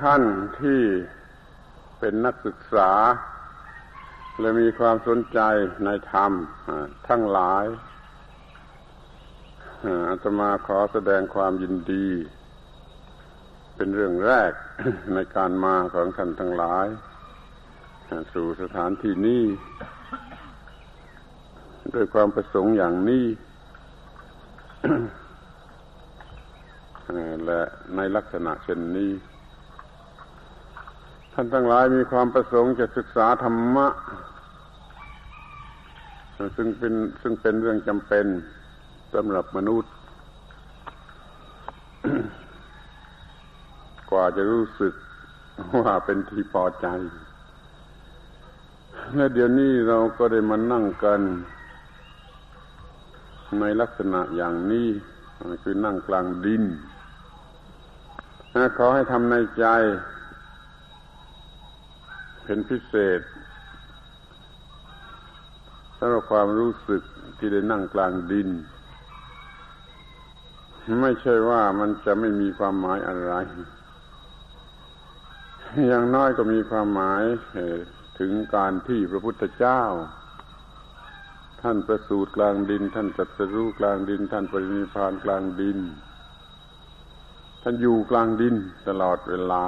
ท่านที่เป็นนักศึกษา และมีความสนใจในธรรมทั้งหลายอาตมาขอแสดงความยินดี เป็นเรื่องแรกในการมาของท่านทั้งหลาย สู่สถานที่นี้ด้วยความประสงค์อย่างนี้และในลักษณะเช่นนี้ ท่านทั้งหลายมีความประสงค์จะศึกษาธรรมะ ซึ่งเป็นซึ่งเป็นเรื่องจำเป็นสำหรับมนุษย์ กว่าจะรู้สึกว่าเป็นที่พอใจและเดี๋ยวนี้เราก็ได้มานั่งกัน ในลักษณะอย่างนี้ คือนั่งกลางดินขอให้ทำในใจ เป็นพิเศษสำหรับความรู้สึกที่ได้นั่งกลางดิน ไม่ใช่ว่ามันจะไม่มีความหมายอะไร อย่างน้อยก็มีความหมายถึงการที่พระพุทธเจ้า ท่านประสูติกลางดิน ท่านจัดสรู้กลางดิน ท่านปรินิพานกลางดิน ท่านอยู่กลางดินตลอดเวลา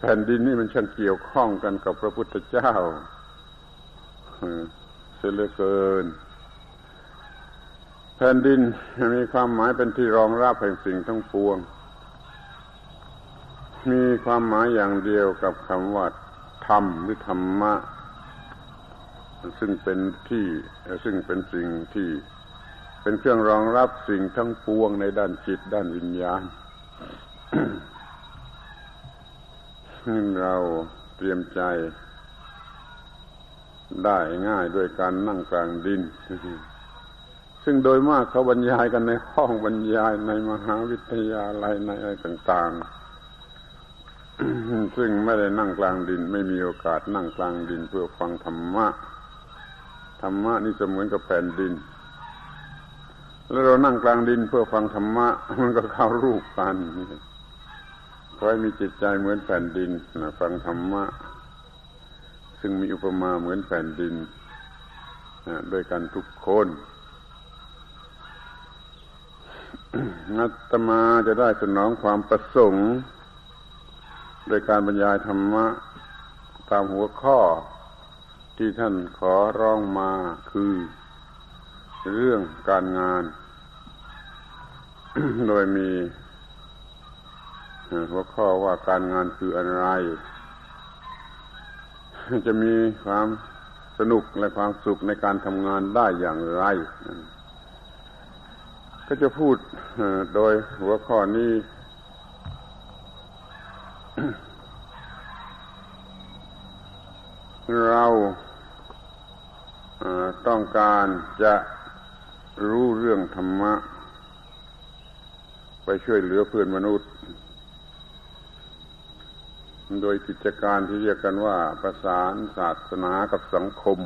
แผ่นดินนี่มันช่างเกี่ยวข้องกันกับพระพุทธเจ้าเสียเหลือเกิน แผ่นดินมีความหมายเป็นที่รองรับแห่งสิ่งทั้งปวง มีความหมายอย่างเดียวกับคำว่าธรรมหรือธรรมะ ซึ่งเป็นที่ซึ่งเป็นสิ่งที่เป็นเครื่องรองรับสิ่งทั้งปวงในด้านจิตด้านวิญญาณ เราเตรียมใจ ได้ง่ายด้วยการนั่งกลางดิน ซึ่งโดยมากเขาบรรยายกันในห้องบรรยายในมหาวิทยาลัยในอะไรต่างๆ ซึ่งไม่ได้นั่งกลางดิน ไม่มีโอกาสนั่งกลางดินเพื่อฟังธรรมะ ธรรมะนี่จะเหมือนกับแผ่นดิน แล้วเรานั่งกลางดินเพื่อฟังธรรมะ มันก็เข้ารูปกัน ขอให้มีจิตใจเหมือนแผ่นดินนะฟังธรรมะ ซึ่งมีอุปมาเหมือนแผ่นดินนะด้วยกันทุกคนนัตมาจะได้สนองความประสงค์โดยการบรรยายธรรมะตามหัวข้อที่ท่านขอร้องมาคือ เรื่องการงาน โดยมี หัวข้อว่าการงานคืออะไร จะมีความสนุกและความสุขในการทำงานได้อย่างไร ก็จะพูดโดยหัวข้อนี้ เราต้องการจะรู้เรื่องธรรมะ ไปช่วยเหลือเพื่อนมนุษย์ โดยกิจการที่เรียกกันว่า ประสานศาสนากับสังคม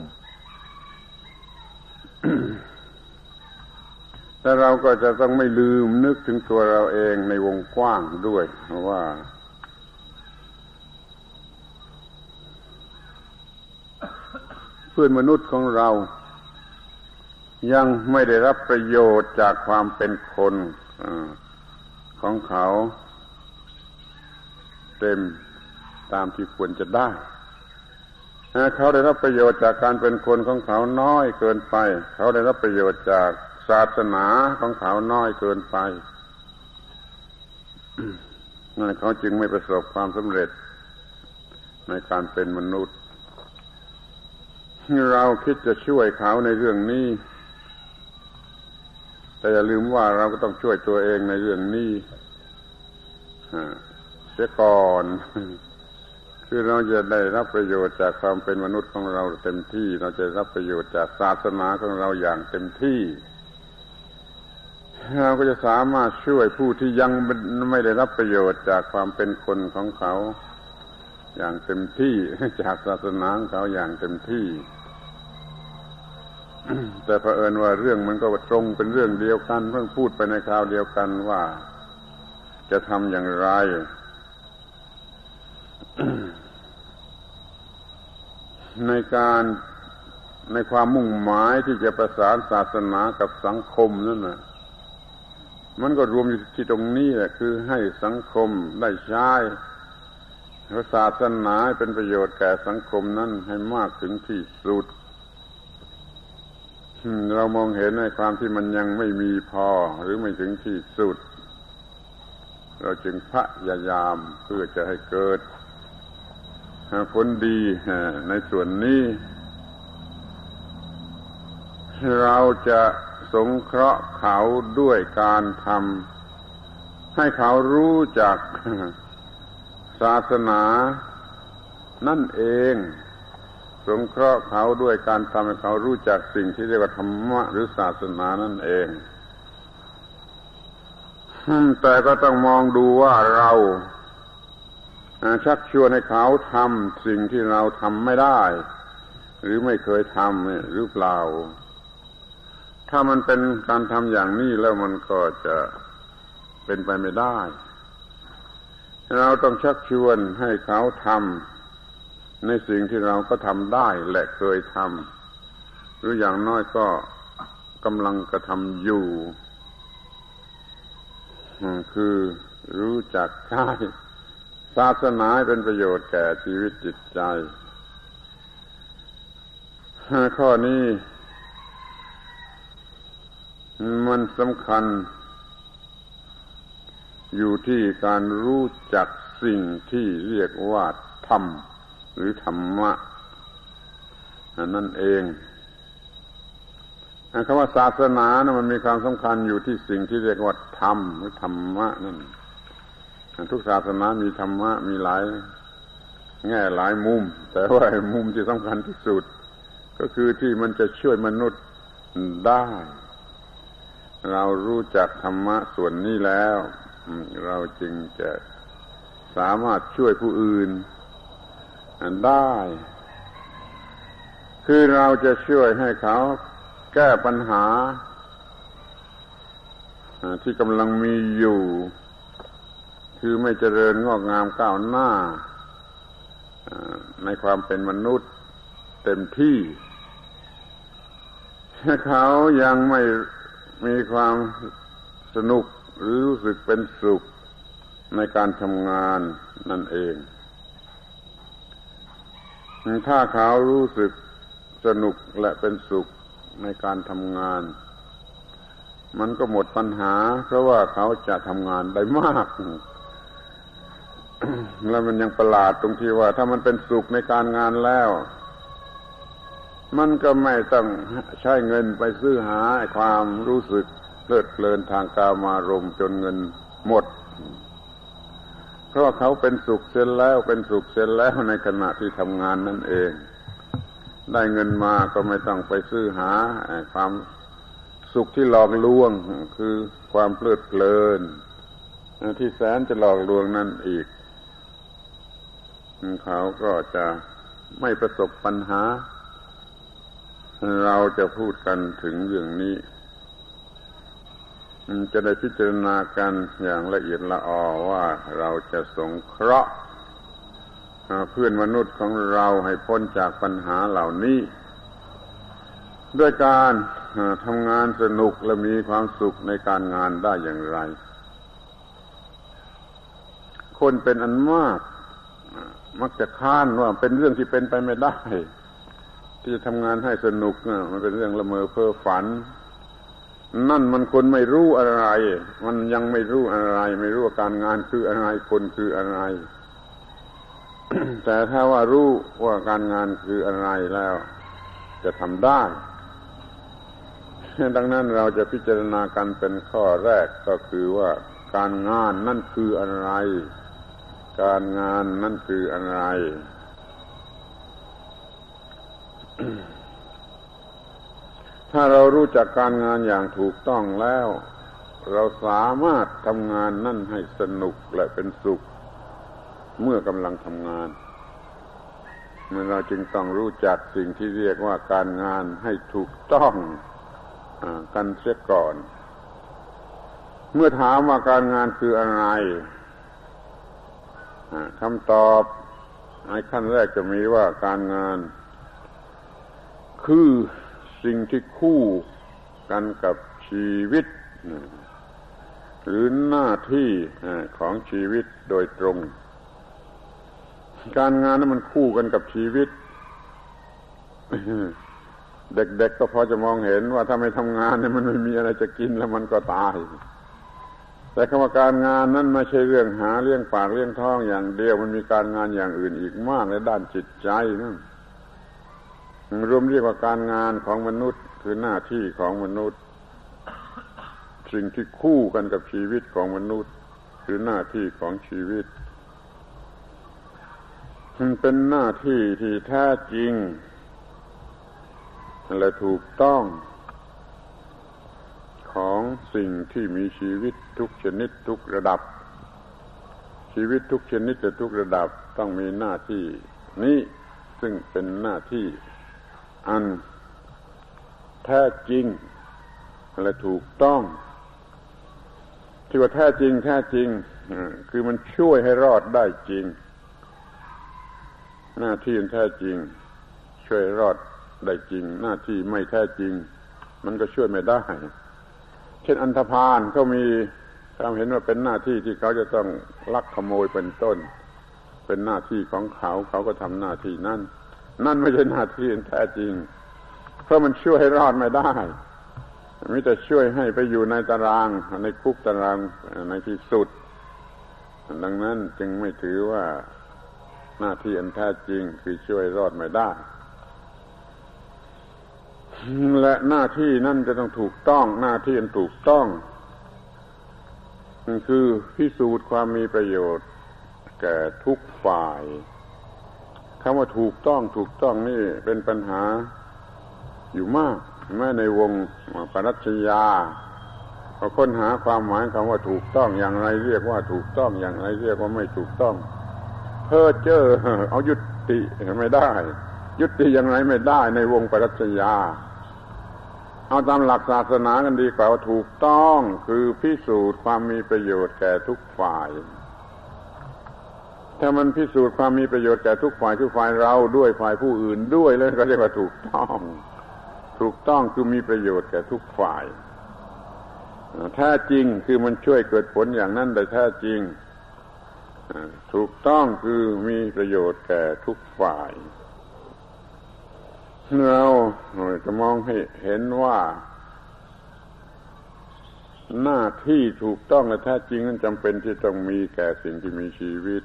แต่เราก็จะต้องไม่ลืมนึกถึงตัวเราเองในวงกว้างด้วยว่า เพื่อนมนุษย์ของเรา ยังไม่ได้รับประโยชน์จากความเป็นคนอของเขา เต็ม ตามที่ควรจะได้เขาได้รับประโยชน์จากการเป็นคนของเขาน้อยเกินไป เขาได้รับประโยชน์จากศาสนาของเขาน้อยเกินไปนั่นเขาจึงไม่ประสบความสำเร็จในการเป็นมนุษย์ เราคิดจะช่วยเขาในเรื่องนี้ แต่อย่าลืมว่าเราก็ต้องช่วยตัวเองในเรื่องนี้เสียก่อน คือเราจะได้รับประโยชน์จากความเป็นมนุษย์ของเราเต็มที่ เราจะรับประโยชน์จากศาสนาของเราอย่างเต็มที่เราก็จะสามารถช่วยผู้ที่ยังไม่ได้รับประโยชน์จากความเป็นคนของเขา อย่างเต็มที่จากศาสนาของเขาอย่างเต็มที่ แต่เผอิญว่าเรื่องมันก็ตรงเป็นเรื่องเดียวกันเพิ่งพูดไปในคราวเดียวกันว่าจะทำอย่างไร ในการในความมุ่งหมายที่จะประสานศาสนากับสังคมนั่นนะมันก็รวมอยู่ที่ตรงนี้แหละคือให้สังคมได้ใช้ศาสนาเป็นประโยชน์แก่สังคมนั้นให้มากถึงที่สุดเรามองเห็นในความที่มันยังไม่มีพอหรือไม่ถึงที่สุด เราจึงพยายามเพื่อจะให้เกิด ผลดีในส่วนนี้ เราจะสงเคราะห์เขาด้วยการทำให้เขารู้จักศาสนา นั่นเอง สงเคราะห์เขาด้วยการทำให้เขารู้จักสิ่งที่เรียกว่าธรรมะหรือศาสนานั่นเองแต่ก็ต้องมองดูว่าเรา ชักชวนให้เขาทำสิ่งที่เราทำไม่ได้ หรือไม่เคยทำหรือเปล่า ถ้ามันเป็นการทำอย่างนี้แล้วมันก็จะเป็นไปไม่ได้ เราต้องชักชวนให้เขาทำในสิ่งที่เราก็ทำได้และเคยทำหรืออย่างน้อยก็กำลังกระทำอยู่ คือรู้จักใช้ ศาสนาเป็นประโยชน์แก่ชีวิตจิตใจ ข้อนี้ มันสำคัญ อยู่ที่การรู้จักสิ่งที่เรียกว่าธรรม หรือธรรมะนั่นเองคำว่าศาสนานะมันมีความสำคัญอยู่ที่สิ่งที่เรียกว่าธรรมหรือธรรมะนั่น ทุกศาสนามีธรรมะมีหลายแง่หลายมุม แต่ว่ามุมที่สำคัญที่สุด ก็คือที่มันจะช่วยมนุษย์ได้ เรารู้จักธรรมะส่วนนี้แล้ว เราจึงจะสามารถช่วยผู้อื่นได้ คือเราจะช่วยให้เขาแก้ปัญหาที่กำลังมีอยู่ คือไม่เจริญงอกงามก้าวหน้าในความเป็นมนุษย์เต็มที่เขายังไม่มีความสนุกหรือรู้สึกเป็นสุขในการทำงานนั่นเอง ถ้าเขารู้สึกสนุกและเป็นสุขในการทำงาน มันก็หมดปัญหา เพราะว่าเขาจะทำงานได้มาก แล้วมันยังประหลาดตรงที่ว่า ถ้ามันเป็นสุขในการงานแล้ว มันก็ไม่ต้องใช้เงินไปซื้อหาความรู้สึกเลิดเพลินทางกามารมจนเงินหมด เพราะเขาเป็นสุขเส็จแล้วเป็นสุขเส็จแล้วในขณะที่ทำงานนั่นเอง ได้เงินมาก็ไม่ต้องไปซื้อหาความสุขที่หลอกลวงคือความเพลิดเพลินที่แสนจะหลอกลวงนั่นอีก เขาก็จะไม่ประสบปัญหา เราจะพูดกันถึงเรื่องนี้ จะได้พิจารณากันอย่างละเอียดละออว่าเราจะสงเคราะห์เพื่อนมนุษย์ของเราให้พ้นจากปัญหาเหล่านี้ ด้วยการทำงานสนุกและมีความสุขในการงานได้อย่างไร คนเป็นอันมาก มักจะค้านว่าเป็นเรื่องที่เป็นไปไม่ได้ ที่จะทำงานให้สนุกมันเป็นเรื่องละเมอเพ้อฝัน นั่นมันคนไม่รู้อะไร มันยังไม่รู้อะไร ไม่รู้ว่าการงานคืออะไรคนคืออะไร แต่ถ้าว่ารู้ว่าการงานคืออะไรแล้ว จะทำได้ดังนั้นเราจะพิจารณากันเป็นข้อแรกก็คือว่าการงานนั่นคืออะไร การงานนั่นคืออะไร ถ้าเรารู้จักการงานอย่างถูกต้องแล้ว เราสามารถทำงานนั่นให้สนุกและเป็นสุข เมื่อกำลังทำงานเมื่อเราจึงต้องรู้จักสิ่งที่เรียกว่าการงานให้ถูกต้องอกันเสียก่อน เมื่อถามว่าการงานคืออะไร คำตอบในขั้นแรกจะมีว่าการงาน คือสิ่งที่คู่กันกับชีวิต หรือหน้าที่ของชีวิตโดยตรง การงานนั้นมันคู่กันกับชีวิต เด็กๆก็พอจะมองเห็นว่าถ้าไม่ทำงานเนี่ยมันไม่มีอะไรจะกินแล้วมันก็ตาย แต่คำว่าการงานนั้นไม่ใช่เรื่องหาเรื่องปากเรื่องท้องอย่างเดียว มันมีการงานอย่างอื่นอีกมากในด้านจิตใจนะรวมเรียกว่าการงานของมนุษย์คือหน้าที่ของมนุษย์ สิ่งที่คู่กันกับชีวิตของมนุษย์ คือหน้าที่ของชีวิตมันเป็นหน้าที่ที่แท้จริงและถูกต้อง ของสิ่งที่มีชีวิตทุกชนิดทุกระดับ ชีวิตทุกชนิดและทุกระดับต้องมีหน้าที่นี้ซึ่งเป็นหน้าที่อันแท้จริงและถูกต้องที่ว่าแท้จริงแท้จริงคือมันช่วยให้รอดได้จริง หน้าที่แท้จริง ช่วยรอดได้จริง หน้าที่ไม่แท้จริง มันก็ช่วยไม่ได้ เช่นอันธพาลเขามีความเห็นว่าเป็นหน้าที่ที่เขาจะต้องลักขโมยเป็นต้น เป็นหน้าที่ของเขาเขาก็ทำหน้าที่นั่นนั่นไม่ใช่หน้าที่แท้จริง เพราะมันช่วยให้รอดไม่ได้มิแต่ช่วยให้ไปอยู่ในตารางในคุกตารางในที่สุด ดังนั้นจึงไม่ถือว่าหน้าที่อันแท้จริงคือช่วยรอดไม่ได้ และหน้าที่นั่นจะต้องถูกต้อง หน้าที่อันถูกต้องคือพิสูจน์ความมีประโยชน์ แก่ทุกฝ่ายคำว่าถูกต้องถูกต้องนี่เป็นปัญหาอยู่มากแม้ในวงปรัชญาพอค้นหาความหมายคำว่าถูกต้องอย่างไรเรียกว่าถูกต้องอย่างไรเรียกว่าไม่ถูกต้อง เพ้อเจ้อเอายุติไม่ได้ ยุติอย่างไรไม่ได้ในวงปรัชญา เอาตามหลักศาสนากันดีกว่าว่าถูกต้องคือพิสูจน์ความมีประโยชน์แก่ทุกฝ่าย ถ้ามันพิสูจน์ความมีประโยชน์แก่ทุกฝ่ายคือฝ่ายเราด้วยฝ่ายผู้อื่นด้วยแล้วก็เรียกว่าถูกต้อง ถูกต้องคือมีประโยชน์แก่ทุกฝ่ายแท้จริงคือมันช่วยเกิดผลอย่างนั้นแต่แท้จริง ถูกต้องคือมีประโยชน์แก่ทุกฝ่าย เราจะมองให้เห็นว่า หน้าที่ถูกต้องและแท้จริงนั้นจำเป็นที่ต้องมีแก่สิ่งที่มีชีวิต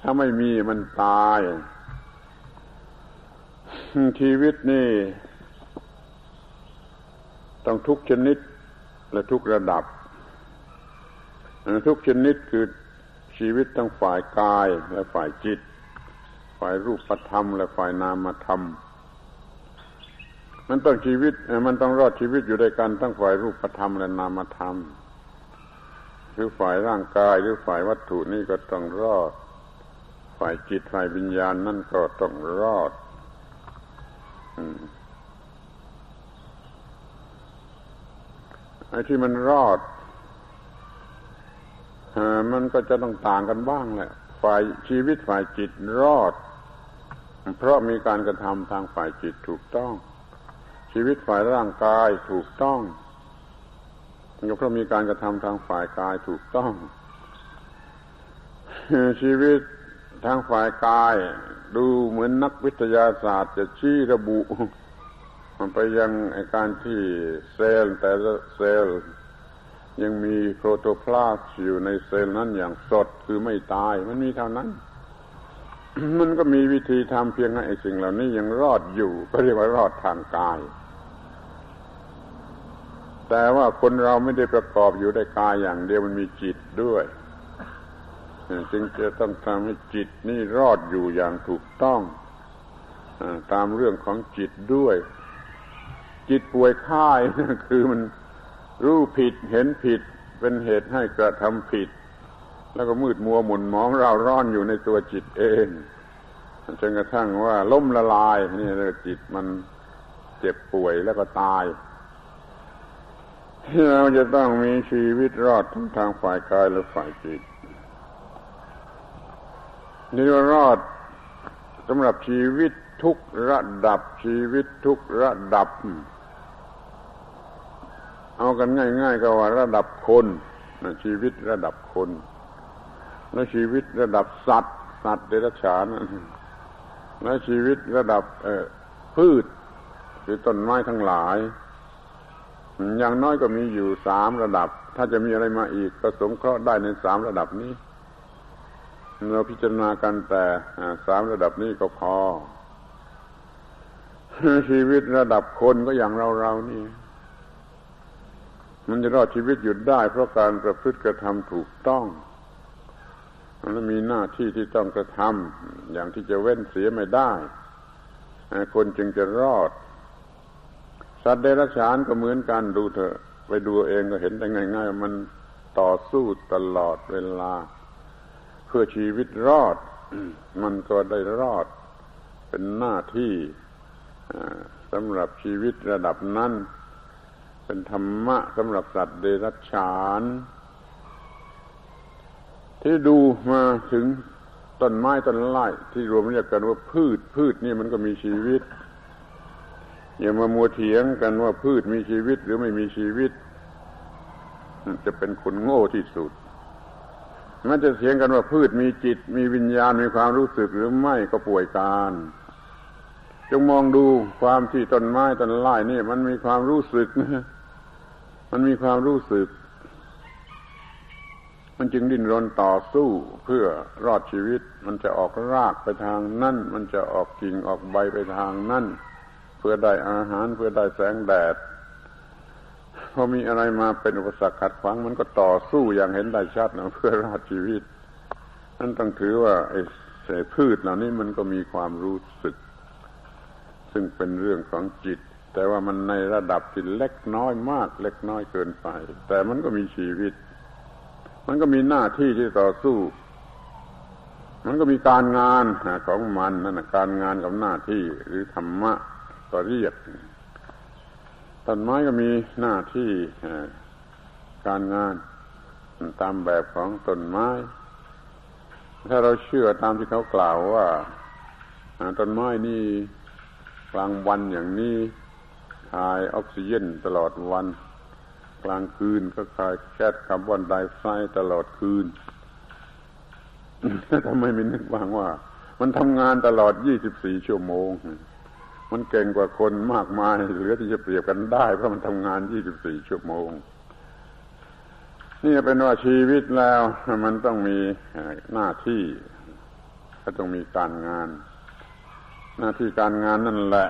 ถ้าไม่มีมันตาย ชีวิตนี่ ต้องทุกชนิดและทุกระดับ ทุกชนิดคือชีวิตทั้งฝ่ายกายและฝ่ายจิต ฝ่ายรูปธรรม และฝ่ายนามธรรม มันต้องชีวิต มันต้องรอดชีวิตอยู่ด้วยกันทั้งฝ่ายรูปธรรมและนามธรรมหรือฝ่ายร่างกายหรือฝ่ายวัตถุนี่ก็ต้องรอด ฝ่ายจิตฝ่ายวิญญาณนั่นก็ต้องรอดไอ้ที่มันรอดมันก็จะต้องต่างกันบ้างแหละ ฝ่ายชีวิตฝ่ายจิตรอด เพราะมีการกระทำทางฝ่ายจิตถูกต้อง ชีวิตฝ่ายร่างกายถูกต้องก็เพราะมีการกระทำทางฝ่ายกายถูกต้อง ชีวิตทางฝ่ายกายดูเหมือนนักวิทยาศาสตร์จะชี้ระบุ มันไปยังการที่เซลล์แต่ละเซลล์ยังมีโปรโตพลาสอยู่ในเซลล์นั้นอย่างสดคือไม่ตาย มันมีเท่านั้น มันก็มีวิธีทำเพียงให้สิ่งเหล่านี้ยังรอดอยู่ ก็เรียกว่ารอดทางกาย แต่ว่าคนเราไม่ได้ประกอบอยู่ในกายอย่างเดียวมันมีจิตด้วยจึงจะต้องทำให้จิตนี่รอดอยู่อย่างถูกต้องตามเรื่องของจิตด้วย จิตป่วยค่ายคือมันรู้ผิดเห็นผิดเป็นเหตุให้กระทำผิด แล้วก็มืดมัวหมุนมองเราร้อนอยู่ในตัวจิตเองจนกระทั่งว่าล้มละลายนี่เลยจิตมันเจ็บป่วยแล้วก็ตาย เราจะต้องมีชีวิตรอดทั้งทางฝ่ายกายและฝ่ายจิตนี่ว่ารอดสำหรับชีวิตทุกระดับชีวิตทุกระดับ เอากันง่าย ๆ ก็ว่าระดับคนนะชีวิตระดับคน และชีวิตระดับสัตว์ สัตว์เดรัจฉานและชีวิตระดับพืช คือต้นไม้ทั้งหลาย อย่างน้อยก็มีอยู่สามระดับ ถ้าจะมีอะไรมาอีกก็สงเคราะห์ได้ในสามระดับนี้เราพิจารณากันแต่สามระดับนี้ก็พอ ชีวิตระดับคนก็อย่างเราเรานี่ มันจะรอดชีวิตหยุดได้ เพราะการประพฤติกระทำถูกต้องมันมีหน้าที่ที่ต้องกระทำอย่างที่จะเว้นเสียไม่ได้ คนจึงจะรอด สัตว์เดรัจฉานก็เหมือนกันดูเถอะ ไปดูเองก็เห็นได้ง่าย ๆ มันต่อสู้ตลอดเวลา เพื่อชีวิตรอด มันก็ได้รอด เป็นหน้าที่สำหรับชีวิตระดับนั้น เป็นธรรมะสำหรับสัตว์เดรัจฉาน ที่ดูมาถึงต้นไม้ต้นไม้ที่รวมเรียกกันว่าพืชพืชนี่มันก็มีชีวิต อย่ามามัวเถียงกันว่าพืชมีชีวิตหรือไม่มีชีวิตจะเป็นคนโง่ที่สุด มันจะเถียงกันว่าพืชมีจิต มีวิญญาณมีความรู้สึกหรือไม่ก็ป่วยการ จงมองดูความที่ต้นไม้ต้นไม้นี่ มันมีความรู้สึกนะมันมีความรู้สึก มันจึงดิ้นรนต่อสู้เพื่อรอดชีวิต มันจะออกรากไปทางนั่น มันจะออกกิ่งออกใบไปทางนั่น เพื่อได้อาหารเพื่อได้แสงแดดพอมีอะไรมาเป็นอุปสรรคขัดขวางมันก็ต่อสู้อย่างเห็นได้ชัดนะเพื่อรอดชีวิตนั่นต้องถือว่าไอ้พืชเหล่านี้มันก็มีความรู้สึก ซึ่งเป็นเรื่องของจิต แต่ว่ามันในระดับที่เล็กน้อยมาก เล็กน้อยเกินไป แต่มันก็มีชีวิต มันก็มีหน้าที่ที่ต่อสู้ มันก็มีการงานของมันนั่นการงานกับหน้าที่หรือธรรมะ ก็เรียกต้นไม้ก็มีหน้าที่การงานตามแบบของต้นไม้ ถ้าเราเชื่อตามที่เขากล่าวว่าต้นไม้นี่กลางวันอย่างนี้คายออกซิเจนตลอดวัน กลางคืนก็คายแก๊สคาร์บอนไดออกไซด์ตลอดคืนทำไมไม่นึกบ้างว่า มันทำงานตลอด 24 ชั่วโมง มันเก่งกว่าคนมากมาย เหลือที่จะเปรียบกันได้ เพราะมันทำงาน 24 ชั่วโมง นี่เป็นว่าชีวิตแล้ว มันต้องมีหน้าที่ก็ต้องมีการงาน หน้าที่การงานนั่นแหละ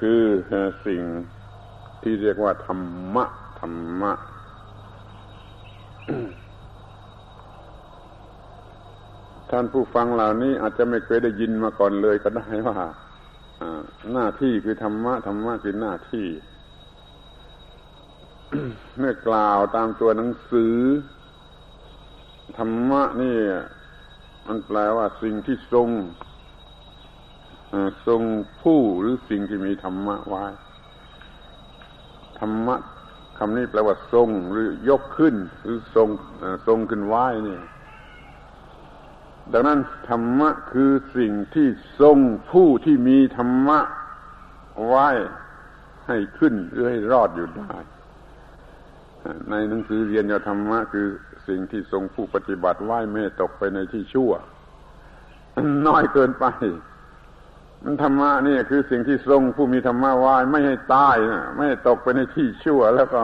คือสิ่งที่เรียกว่าธรรมะธรรมะ ท่านผู้ฟังเหล่านี้อาจจะไม่เคยได้ยินมาก่อนเลยก็ได้ว่าหน้าที่คือธรรมะธรรมะคือหน้าที่ เมื่อกล่าวตามตัวหนังสือ ธรรมะนี่มันแปลว่าสิ่งที่ทรงทรงผู้หรือสิ่งที่มีธรรมะไว้ธรรมะคำนี้แปลว่าทรงหรือยกขึ้น หรือทรงทรงขึ้นไว้เนี่ย ดังนั้นธรรมะคือสิ่งที่ทรงผู้ที่มีธรรมะไว้ให้ขึ้นหรือให้รอดอยู่ได้ ในหนังสือเรียนยธรรมะคือสิ่งที่ทรงผู้ปฏิบัติไว้ไม่ตกไปในที่ชั่ว น้อยเกินไปมันธรรมะนี่คือสิ่งที่ทรงผู้มีธรรมะไว้ไม่ให้ตายนะไม่ให้ตกไปในที่ชั่ว แล้วก็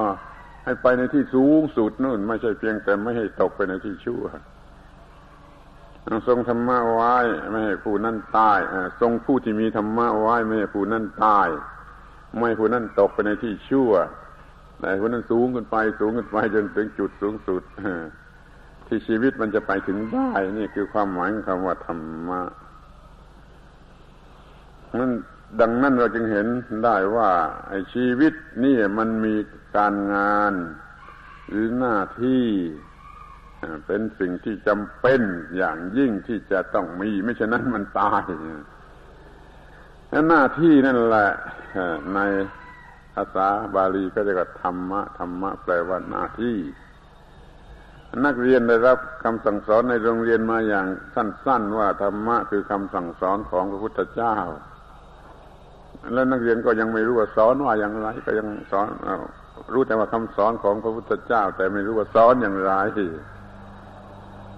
ให้ไปในที่สูงสุดนู่น ไม่ใช่เพียงแต่ไม่ให้ตกไปในที่ชั่ว ทรงธรรมะไว้ไม่ให้ผู้นั้นตายทรงผู้ที่มีธรรมะไว้ไม่ให้ผู้นั้นตาย ไม่ให้ผู้นั้นตกไปในที่ชั่วแต่ผู้นั้นสูงขึ้นไปสูงขึ้นไปจนถึงจุดสูงสุดที่ชีวิตมันจะไปถึงได้นี่คือความหมายของคำว่าธรรมะนั้นดังนั้นเราจึงเห็นได้ว่าไอ้ชีวิตนี่มันมีการงาน หรือหน้าที่ เป็นสิ่งที่จำเป็นอย่างยิ่งที่จะต้องมี ไม่ฉะนั้นมันตายหน้าที่นั่นแหละในคาษาบาลีก็จะกับธรรมะธรรมะแปลว่าหน้าที่ นักเรียนได้รับคำสั่งสอนในโรงเรียนมาอย่างสั้น ๆ ว่าธรรมะคือคำสั่งสอนของพระพุทธเจ้า แล้วนักเรียนก็ยังไม่รู้ว่าสอนว่าอย่างไรก็ยังสอนรู้แต่ว่าคำสอนของพระพุทธเจ้า แต่ไม่รู้ว่าสอนอย่างไร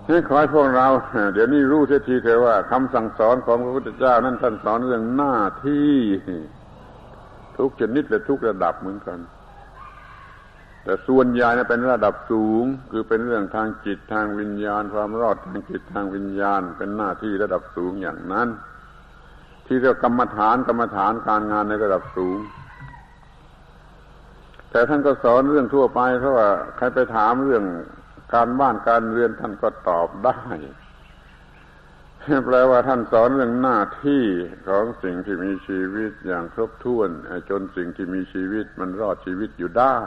นี่ขอให้พวกเรา เดี๋ยวนี้รู้เสียทีเถอะว่าคำสั่งสอนของพระพุทธเจ้านั้นท่านสอนเรื่องหน้าที่ ทุกชนิดและทุกระดับเหมือนกัน แต่ส่วนใหญ่เป็นระดับสูง คือเป็นเรื่องทางจิตทางวิญญาณ ความรอดทางจิตทางวิญญาณ เป็นหน้าที่ระดับสูงอย่างนั้น ที่เรียกกรรมฐานกรรมฐานการงานในระดับสูงแต่ท่านก็สอนเรื่องทั่วไปเพราะว่าใครไปถามเรื่อง การบ้านการเรียนท่านก็ตอบได้แปลว่าท่านสอนเรื่องหน้าที่ของสิ่งที่มีชีวิตอย่างครบถ้วน จนสิ่งที่มีชีวิตมันรอดชีวิตอยู่ได้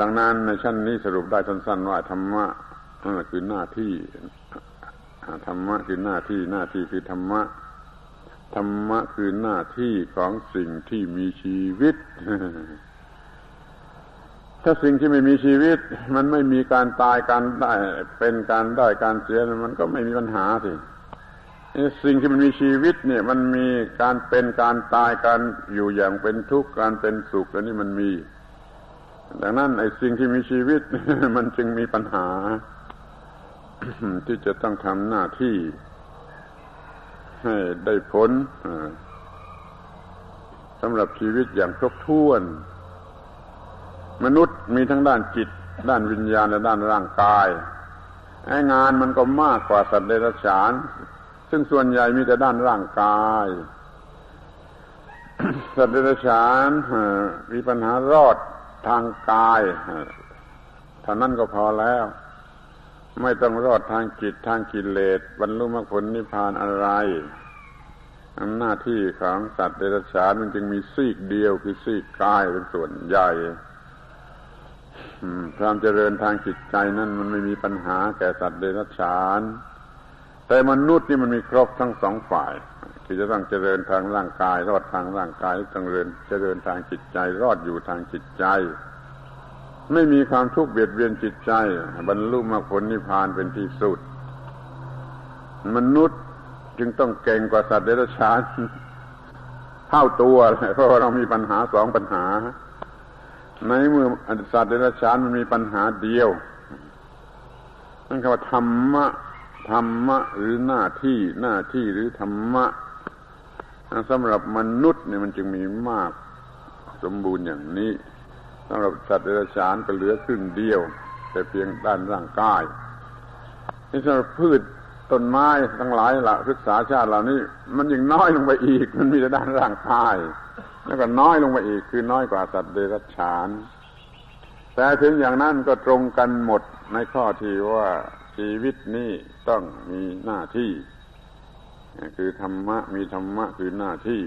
ดังนั้นในชั้นนี้สรุปได้สั้นๆว่าธรรมะคือหน้าที่ธรรมะคือหน้าที่หน้าที่คือธรรมะธรรมะคือหน้าที่ของสิ่งที่มีชีวิต ถ้าสิ่งที่ไม่มีชีวิต มันไม่มีการตายการได้เป็นการได้การเสียมันก็ไม่มีปัญหาสิสิ่งที่มันมีชีวิตเนี่ย มันมีการเป็นการตายการอยู่อย่างเป็นทุกข์การเป็นสุขแล้วนี่มันมี ดังนั้นไอ้สิ่งที่มีชีวิต มันจึงมีปัญหา ที่จะต้องทำหน้าที่ให้ได้ผลสำหรับชีวิตอย่างครบถ้วน มนุษย์มีทั้งด้านจิต ด้านวิญญาณและด้านร่างกายไอ้งานมันก็มากกว่าสัตว์เดรัจฉาน ซึ่งส่วนใหญ่มีแต่ด้านร่างกาย สัตว์เดรัจฉานมีปัญหารอดทางกายเท่านั้นก็พอแล้ว ไม่ต้องรอดทางจิตทางกิเลสบรรลุมรรคผลนิพพานอะไรหน้าที่ของสัตว์เดรัจฉานมันจึงมีซีกเดียวคือซีกกายเป็นส่วนใหญ่ ความเจริญทางจิตใจนั่นมันไม่มีปัญหาแก่สัตว์เดรัจฉาน แต่มนุษย์นี่มันมีครบทั้งสองฝ่าย ที่จะต้องเจริญทางร่างกาย รอดทางร่างกายต้องเจริญเจริญทางจิตใจ รอดอยู่ทางจิตใจ ไม่มีความทุกข์เบียดเบียนจิตใจ บรรลุมรรคผลนิพพานเป็นที่สุด มนุษย์จึงต้องเก่งกว่าสัตว์เดรัจฉานเท่าตัวเพราะว่าเรามีปัญหาสองปัญหา ในเมื่อสัตว์เดรัจฉานมันมีปัญหาเดียวนั่นคือว่าธรรมะธรรมะหรือหน้าที่หน้าที่หรือธรรมะสำหรับมนุษย์เนี่ยมันจึงมีมากสมบูรณ์อย่างนี้สำหรับสัตว์เดรัจฉานก็เหลือครึ่งเดียว แต่เพียงด้านร่างกายนี่สำหรับพืชต้นไม้ทั้งหลายละศึกษาชาติเหล่านี้ มันยังน้อยลงไปอีก มันมีแต่ด้านร่างกาย แล้วก็น้อยลงไปอีกคือน้อยกว่าสัตว์เดรัจฉาน แต่ถึงอย่างนั้นก็ตรงกันหมดในข้อที่ว่าชีวิตนี้ต้องมีหน้าที่ คือธรรมะมีธรรมะคือหน้าที่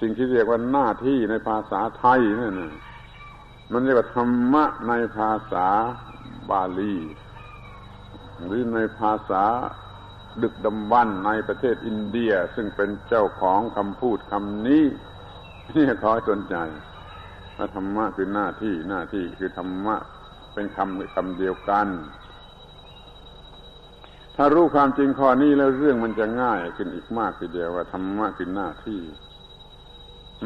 สิ่งที่เรียกว่าหน้าที่ในภาษาไทยนั่นมันเรียกว่าธรรมะในภาษาบาลี หรือในภาษาดึกดำบรรในประเทศอินเดีย ซึ่งเป็นเจ้าของคำพูดคำนี้ นี่ขอสนใจว่าธรรมะคือหน้าที่หน้าที่คือธรรมะเป็นคำคำเดียวกัน ถ้ารู้ความจริงข้อนี้แล้วเรื่องมันจะง่ายขึ้นอีกมากทีเดียวว่าธรรมะคือหน้าที่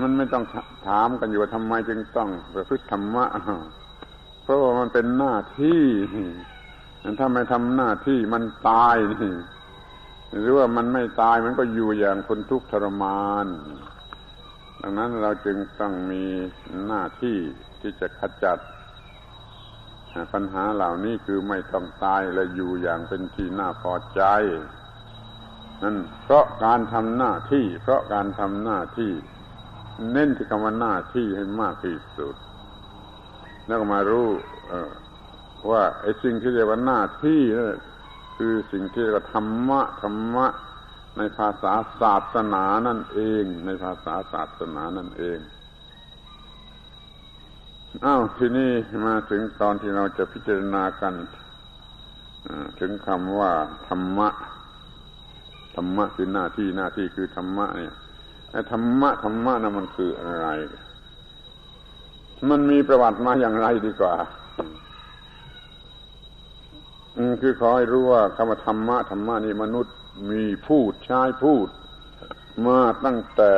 มันไม่ต้องถามกันอยู่ว่าทำไมจึงต้องประพฤติธรรมะเพราะว่ามันเป็นหน้าที่ถ้าไม่ทำหน้าที่มันตายนี่หรือว่ามันไม่ตายมันก็อยู่อย่างคนทุกข์ทรมาน ดังนั้นเราจึงต้องมีหน้าที่ที่จะขจัด ปัญหาเหล่านี้คือไม่ต้องตายและอยู่อย่างเป็นที่น่าพอใจ นั่นเพราะการทำหน้าที่ เพราะการทำหน้าที่ เน้นที่คำว่าหน้าที่ให้มากที่สุด แล้วก็มารู้ว่าไอ้สิ่งที่เรียกว่าหน้าที่นั่นคือสิ่งที่เรียกว่าธรรมะธรรมะ ในภาษาศาสนานั่นเอง ในภาษาศาสนานั่นเองอ้าวทีนี้มาถึงตอนที่เราจะพิจารณากันถึงคำว่า ธรรมะ ธรรมะคือหน้าที่หน้าที่คือธรรมะเนี่ยธรรมะธรรมะนั่นมันคืออะไร มันมีประวัติมาอย่างไรดีกว่าคือขอให้รู้ว่าคำว่าธรรมะธรรมะนี่มนุษย์ มีพูดใช้พูด มาตั้งแต่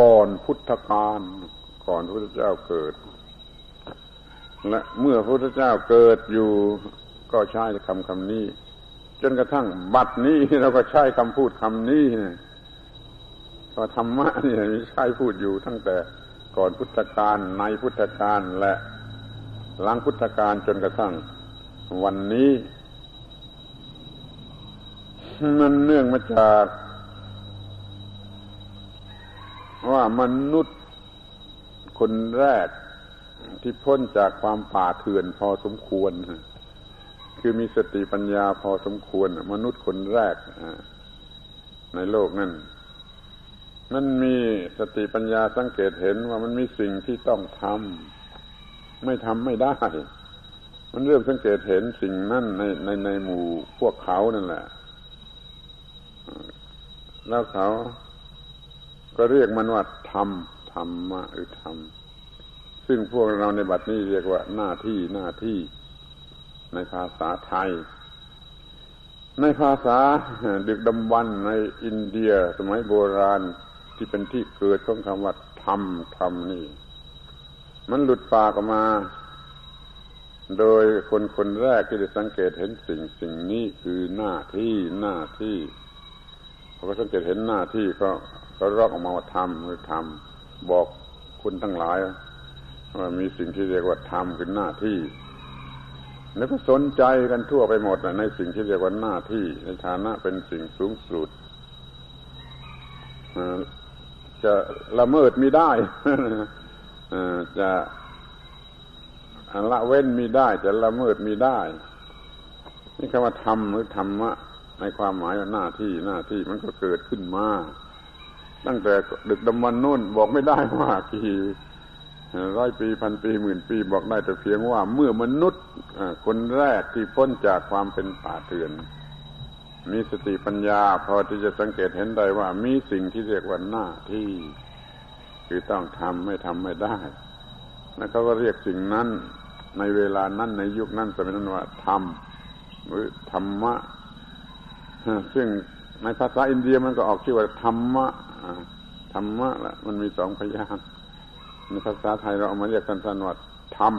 ก่อนพุทธกาลก่อนพระพุทธเจ้าเกิด และเมื่อพระพุทธเจ้าเกิดอยู่ก็ใช้คำคำนี้ จนกระทั่งบัดนี้เราก็ใช้คำพูดคำนี้ก็ธรรมะนี่ใช้พูดอยู่ตั้งแต่ก่อนพุทธกาลในพุทธกาลและหลังพุทธกาลจนกระทั่งวันนี้ มันเนื่องมาจาก ว่ามนุษย์คนแรกที่พ้นจากความป่าเถื่อนพอสมควร คือมีสติปัญญาพอสมควร มนุษย์คนแรกในโลกนั่นมันมีสติปัญญาสังเกตเห็นว่ามันมีสิ่งที่ต้องทำไม่ทำไม่ได้ มันเริ่มสังเกตเห็นสิ่งนั้นในในในหมู่พวกเขานั่นแหละ แล้วเขาก็เรียกมันว่าธรรมธรรมะหรือธรรมซึ่งพวกเราในบัดนี้เรียกว่าหน้าที่หน้าที่ในภาษาไทย ในภาษาดึกดำบรรในอินเดียสมัยโบราณที่เป็นที่เกิดของคำว่าธรรมธรรมนี่ มันหลุดปากออกมา โดยคนคนแรกที่ได้สังเกตเห็นสิ่งสิ่งนี้คือหน้าที่หน้าที่ พอก็สังเกตเห็นหน้าที่ก็ก็รอกออกมาว่าธรรมคือธรรมบอกคุณทั้งหลายว่ามีสิ่งที่เรียกว่าธรรมคือหน้าที่ แล้วก็สนใจกันทั่วไปหมดในสิ่งที่เรียกว่าหน้าที่ ในฐานะเป็นสิ่งสูงสุดจะละเมิดมีได้จะละเว้นมีได้ จะละเมิดมีได้ นี่คำว่าธรรมหรือธรรมะ ในความหมายว่าหน้าที่หน้าที่มันก็เกิดขึ้นมา ตั้งแต่ดึกดำบรรนุ่นบอกไม่ได้ว่ากี่ร้อยปีพันปีหมื่นปีบอกได้แต่เพียงว่าเมื่อมนุษย์คนแรกที่พ้นจากความเป็นป่าเถื่อน มีสติปัญญา พอที่จะสังเกตเห็นได้ว่ามีสิ่งที่เรียกว่าหน้าที่ คือต้องทำไม่ทำไม่ได้ แล้วเขาก็เรียกสิ่งนั้นในเวลานั้นในยุคนั้นสมัยนั้นว่าธรรมหรือธรรมะ ซึ่งในภาษาอินเดียมันก็ออกชื่อว่าธรรมะธรรมะละมันมีสองพยางในภาษาไทยเราเอามาเรียกสั้นๆว่าธรรม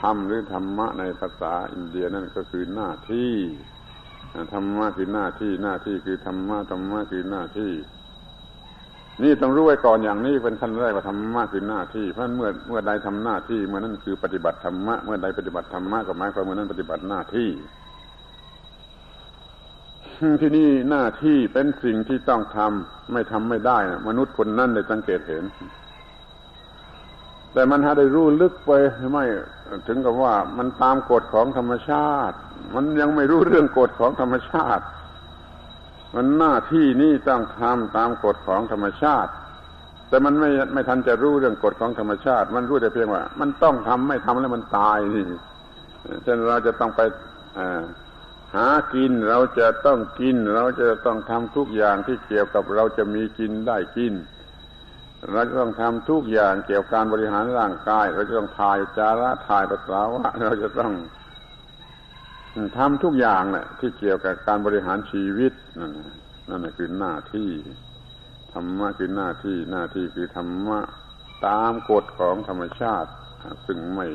ธรรมหรือธรรมะในภาษาอินเดียนั่นก็คือหน้าที่ธรรมะคือหน้าที่หน้าที่คือธรรมะธรรมะคือหน้าที่ นี่ต้องรู้ไว้ก่อนอย่างนี้เป็นขั้นแรกว่าธรรมะคือหน้าที่เพราะเมื่อเมื่อใดทำหน้าที่เมื่อนั้นคือปฏิบัติธรรมะเมื่อใดปฏิบัติธรรมะก็หมายความเมื่อนั้นปฏิบัติหน้าที่ ที่นี่หน้าที่เป็นสิ่งที่ต้องทำไม่ทำไม่ได้นะมนุษย์คนนั้นได้สังเกตเห็น แต่มันหาได้รู้ลึกไปไม่ถึงกับว่ามันตามกฎของธรรมชาติ มันยังไม่รู้เรื่องกฎของธรรมชาติ มันหน้าที่นี่ต้องทำตามกฎของธรรมชาติ แต่มันไม่ไม่ทันจะรู้เรื่องกฎของธรรมชาติ มันรู้แต่เพียงว่า มันต้องทำไม่ทำแล้วมันตายนี่เช่นเราจะต้องไป หากินเราจะต้องกิน เราจะต้องทำทุกอย่างที่เกี่ยวกับเราจะมีกินได้กิน เราจะต้องทำทุกอย่างเกี่ยวกับการบริหารร่างกาย เราจะต้องถ่ายจาระถ่ายปัสสาวะเราจะต้องทำทุกอย่างแหละที่เกี่ยวกับการบริหารชีวิตนั่นนั่นคือหน้าที่ธรรมะคือหน้าที่หน้าที่คือธรรมะตามกฎของธรรมชาติ ซึ่งไม่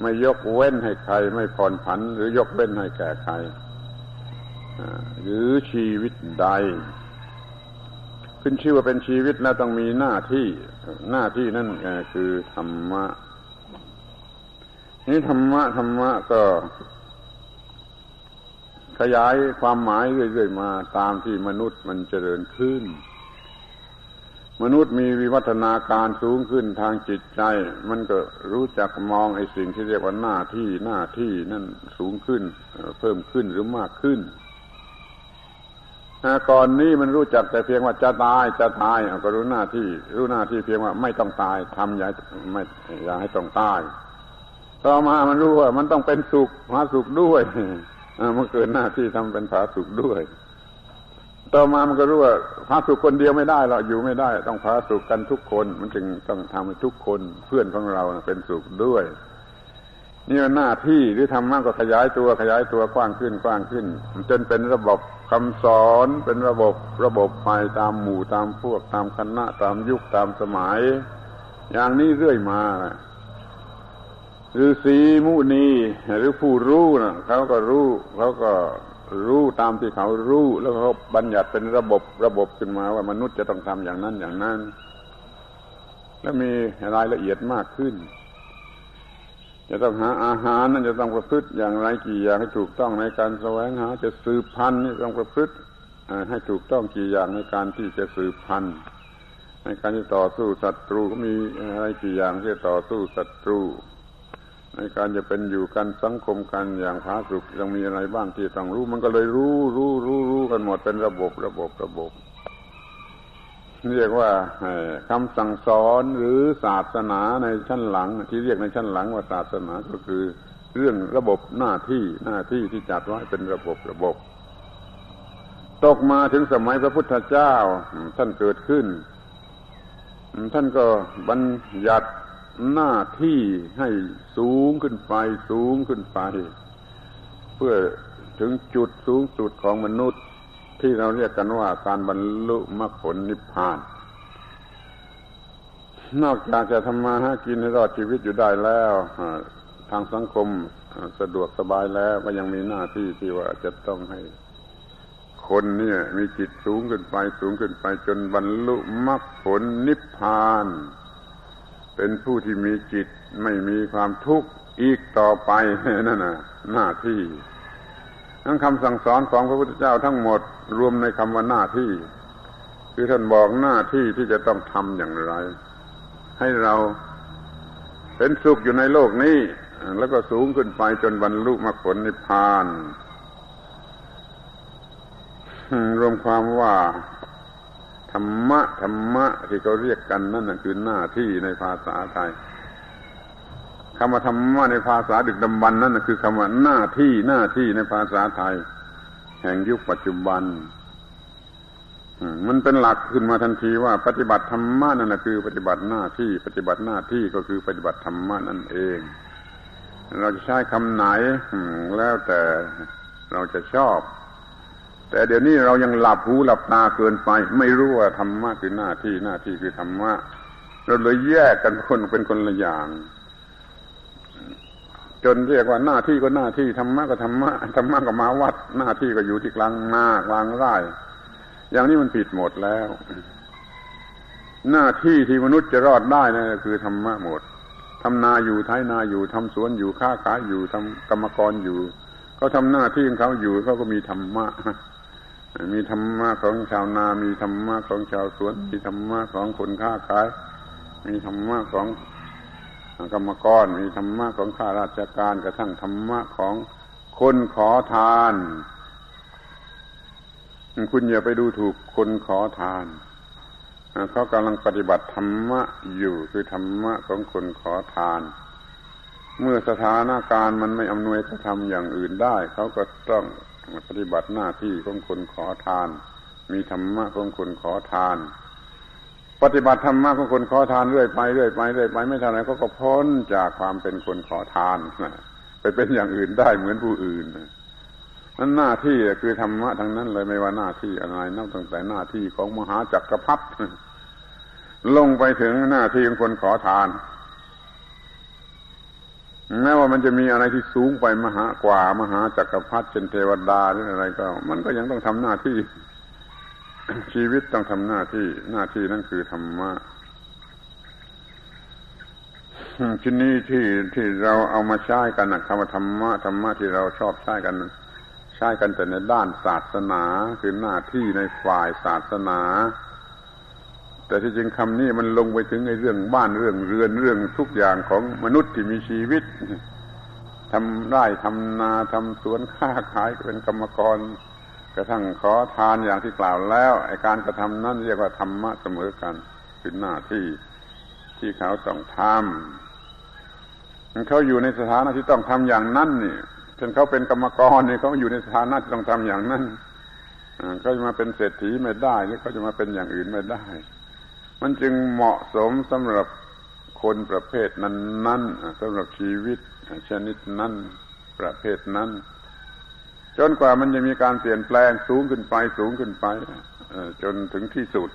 ไม่ยกเว้นให้ใคร ไม่ผ่อนผัน หรือยกเว้นให้แก่ใครหรือชีวิตใด ขึ้นชื่อว่าเป็นชีวิตแล้วต้องมีหน้าที่ หน้าที่นั่นคือธรรมะนี่ธรรมะธรรมะก็ ขยายความหมายเรื่อยๆมาตามที่มนุษย์มันเจริญขึ้น มนุษย์มีวิวัฒนาการสูงขึ้นทางจิตใจ มันก็รู้จักมองไอ้สิ่งที่เรียกว่าหน้าที่หน้าที่นั่นสูงขึ้น เพิ่มขึ้นหรือมากขึ้นก่อนนี้มันรู้จักแต่เพียงว่าจะตายจะตายก็รู้หน้าที่ รู้หน้าที่เพียงว่าไม่ต้องตายทำอย่าไม่อย่าให้ต้องตายต่อมามันรู้ว่ามันต้องเป็นสุขหาสุขด้วยมันเกิดหน้าที่ทำเป็นผาสุกด้วย ต่อมามันก็รู้ว่าพาสุขคนเดียวไม่ได้เราอยู่ไม่ได้ ต้องพาสุขกันทุกคน มันจึงต้องทำให้ทุกคนเพื่อนของเราเป็นสุขด้วยนี่หน้าที่หรือทำมากก็ขยายตัวขยายตัวกว้างขึ้นกว้างขึ้น จนเป็นระบบคำสอนเป็นระบบระบบไปตามหมู่ตามพวกตามคณะตามยุคตามสมัย อย่างนี้เรื่อยมาหรือสีมุนีหรือผู้รู้นะเขาก็รู้เขาก็ รู้ตามที่เขารู้แล้วเขาบัญญัติเป็นระบบระบบขึ้นมาว่ามนุษย์จะต้องทำอย่างนั้นอย่างนั้น แล้วมีรายละเอียดมากขึ้น จะต้องหาอาหารนั่นจะต้องประพฤติอย่างไรกี่อย่างให้ถูกต้องในการแสวงหา จะสืบพันธุ์นี่ต้องประพฤติให้ถูกต้องกี่อย่างในการที่จะสืบพันธุ์ในการที่ต่อสู้ศัตรูก็มีอะไรกี่อย่างที่ต่อสู้ศัตรู ในการจะเป็นอยู่กันสังคมกันอย่างผาสุกยังมีอะไรบ้างที่ต้องรู้ มันก็เลยรู้รู้รู้รู้กันหมดเป็นระบบระบบระบบ เรียกว่าคำสั่งสอนหรือศาสนาในชั้นหลัง ที่เรียกในชั้นหลังว่าศาสนาก็คือ เรื่องระบบหน้าที่หน้าที่ที่จัดไว้เป็นระบบระบบ ตกมาถึงสมัยพระพุทธเจ้าท่านเกิดขึ้น ท่านก็บัญญัติ หน้าที่ให้สูงขึ้นไป สูงขึ้นไป เพื่อถึงจุดสูงสุดของมนุษย์ ที่เราเรียกกันว่าการบรรลุมรรคผลนิพพาน นอกจากจะทำมาหากินให้รอดชีวิตอยู่ได้แล้วทางสังคมสะดวกสบายแล้วก็ยังมีหน้าที่ที่ว่าจะต้องให้คนเนี่ย มีจิตสูงขึ้นไปสูงขึ้นไปจนบรรลุมรรคผลนิพพาน เป็นผู้ที่มีจิตไม่มีความทุกข์อีกต่อไปนั่นน่ะหน้าที่ทั้งคำสั่งสอนของพระพุทธเจ้าทั้งหมดรวมในคำว่าหน้าที่ คือท่านบอกหน้าที่ที่จะต้องทำอย่างไร ให้เราเป็นสุขอยู่ในโลกนี้ แล้วก็สูงขึ้นไปจนบรรลุมรรคผลนิพพานรวมความว่า ธรรมะธรรมะที่เขาเรียกกันนั่นคือหน้าที่ในภาษาไทยคำว่าธรรมะในภาษาดึกดำบรรนั่นคือคำว่าหน้าที่หน้าที่ในภาษาไทย แห่งยุคปัจจุบันมันเป็นหลักขึ้นมาทันทีว่าปฏิบัติธรรมะนั่นคือ ปฏิบัติหน้าที่ ปฏิบัติหน้าที่ก็คือปฏิบัติธรรมะนั่นเอง เราจะใช้คำไหนแล้วแต่เราจะชอบ แต่เดี๋ยวนี้เรายังหลับหูหลับตาเกินไป ไม่รู้ว่าธรรมะคือหน้าที่หน้าที่คือธรรมะเราเลยแยกกันคนเป็นคนละอย่าง จนเรียกว่าหน้าที่ก็หน้าที่ธรรมะก็ธรรมะธรรมะก็มาวัด หน้าที่ก็อยู่ที่กลางหน้ากลางไร่อย่างนี้มันผิดหมดแล้ว หน้าที่ที่มนุษย์จะรอดได้นะคือธรรมะหมดทำนาอยู่ไถนาอยู่ทำสวนอยู่ค้าขายอยู่ทำกรรมกรอยู่เขาทำหน้าที่ของเขาอยู่เขาก็มีธรรมะ มีธรรมะของชาวนา มีธรรมะของชาวสวน มีธรรมะของคนค้าขาย มีธรรมะของกรรมกร มีธรรมะของข้าราชการกระทั่งธรรมะของคนขอทาน คุณอย่าไปดูถูกคนขอทานเขากำลังปฏิบัติธรรมะอยู่คือธรรมะของคนขอทาน เมื่อสถานการณ์มันไม่อำนวยกระทำอย่างอื่นได้ เขาก็ต้อง ปฏิบัติหน้าที่ของคนขอทาน มีธรรมะของคนขอทาน ปฏิบัติธรรมะของคนขอทานเรื่อยไปเรื่อยไปเรื่อยไปไม่เท่าไหร่ก็ก็พ้นจากความเป็นคนขอทานไปเป็นอย่างอื่นได้เหมือนผู้อื่นนั่นหน้าที่คือธรรมะทั้งนั้นเลยไม่ว่าหน้าที่อะไรนับตั้งแต่หน้าที่ของมหาจักรพรรดิลงไปถึงหน้าที่ของคนขอทาน แม้ว่ามันจะมีอะไรที่สูงไปมหากว่ามหาจักรพรรดิเช่นเทวดาหรืออะไรก็ มันก็ยังต้องทำหน้าที่ ชีวิตต้องทำหน้าที่หน้าที่นั่นคือธรรมะที่นี้ที่ที่เราเอามาใช้กันนะคำว่าธรรมะธรรมะที่เราชอบใช้กันใช้กันแต่ในด้านศาสนาคือหน้าที่ในฝ่ายศาสนา แต่ที่จริงคำนี้มันลงไปถึงในเรื่องบ้านเรื่องเรือนเรื่องทุกอย่างของมนุษย์ที่มีชีวิตทำไร่ทำนาทำสวนค้าขายเป็นกรรมกร กระทั่งขอทานอย่างที่กล่าวแล้วไอการกระทำนั้นเรียกว่าธรรมะเสมอกันคือหน้าที่ที่เขาต้องทำเขาอยู่ในสถานะที่ต้องทำอย่างนั้นนี่จนเขาเป็นกรรมกรเนี่ยเขาอยู่ในสถานะที่ต้องทำอย่างนั้นเขาจะมาเป็นเศรษฐีไม่ได้หรือเขาจะมาเป็นอย่างอื่นไม่ได้ มันจึงเหมาะสมสำหรับคนประเภทนั้นๆสำหรับชีวิตชนิดนั้นประเภทนั้น จนกว่ามันจะมีการเปลี่ยนแปลงสูงขึ้นไปสูงขึ้นไปจนถึงที่สุด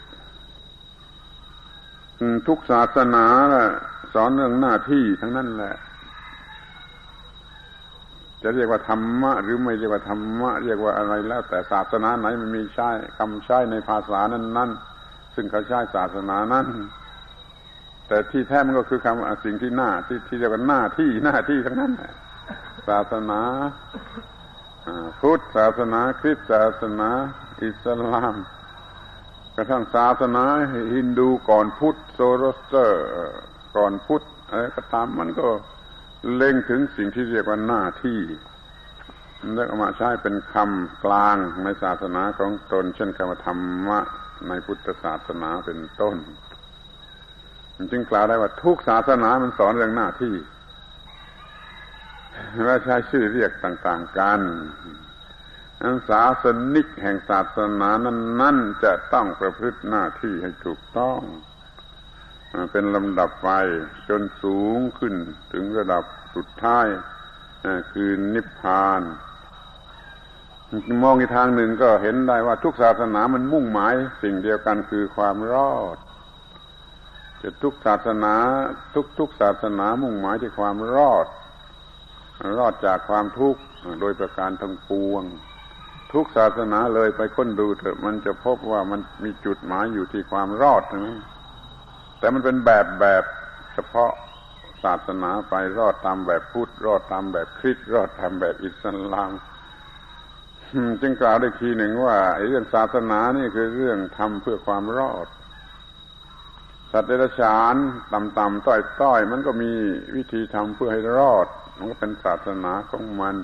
ทุกศาสนาสอนเรื่องหน้าที่ทั้งนั้นแหละ จะเรียกว่าธรรมะ หรือไม่เรียกว่าธรรมะ เรียกว่าอะไรแล้ว แต่ศาสนาไหนมันมีใช้คำใช้ในภาษานั้นนั้น ซึ่งเขาใช้ศาสนานั้น แต่ที่แท้มันก็คือคำสิ่งที่หน้าที่ที่เรียกว่าหน้าที่หน้าที่ทั้งนั้นศาสนาพุทธศาสนาคริสต์ศาสนา อิสลามกระทั่งศาสนาฮินดูก่อนพุทธโซโรสเตอร์ ก่อนพุทธอะไรก็ตามมันก็เล็งถึงสิ่งที่เรียกว่าหน้าที่แล้วมาใช้เป็นคำกลางในศาสนาของตน เช่นคำธรรมะ ในพุทธศาสนาเป็นต้นจึงกล่าวได้ว่าทุกศาสนามันสอนเรื่องหน้าที่และใช้ชื่อเรียกต่าง ๆกันอันศาสนิกแห่งศาสนานั้นนั่นจะต้องประพฤติหน้าที่ให้ถูกต้องเป็นลำดับไปจนสูงขึ้นถึงระดับสุดท้ายคือนิพพาน มองอีกทางหนึ่งก็เห็นได้ว่าทุกศาสนามันมุ่งหมาย สิ่งเดียวกันคือความรอดจะทุกศาสนา ทุกทุกศาสนามุ่งหมายที่ความรอด รอดจากความทุกข์โดยประการทั้งปวง ทุกศาสนาเลยไปค้นดูเถอะมันจะพบว่ามันมีจุดหมายอยู่ที่ความรอดนะแต่มันเป็นแบบแบบเฉพาะศาสนาไปรอดตามแบบพุทธรอดตามแบบคริสต์รอดตามแบบอิสลาม จึงกล่าวได้ทีหนึ่งว่าเรื่องศาสนานี่คือเรื่องทำเพื่อความรอด สัตว์เดรัจฉานต่ำๆต้อยๆมันก็มีวิธีทำเพื่อให้รอด มันก็เป็นศาสนาของมัน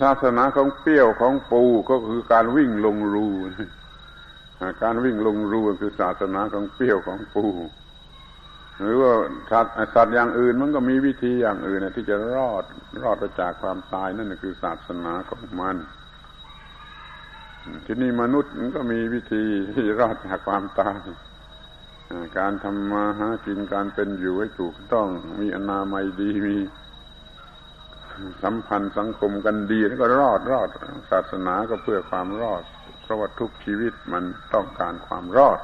ศาสนาของเปี้ยวของปูก็คือการวิ่งลงรูการวิ่งลงรูคือศาสนาของเปี้ยวของปูหรือว่าสัตว์สัตว์อย่างอื่นมันก็มีวิธีอย่างอื่นที่จะรอดรอดจากความตายนั่นคือศาสนาของมัน ที่นี่มนุษย์มันก็มีวิธีที่รอดจากความตายการทำมาหากินการเป็นอยู่ให้ถูกต้องมีอนามัยดีมีสัมพันธ์สังคมกันดีแล้วก็รอดรอด ศาสนาก็เพื่อความรอด เพราะว่าทุกชีวิตมันต้องการความรอด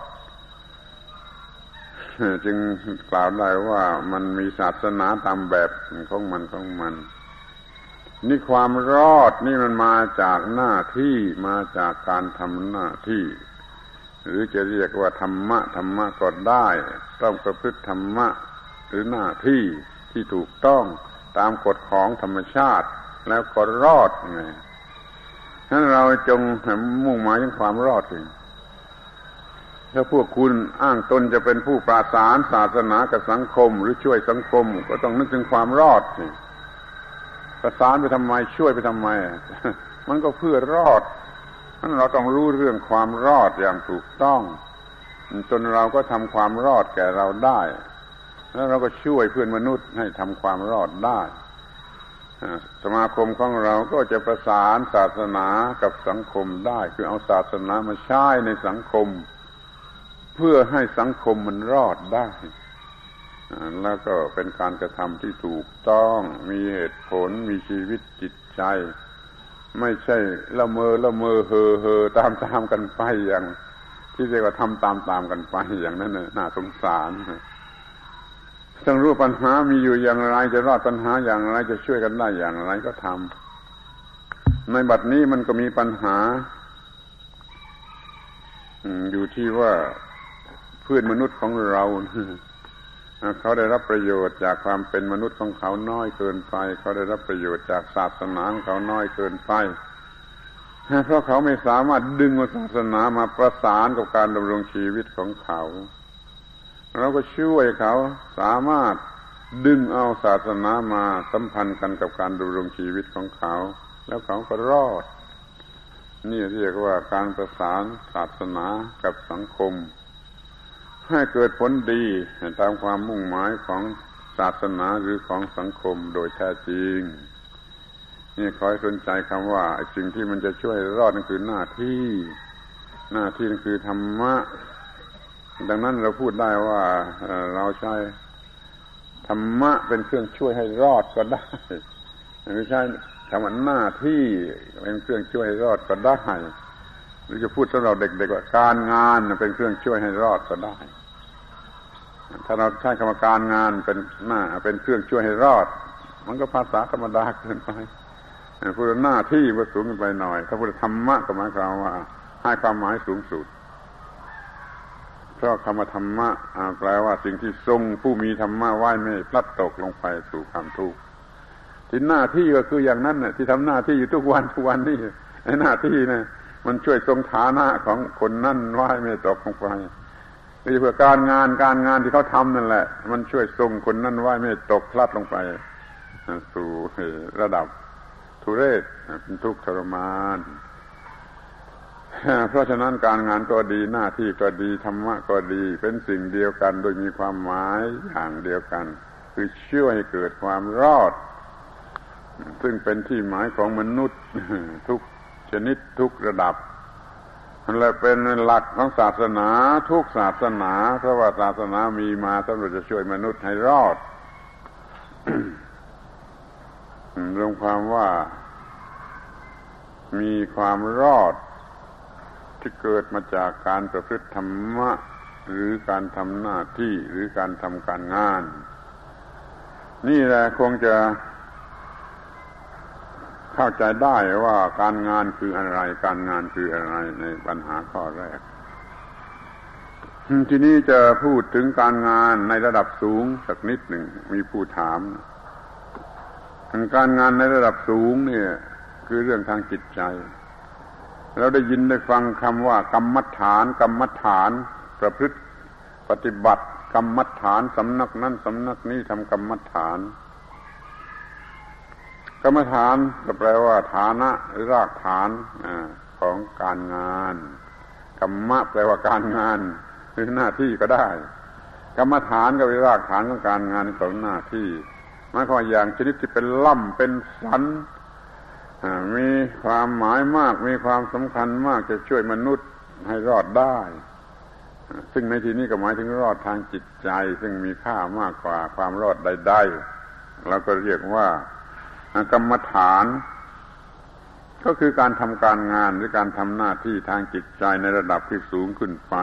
จึงกล่าวได้ว่ามันมีศาสนาตามแบบของมันของมัน นี่ความรอดนี่มันมาจากหน้าที่มาจากการทำหน้าที่ หรือจะเรียกว่าธรรมะธรรมะก็ได้ ต้องประพฤติธรรมะหรือหน้าที่ที่ถูกต้องตามกฎของธรรมชาติ แล้วก็รอดไงฉะนั้นเราจงมุ่งหมายถึงความรอดเองถ้าพวกคุณอ้างตนจะเป็นผู้ปราศานศาสนากับสังคม หรือช่วยสังคม ก็ต้องนึกถึงความรอดสิ ประสานไปทำไมช่วยไปทำไม มันก็เพื่อรอดนั้นเราต้องรู้เรื่องความรอดอย่างถูกต้อง จนเราก็ทำความรอดแก่เราได้ แล้วเราก็ช่วยเพื่อนมนุษย์ให้ทำความรอดได้สมาคมของเราก็จะประสานศาสนากับสังคมได้ คือเอาศาสนามาใช้ในสังคม เพื่อให้สังคมมันรอดได้ แล้วก็เป็นการกระทำที่ถูกต้องมีเหตุผลมีชีวิตจิตใจ ไม่ใช่ละเมอละเมอเฮอเฮอตามตามกันไปอย่าง ที่เรียกว่าทำตามตามกันไปอย่างนั้นน่าสงสารต้องรู้ปัญหามีอยู่อย่างไร จะรอดปัญหาอย่างไรจะช่วยกันได้อย่างไรก็ทำในบัดนี้มันก็มีปัญหาอยู่ที่ว่าเพื่อนมนุษย์ของเรา เขาได้รับประโยชน์จากความเป็นมนุษย์ของเขาน้อยเกินไป เขาได้รับประโยชน์จากศาสนาของเขาน้อยเกินไปเพราะเขาไม่สามารถดึงศาสนามาประสานกับการดำรงชีวิตของเขาเราก็ช่วยเขาสามารถดึงเอาศาสนามาสัมพันธ์กันกับการดำรงชีวิตของเขา แล้วเขาก็รอด นี่เรียกว่าการประสานศาสนากับสังคม ให้เกิดผลดีตามความมุ่งหมายของศาสนาหรือของสังคมโดยแท้จริง นี่คอยสนใจคำว่าสิ่งที่มันจะช่วยรอดนั่นคือหน้าที่ หน้าที่นั่นคือธรรมะ ดังนั้นเราพูดได้ว่าเราใช้ธรรมะเป็นเครื่องช่วยให้รอดก็ได้ไม่ใช่คำว่าหน้าที่เป็นเครื่องช่วยให้รอดก็ได้ หรือจะพูดสำหรับเด็กๆว่าการงานเป็นเครื่องช่วยให้รอดก็ได้ ถ้าเราใช้คำว่าการงานเป็นหน้าเป็นเครื่องช่วยให้รอด มันก็ภาษาธรรมดาเกินไปพูดหน้าที่มันสูงขึ้นไปหน่อย ถ้าพูดธรรมะก็หมายความว่าให้ความหมายสูงสุดเพราะคำว่าธรรมะแปลว่าสิ่งที่ทรงผู้มีธรรมะไหว้ไม่พลัดตกลงไปสู่ความทุกข์ที่หน้าที่ก็คืออย่างนั้นน่ะที่ทำหน้าที่อยู่ทุกวันทุกวันนี่ไอ้หน้าที่นะ มันช่วยทรงฐานะของคนนั่นไหวไม่ตกลงไปนี่เพื่อการงานการงานที่เขาทำนั่นแหละ มันช่วยทรงคนนั่นไหวไม่ตกพลัดลงไป สู่ระดับทุเรศเป็นทุกข์ทรมาน เพราะฉะนั้นการงานก็ดีหน้าที่ก็ดีธรรมะก็ดี เป็นสิ่งเดียวกันโดยมีความหมายอย่างเดียวกัน คือช่วยให้เกิดความรอด ซึ่งเป็นที่หมายของมนุษย์ทุก ชนิดทุกระดับและเป็นหลักของศาสนาทุกศาสนา เพราะว่าศาสนามีมาสำหรับจะช่วยมนุษย์ให้รอดรวมความว่ามีความรอดที่เกิดมาจากการประพฤติธรรมะ หรือการทำหน้าที่หรือการทำการงาน นี่แหละคงจะ เข้าใจได้ว่าการงานคืออะไร การงานคืออะไรในปัญหาข้อแรก ทีนี้จะพูดถึงการงานในระดับสูงสักนิดหนึ่งมีผู้ถามการงานในระดับสูงเนี่ย คือเรื่องทางจิตใจ เราได้ยินได้ฟังคำว่ากรรมฐาน กรรมฐาน ประพฤติปฏิบัติ กรรมฐานสำนักนั้นสำนักนี้ทำกรรมฐาน กรรมฐานก็แปลว่าฐานะหรือรากฐานอของการงานกรรมะแปลว่าการงาน หรือหน้าที่ก็ได้ กรรมฐานก็เป็นรากฐานของการงานของหน้าที่หมายความอย่างชนิดที่เป็นล่ำเป็นสันมีความหมายมาก มีความสำคัญมากจะช่วยมนุษย์ให้รอดได้ ซึ่งในที่นี้ก็หมายถึงรอดทางจิตใจ ซึ่งมีค่ามากกว่าความรอดใด ๆ เราก็เรียกว่า กรรมฐาน ก็คือการทำการงานหรือการทำหน้าที่ทางจิตใจในระดับที่สูงขึ้นไป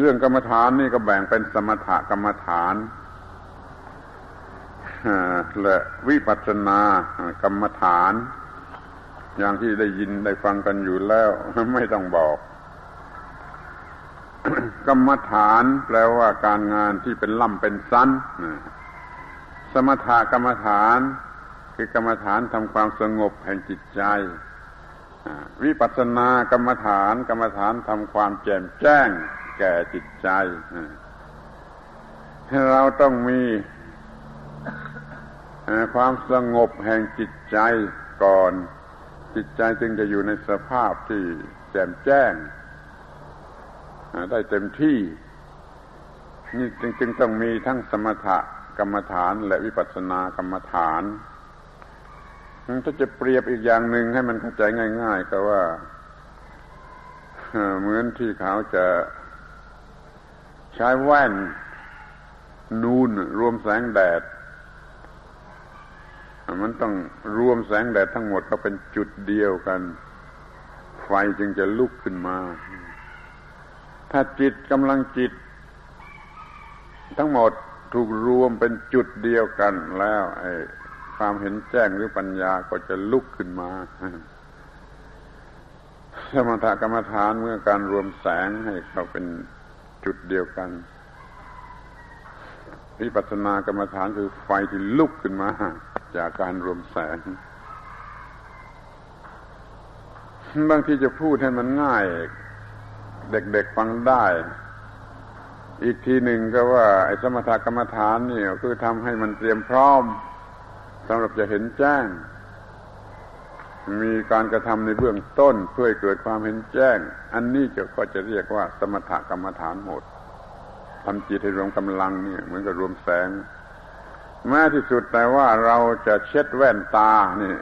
เรื่องกรรมฐานนี่ก็แบ่งเป็นสมถกรรมฐานและวิปัสสนากรรมฐาน อย่างที่ได้ยินได้ฟังกันอยู่แล้วไม่ต้องบอกกรรมฐานแปลว่าการงานที่เป็นล่ำเป็นสั้น สมถกรรมฐาน คือกรรมฐานทำความสงบแห่งจิตใจวิปัสสนากรรมฐาน กรรมฐานทำความแจ่มแจ้ง แก่จิตใจเราต้องมีความสงบแห่งจิตใจก่อน จิตใจจึงจะอยู่ในสภาพที่แจ่มแจ้ง ได้เต็มที่นี่จึงจึงต้องมีทั้งสมถะ กรรมฐาน และวิปัสสนากรรมฐานถ้าจะเปรียบอีกอย่างหนึ่งให้มันเข้าใจง่าย ๆ ก็ว่าเหมือนที่เขาจะใช้แว่น นูนรวมแสงแดด มันต้องรวมแสงแดดทั้งหมดก็เป็นจุดเดียวกัน ไฟจึงจะลุกขึ้นมา ถ้าจิตกำลังจิต ทั้งหมด ถูกรวมเป็นจุดเดียวกันแล้วไอ้ความเห็นแจ้งหรือปัญญาก็จะลุกขึ้นมา สมถกรรมฐานเมื่อการรวมแสงให้เขาเป็นจุดเดียวกันวิปัสสนากรรมฐานคือไฟที่ลุกขึ้นมา จากการรวมแสง บางทีจะพูดให้มันง่าย เด็กๆฟังได้ อีกทีหนึ่งก็ว่าไอ้สมถกรรมฐานนี่คือทำให้มันเตรียมพร้อมสำหรับจะเห็นแจ้ง มีการกระทำในเบื้องต้นเพื่อเกิดความเห็นแจ้ง อันนี้จะก็จะเรียกว่าสมถกรรมฐานหมดทำจิตให้รวมกำลังเนี่ยเหมือนกับรวมแสงแม้ที่สุดแต่ว่าเราจะเช็ดแว่นตานี่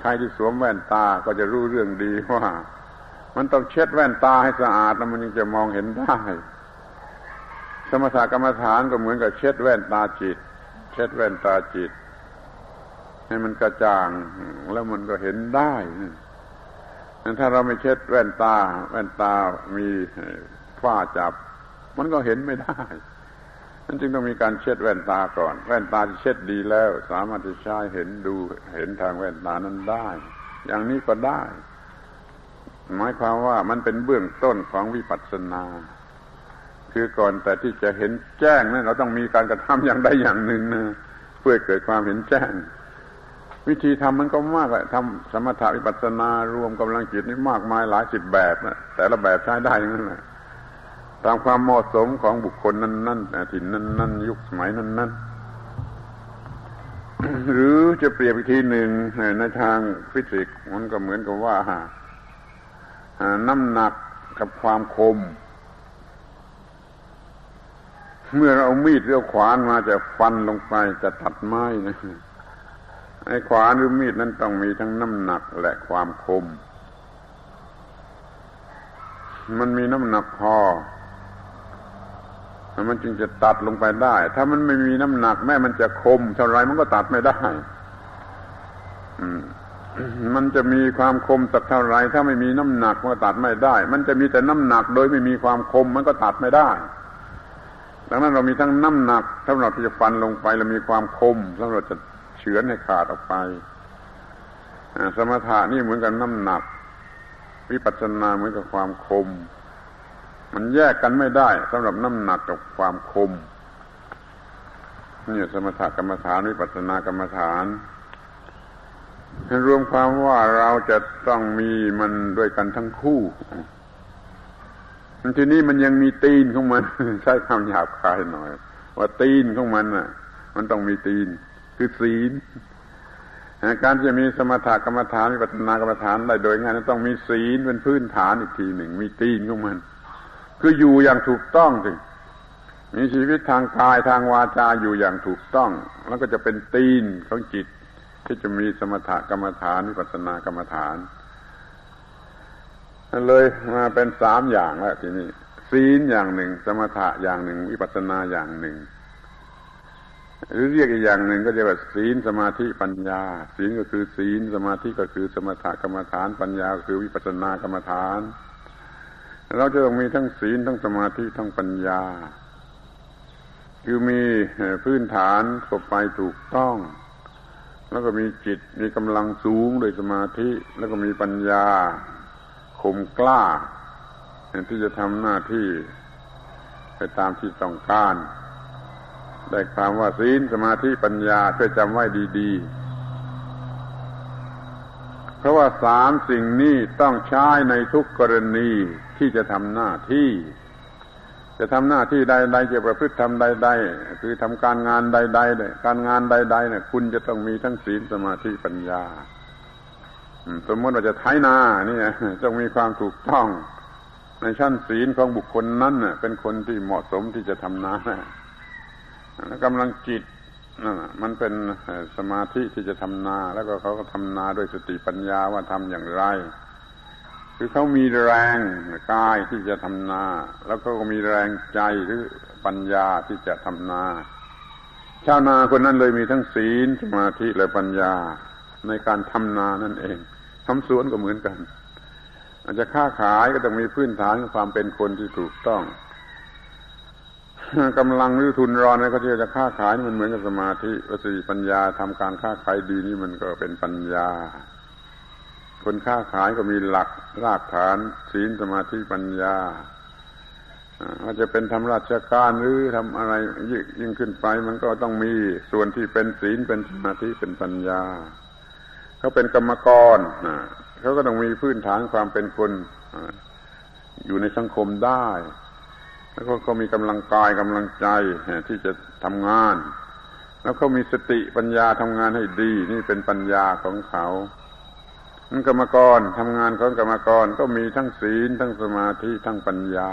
ใครที่สวมแว่นตาก็จะรู้เรื่องดีว่า มันต้องเช็ดแว่นตาให้สะอาดแล้วมันจึงจะมองเห็นได้ สมถกรรมฐานก็เหมือนกับเช็ดแว่นตาจิต เช็ดแว่นตาจิต ให้มันกระจ่าง แล้วมันก็เห็นได้ถ้าเราไม่เช็ดแว่นตา แว่นตามีฝ้าจับ มันก็เห็นไม่ได้นั่นจึงต้องมีการเช็ดแว่นตาก่อน แว่นตาที่เช็ดดีแล้ว สามารถจะใช้เห็นดูเห็นทางแว่นตานั้นได้ อย่างนี้ก็ได้ หมายความว่ามันเป็นเบื้องต้นของวิปัสสนา คือก่อนแต่ที่จะเห็นแจ้งนั้นเราต้องมีการกระทำอย่างใดอย่างหนึ่งนะเพื่อเกิดความเห็นแจ้ง วิธีทำมันก็มากเลยทำสมถะวิปัสสนารวมกำลังจิตนี่มากมายหลายสิบแบบนะแต่ละแบบใช้ได้ทั้งนั้นแหละตามความเหมาะสมของบุคคลนั้นๆถิ่นนั้นๆยุคสมัยนั้นๆหรือจะเปรียบอีกทีหนึ่งในทางฟิสิกส์มันก็เหมือนกับว่าน้ำหนักกับความคม เมื่อเราเอามีดเรือขวานมาจะฟันลงไปจะตัดไม้นะไอ้ขวานหรือมีดนั้นต้องมีทั้งน้ำหนักและความคม มันมีน้ำหนักพอมันจึงจะตัดลงไปได้ ถ้ามันไม่มีน้ำหนักแม้มันจะคมเท่าไรมันก็ตัดไม่ได้มันจะมีความคมสักเท่าไรถ้าไม่มีน้ำหนักมันก็ตัดไม่ได้ มันจะมีแต่น้ำหนักโดยไม่มีความคมมันก็ตัดไม่ได้ ดังนั้นเรามีทั้งน้ำหนักสำหรับที่จะฟันลงไปแล้วมีความคมสำหรับจะเฉือนให้ขาดออกไปสมถะนี่เหมือนกับน้ำหนัก วิปัสสนาเหมือนกับความคม มันแยกกันไม่ได้สำหรับน้ำหนักกับความคมนี่สมถกรรมฐานวิปัสสนากรรมฐานรวมความว่าเราจะต้องมีมันด้วยกันทั้งคู่ ทีนี้มันยังมีตีนของมัน ใช้คำหยาบคายหน่อย ว่าตีนของมันน่ะ มันต้องมีตีน คือศีลการจะมีสมถกรรมฐานวิปัสสนากรรมฐานได้โดยง่ายนั้นต้องมีศีลเป็นพื้นฐานอีกทีหนึ่ง มีตีนของมัน คืออยู่อย่างถูกต้องสิมีชีวิตทางกายทางวาจาอยู่อย่างถูกต้อง แล้วก็จะเป็นตีนของจิต ที่จะมีสมถกรรมฐานวิปัสสนากรรมฐาน เลยมาเป็นสามอย่างแล้วทีนี้ศีลอย่างหนึ่ง สมถะอย่างหนึ่ง วิปัสสนาอย่างหนึ่ง หรือเรียกอีกอย่างหนึ่งก็เรียกว่าศีลสมาธิปัญญา ศีลก็คือศีลสมาธิก็คือสมถะกรรมฐาน ปัญญาคือวิปัสสนากรรมฐาน เราจะต้องมีทั้งศีลทั้งสมาธิทั้งปัญญา คือมีพื้นฐานกบไปถูกต้อง แล้วก็มีจิตมีกำลังสูงโดยสมาธิแล้วก็มีปัญญา คมกล้าที่จะทำหน้าที่ไปตามที่ต้องการ ได้ความว่าศีลสมาธิปัญญาเพื่อจำไว้ดีๆ เพราะว่าสามสิ่งนี้ต้องใช้ในทุกกรณีที่จะทำหน้าที่ จะทำหน้าที่ใดๆจะประพฤติทำใดๆคือทำการงานใดๆเนี่ยการงานใดๆเนี่ยคุณจะต้องมีทั้งศีลสมาธิปัญญา สมมติว่าจะไถนานี่ต้องมีความถูกต้อง ในชั้นศีลของบุคคลนั้นเป็นคนที่เหมาะสมที่จะทำนาแล้วกำลังจิตนั่นมันเป็นสมาธิที่จะทำนา แล้วก็เขาก็ทำนาด้วยสติปัญญาว่าทำอย่างไร คือเขามีแรงกายที่จะทำนา แล้วก็มีแรงใจหรือปัญญาที่จะทำนาชาวนาคนนั้นเลยมีทั้งศีลสมาธิและปัญญาในการทำนานั่นเอง ทำสวนก็เหมือนกัน อาจจะค้าขายก็ต้องมีพื้นฐานความเป็นคนที่ถูกต้องกำลังหรือทุนรอนนะก็ที่จะค้าขายมันเหมือนกับสมาธิวสีปัญญาทำการค้าขายดีนี่มันก็เป็นปัญญา คนค้าขายก็มีหลักรากฐานศีลสมาธิปัญญาอาจจะเป็นทำราชการหรือทำอะไรยิ่งขึ้นไป มันก็ต้องมีส่วนที่เป็นศีลเป็นสมาธิเป็นปัญญา เขาเป็นกรรมกรเขาก็ต้องมีพื้นฐานความเป็นคนอยู่ในสังคมได้ แล้วเขามีกำลังกายกำลังใจที่จะทำงาน แล้วเขามีสติปัญญาทำงานให้ดี นี่เป็นปัญญาของเขานั่นกรรมกรทำงานของกรรมกรก็มีทั้งศีลทั้งสมาธิทั้งปัญญา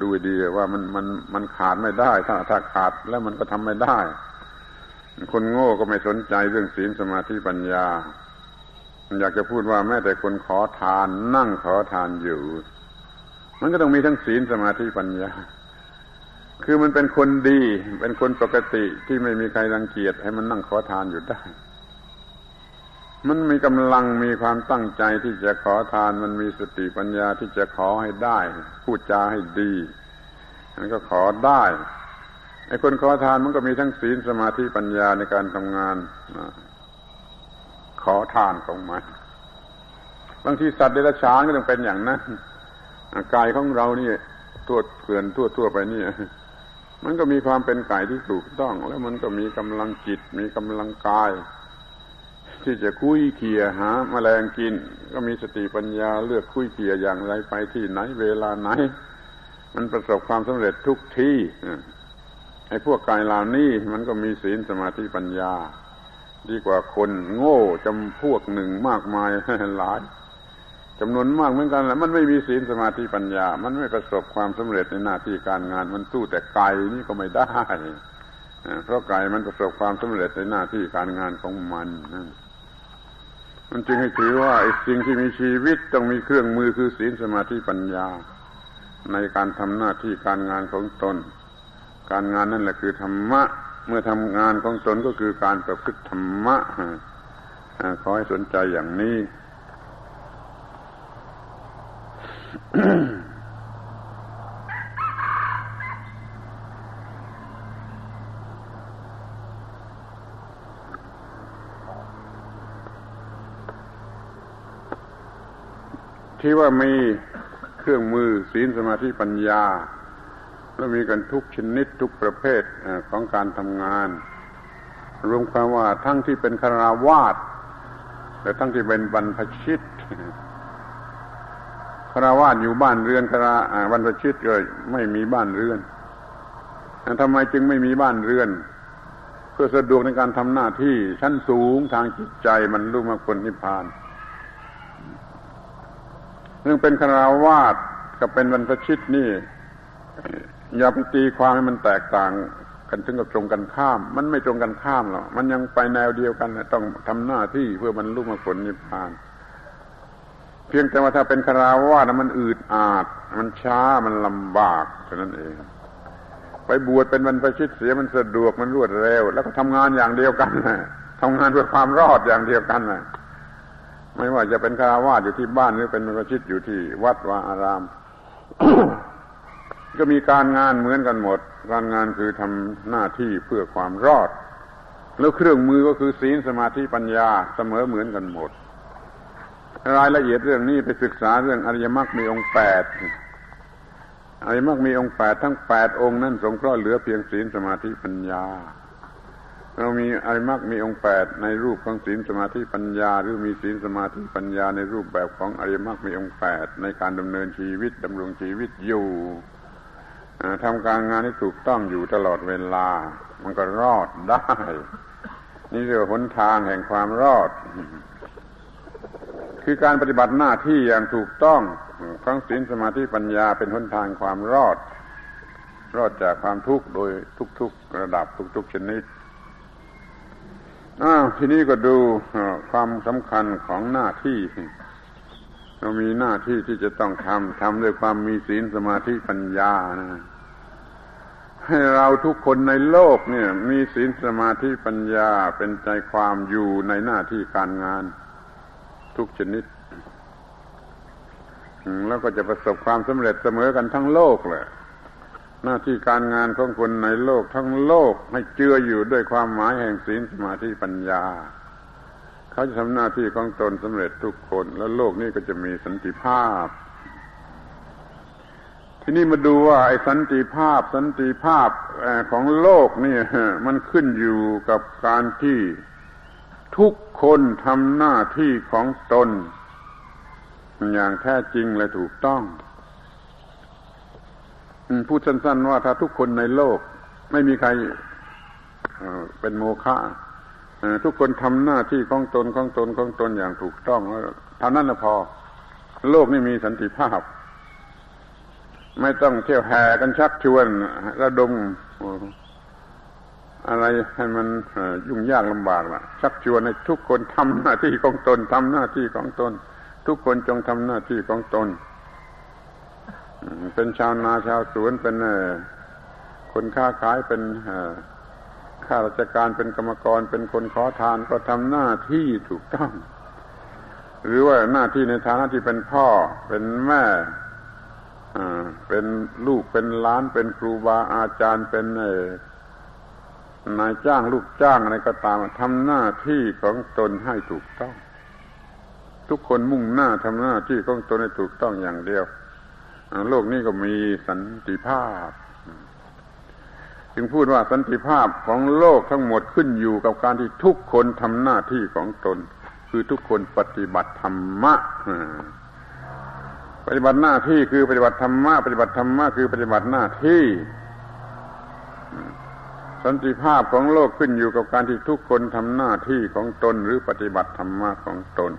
ดูดีว่ามันมันมันขาดไม่ได้ ถ้าถ้าขาดแล้วมันก็ทำไม่ได้ คนโง่ก็ไม่สนใจเรื่องศีลสมาธิปัญญา อยากจะพูดว่าแม้แต่คนขอทาน นั่งขอทานอยู่ มันก็ต้องมีทั้งศีลสมาธิปัญญา คือมันเป็นคนดี เป็นคนปกติที่ไม่มีใครรังเกียจให้มันนั่งขอทานอยู่ได้ มันมีกำลังมีความตั้งใจที่จะขอทาน มันมีสติปัญญาที่จะขอให้ได้ พูดจาให้ดี มันก็ขอได้ ไอ้คนขอทานมันก็มีทั้งศีลสมาธิปัญญาในการทำงานขอทานของมันบางทีสัตว์เดรัจฉานก็ต้องเป็นอย่างนั้นกายของเรานี่ทั่วเกลื่อนทั่วทั่วไปนี่มันก็มีความเป็นกายที่ถูกต้อง แล้วมันก็มีกำลังจิต มีกำลังกาย ที่จะคุยเคียหาแมลงกิน ก็มีสติปัญญาเลือกคุยเคียอย่างไรไปที่ไหนเวลาไหน มันประสบความสำเร็จทุกที่ ไอ้พวกกายเหล่านี้มันก็มีศีลสมาธิปัญญา ดีกว่าคนโง่จำพวกหนึ่งมากมายหลายจำนวนมากเหมือนกันแหละมันไม่มีศีลสมาธิปัญญา มันไม่ประสบความสำเร็จในหน้าที่การงาน มันสู้แต่ไก่นี่ก็ไม่ได้เพราะไก่มันประสบความสำเร็จในหน้าที่การงานของมันมันจึงให้ถือว่าไอ้สิ่งที่มีชีวิตต้องมีเครื่องมือคือศีลสมาธิปัญญา ในการทำหน้าที่การงานของตน การงานนั่นแหละคือธรรมะ เมื่อทำงานของตนก็คือการประพฤติธรรมะขอให้สนใจอย่างนี้ที่ว่ามีเครื่องมือศีลสมาธิปัญญา แล้วมีกันทุกชนิดทุกประเภทของการทำงาน รวมความว่าทั้งที่เป็นคาราวาสและทั้งที่เป็นบรรพชิตคาราวาสอยู่บ้านเรือนคาราบรรพชิตก็ไม่มีบ้านเรือนทำไมจึงไม่มีบ้านเรือน เพื่อสะดวกในการทำหน้าที่ชั้นสูงทางจิตใจมันรู้มาคนนิพพานเรื่องเป็นคาราวาสกับเป็นบรรพชิตนี่ อย่าไปตีความให้มันแตกต่างกันถึงกับตรงกันข้าม มันไม่ตรงกันข้ามหรอกมันยังไปแนวเดียวกันต้องทำหน้าที่เพื่อมันลุกมาผลนิพพาน เพียงแต่ว่าถ้าเป็นคาราวาสมันอืดอาด มันช้ามันลำบากเท่านั้นเอง ไปบวชเป็นบรรพชิตเสียมันสะดวกมันรวดเร็ว แล้วก็ทำงานอย่างเดียวกันนะทำงานเพื่อความรอดอย่างเดียวกันนะไม่ว่าจะเป็นคาราวาสอยู่ที่บ้านหรือเป็นบรรพชิตอยู่ที่วัดวาอาราม ก็มีการงานเหมือนกันหมด การงานคือทำหน้าที่เพื่อความรอด แล้วเครื่องมือก็คือศีลสมาธิปัญญาเสมอเหมือนกันหมด รายละเอียดเรื่องนี้ไปศึกษาเรื่องอริยมรรคมีองค์แปดอริยมรรคมีองค์แปดทั้งแปดองค์นั้นสงเคราะห์เหลือเพียงศีลสมาธิปัญญา เรามีอริยมรรคมีองค์แปดในรูปของศีลสมาธิปัญญา หรือมีศีลสมาธิปัญญาในรูปแบบของอริยมรรคมีองค์แปดในการดำเนินชีวิตดำรงชีวิตอยู่ ทำการงานที่ถูกต้องอยู่ตลอดเวลา มันก็รอดได้ นี่เรียกว่าหนทางแห่งความรอด คือการปฏิบัติหน้าที่อย่างถูกต้องทั้งศีลสมาธิปัญญาเป็นหนทางความรอด รอดจากความทุกข์โดยทุกๆระดับทุกๆชนิดอ้าวทีนี้ก็ดูความสำคัญของหน้าที่ เรามีหน้าที่ที่จะต้องทำทำด้วยความมีศีลสมาธิปัญญานะ ให้เราทุกคนในโลกเนี่ย มีศีลสมาธิปัญญาเป็นใจความอยู่ในหน้าที่การงาน ทุกชนิด แล้วก็จะประสบความสำเร็จเสมอกันทั้งโลกแหละหน้าที่การงานของคนในโลกทั้งโลกให้เจืออยู่ด้วยความหมายแห่งศีลสมาธิปัญญา เขาจะทำหน้าที่ของตนสำเร็จทุกคน แล้วโลกนี้ก็จะมีสันติภาพ ทีนี้มาดูว่าไอ้สันติภาพสันติภาพของโลกนี่มันขึ้นอยู่กับการที่ทุกคนทำหน้าที่ของตน อย่างแท้จริงและถูกต้องพูดสั้นๆว่าถ้าทุกคนในโลก ไม่มีใครเป็นโมฆะทุกคนทำหน้าที่ของตนของตนของตนอย่างถูกต้องเท่านั้นละพอ โลกนี่มีสันติภาพ ไม่ต้องเที่ยวแห่กันชักชวนระดมอะไรให้มันยุ่งยากลำบากล่ะ ชักชวนให้ทุกคนทำหน้าที่ของตนทำหน้าที่ของตน ทุกคนจงทำหน้าที่ของตน เป็นชาวนาชาวสวนเป็นคนค้าขายเป็นข้าราชการเป็นกรรมกรเป็นคนขอทานก็ทำหน้าที่ถูกต้อง หรือว่าหน้าที่ในฐานะที่เป็นพ่อเป็นแม่ เป็นลูกเป็นล้านเป็นครูบาอาจารย์เป็นนายจ้างลูกจ้างอะไรก็ตามทำหน้าที่ของตนให้ถูกต้อง ทุกคนมุ่งหน้าทำหน้าที่ของตนให้ถูกต้องอย่างเดียวโลกนี้ก็มีสันติภาพ จึงพูดว่าสันติภาพของโลกทั้งหมดขึ้นอยู่กับการที่ทุกคนทำหน้าที่ของตน คือทุกคนปฏิบัติธรรมะ ปฏิบัติหน้าที่คือปฏิบัติธรรมะปฏิบัติธรรมะคือปฏิบัติหน้าที่ สันติภาพของโลกขึ้นอยู่กับการที่ทุกคนทำหน้าที่ของตนหรือปฏิบัติธรรมะของตน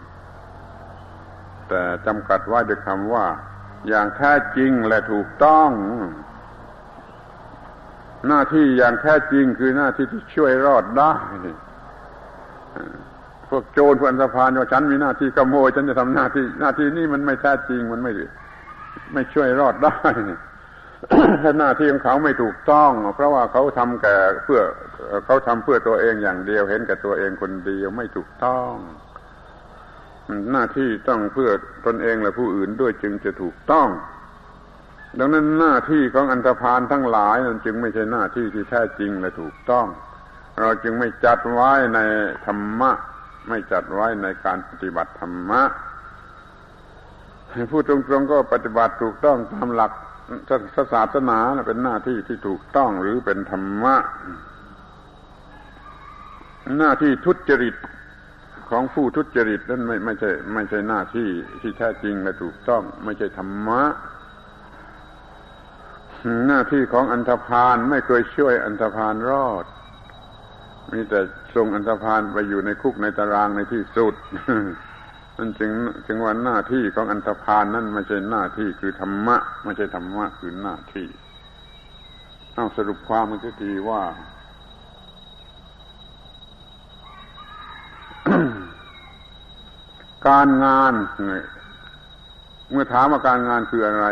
แต่จำกัดไว้ด้วยคำว่า อย่างแท้จริงและถูกต้อง หน้าที่อย่างแท้จริงคือหน้าที่ที่ช่วยรอดได้ พวกโจรพวกอันธพาลว่าฉันมีหน้าที่ขโมยฉันจะทำหน้าที่ หน้าที่นี้มันไม่แท้จริงมันไม่ไม่ช่วยรอดได้ถ้าหน้าที่ของเขาไม่ถูกต้อง เพราะว่าเขาทำแก่เพื่อเขาทำเพื่อตัวเองอย่างเดียว เห็นแก่ตัวเองคนเดียวไม่ถูกต้องหน้าที่ต้องเพื่อตนเองและผู้อื่นด้วยจึงจะถูกต้อง ดังนั้นหน้าที่ของอันธพาลทั้งหลายนั้นจึงไม่ใช่หน้าที่ที่แท้จริงและถูกต้อง เราจึงไม่จัดไว้ในธรรมะ ไม่จัดไว้ในการปฏิบัติธรรมะพูดตรงๆก็ปฏิบัติถูกต้องตามหลักศาสนาเป็นหน้าที่ที่ถูกต้องหรือเป็นธรรมะ หน้าที่ทุจริตของผู้ทุจริตนั้นไม่ไม่ใช่ ไม่ใช่หน้าที่ที่แท้จริงและถูกต้อง ไม่ใช่ธรรมะ หน้าที่ของอันธพาลไม่เคยช่วยอันธพาลรอด มีแต่ส่งอันธพาลไปอยู่ในคุกในตารางในที่สุดนั่นจึงจึงว่าหน้าที่ของอันธพาลนั่นไม่ใช่หน้าที่คือธรรมะไม่ใช่ธรรมะคือหน้าที่เอาสรุปความมันก็ทีว่า การงานเมื่อถามว่าการงานคืออะไร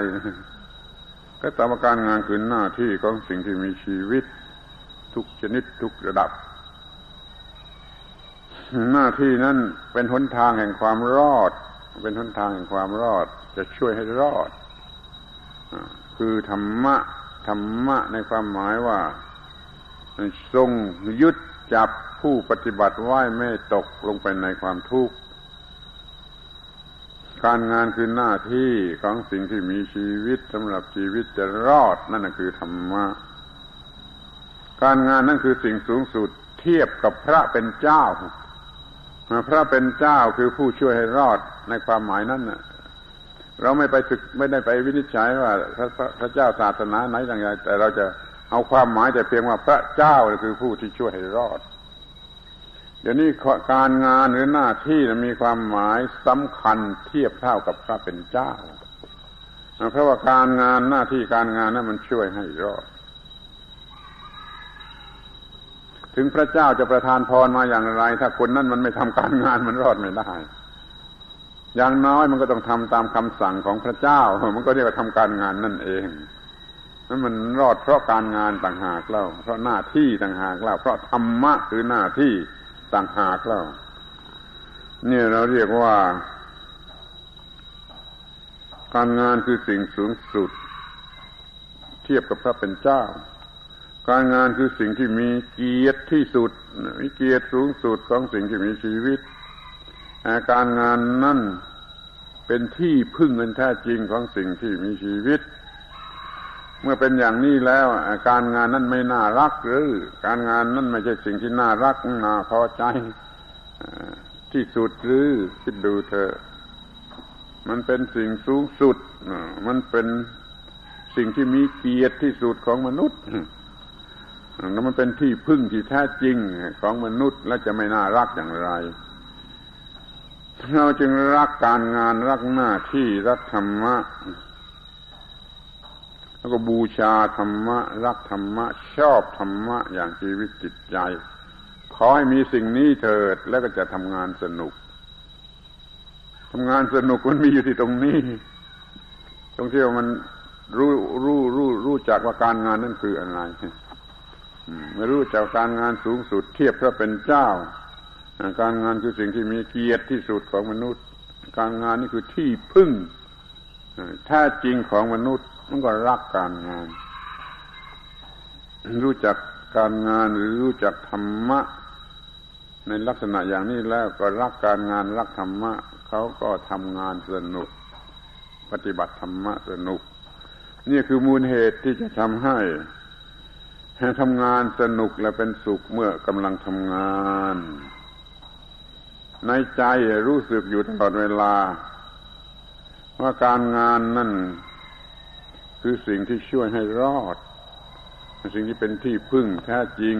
ก็ตอบว่าการงานคือหน้าที่ของสิ่งที่มีชีวิต ทุกชนิดทุกระดับ หน้าที่นั้นเป็นหนทางแห่งความรอด เป็นหนทางแห่งความรอด จะช่วยให้รอด คือธรรมะธรรมะในความหมายว่าทรงยึดจับผู้ปฏิบัติไหว้ไม่ตกลงไปในความทุกข์ การงานคือหน้าที่ของสิ่งที่มีชีวิตสำหรับชีวิตจะรอด นั่นคือธรรมะ การงานนั่นคือสิ่งสูงสุดเทียบกับพระเป็นเจ้า พระเป็นเจ้าคือผู้ช่วยให้รอดในความหมายนั้นนะเราไม่ไปศึกไม่ได้ไปวินิจฉัยว่าพระพระเจ้าศาสนาไหนอย่างไรแต่เราจะเอาความหมายแต่เพียงว่าพระเจ้าคือผู้ที่ช่วยให้รอด เดี๋ยวนี้การงานหรือหน้าที่มีความหมายสำคัญเทียบเท่ากับพระเป็นเจ้าเพราะว่าการงานหน้าที่การงานนั้นมันช่วยให้รอด ถึงพระเจ้าจะประทานพรมาอย่างไร ถ้าคนนั้นมันไม่ทำการงานมันรอดไม่ได้ อย่างน้อยมันก็ต้องทำตามคำสั่งของพระเจ้า มันก็เรียกว่าทำการงานนั่นเองนั่นมันรอดเพราะการงานต่างหากเล่า เพราะหน้าที่ต่างหากเล่า เพราะธรรมะคือหน้าที่ต่างหากเล่าเนี่ยเราเรียกว่า การงานคือสิ่งสูงสุด เทียบกับพระเป็นเจ้า การงานคือสิ่งที่มีเกียรติที่สุดมีเกียรติสูงสุดของสิ่งที่มีชีวิต การงานนั่นเป็นที่พึ่งเงินแท้จริงของสิ่งที่มีชีวิต เมื่อเป็นอย่างนี้แล้ว การงานนั้นไม่น่ารักหรือ การงานนั้นไม่ใช่สิ่งที่น่ารักน่าพอใจที่สุดหรือคิดดูเถอะมันเป็นสิ่งสูงสุดมันเป็นสิ่งที่มีเกียรติที่สุดของมนุษย์ แล้วมันเป็นที่พึ่งที่แท้จริงของมนุษย์และจะไม่น่ารักอย่างไร เราจึงรักการงานรักหน้าที่รักธรรมะ แล้วก็บูชาธรรมะ รักธรรมะ ชอบธรรมะ อย่างชีวิตจิตใจ ขอให้มีสิ่งนี้เถิดแล้วก็จะทำงานสนุกทำงานสนุกมันมีอยู่ที่ตรงนี้ ตรงที่ว่ามันรู้รู้รู้รู้จักว่าการงานนั่นคืออะไร ไม่รู้จักการงานสูงสุดเทียบพระเป็นเจ้า การงานคือสิ่งที่มีเกียรติที่สุดของมนุษย์ การงานนี่คือที่พึ่งแท้จริงของมนุษย์มันก็รักการงาน รู้จักการงานหรือรู้จักธรรมะ ในลักษณะอย่างนี้แล้วก็รักการงานรักธรรมะเขาก็ทำงานสนุก ปฏิบัติธรรมะสนุก นี่คือมูลเหตุที่จะทำให้ ทำงานสนุกและเป็นสุขเมื่อกำลังทำงาน ในใจรู้สึกอยู่ตลอดเวลา ว่าการงานนั่น คือสิ่งที่ช่วยให้รอดสิ่งที่เป็นที่พึ่งแท้จริง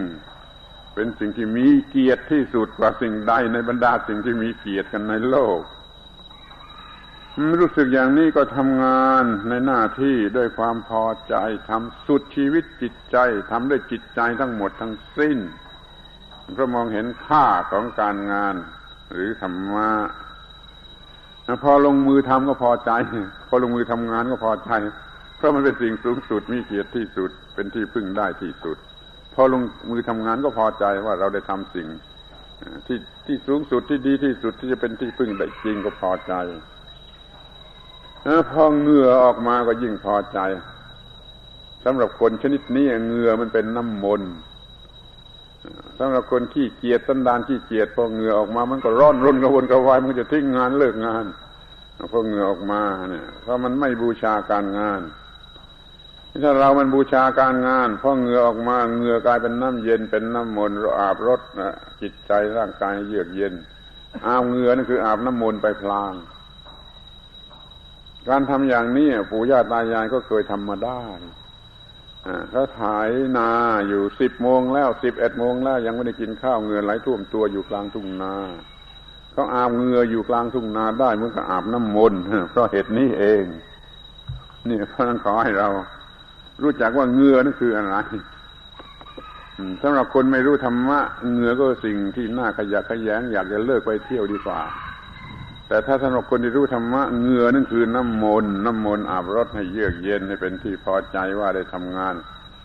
เป็นสิ่งที่มีเกียรติที่สุดกว่าสิ่งใดในบรรดาสิ่งที่มีเกียรติกันในโลก รู้สึกอย่างนี้ก็ทำงานในหน้าที่ด้วยความพอใจทำสุดชีวิตจิตใจทำด้วยจิตใจทั้งหมดทั้งสิ้นเพราะมองเห็นค่าของการงาน หรือธรรมะพอลงมือทำก็พอใจ พอลงมือทำงานก็พอใจ เพราะมันเป็นสิ่งสูงสุดมีเกียรติที่สุด เป็นที่พึ่งได้ที่สุด พอลงมือทำงานก็พอใจว่าเราได้ทำสิ่งที่ที่สูงสุดที่ดีที่สุดที่จะเป็นที่พึ่งได้จริงก็พอใจ พอเหงื่อออกมาก็ยิ่งพอใจสำหรับคนชนิดนี้เหงื่อมันเป็นน้ำมนต์สำหรับคนขี้เกียจตันดานขี้เกียจพอเหงื่อออกมา มันก็ร้อนรุนกระวนกระวายมันจะทิ้งงานเลิกงานพอเหงื่อออกมาเนี่ยเพราะมันไม่บูชาการงานถ้าเรามันบูชาการงานพอเหงื่อออกมาเหงื่อกลายเป็นน้ำเย็นเป็นน้ำมนต์อาบรถนะจิตใจร่างกายเยือกเย็นอาบเหงื่อนั่นคืออาบน้ำมนต์ไปพลาง การทำอย่างนี้ปู่ย่าตายายก็เคยทำมาได้เขาถ่ายนาอยู่สิบโมงแล้วสิบเอ็ดโมงแล้วยังไม่ได้กินข้าวเงือไหลท่วมตัวอยู่กลางทุ่งนาเขาอาบเงืออยู่กลางทุ่งนาได้เมื่อก็อาบน้ำมนต์เพราะเหตุนี้เองนี่เพราะนั้นขอให้เรา รู้จักว่าเงือนั่นคืออะไรสำหรับคนไม่รู้ธรรมะเงือก็สิ่งที่น่าขยะขยงอยากจะเลิกไปเที่ยวดีกว่า แต่ถ้าสำหรับคนที่รู้ธรรมะเงือนั่นคือน้ำมนต์น้ำมนต์อาบรถให้เยือกเย็นให้เป็นที่พอใจว่าได้ทำงาน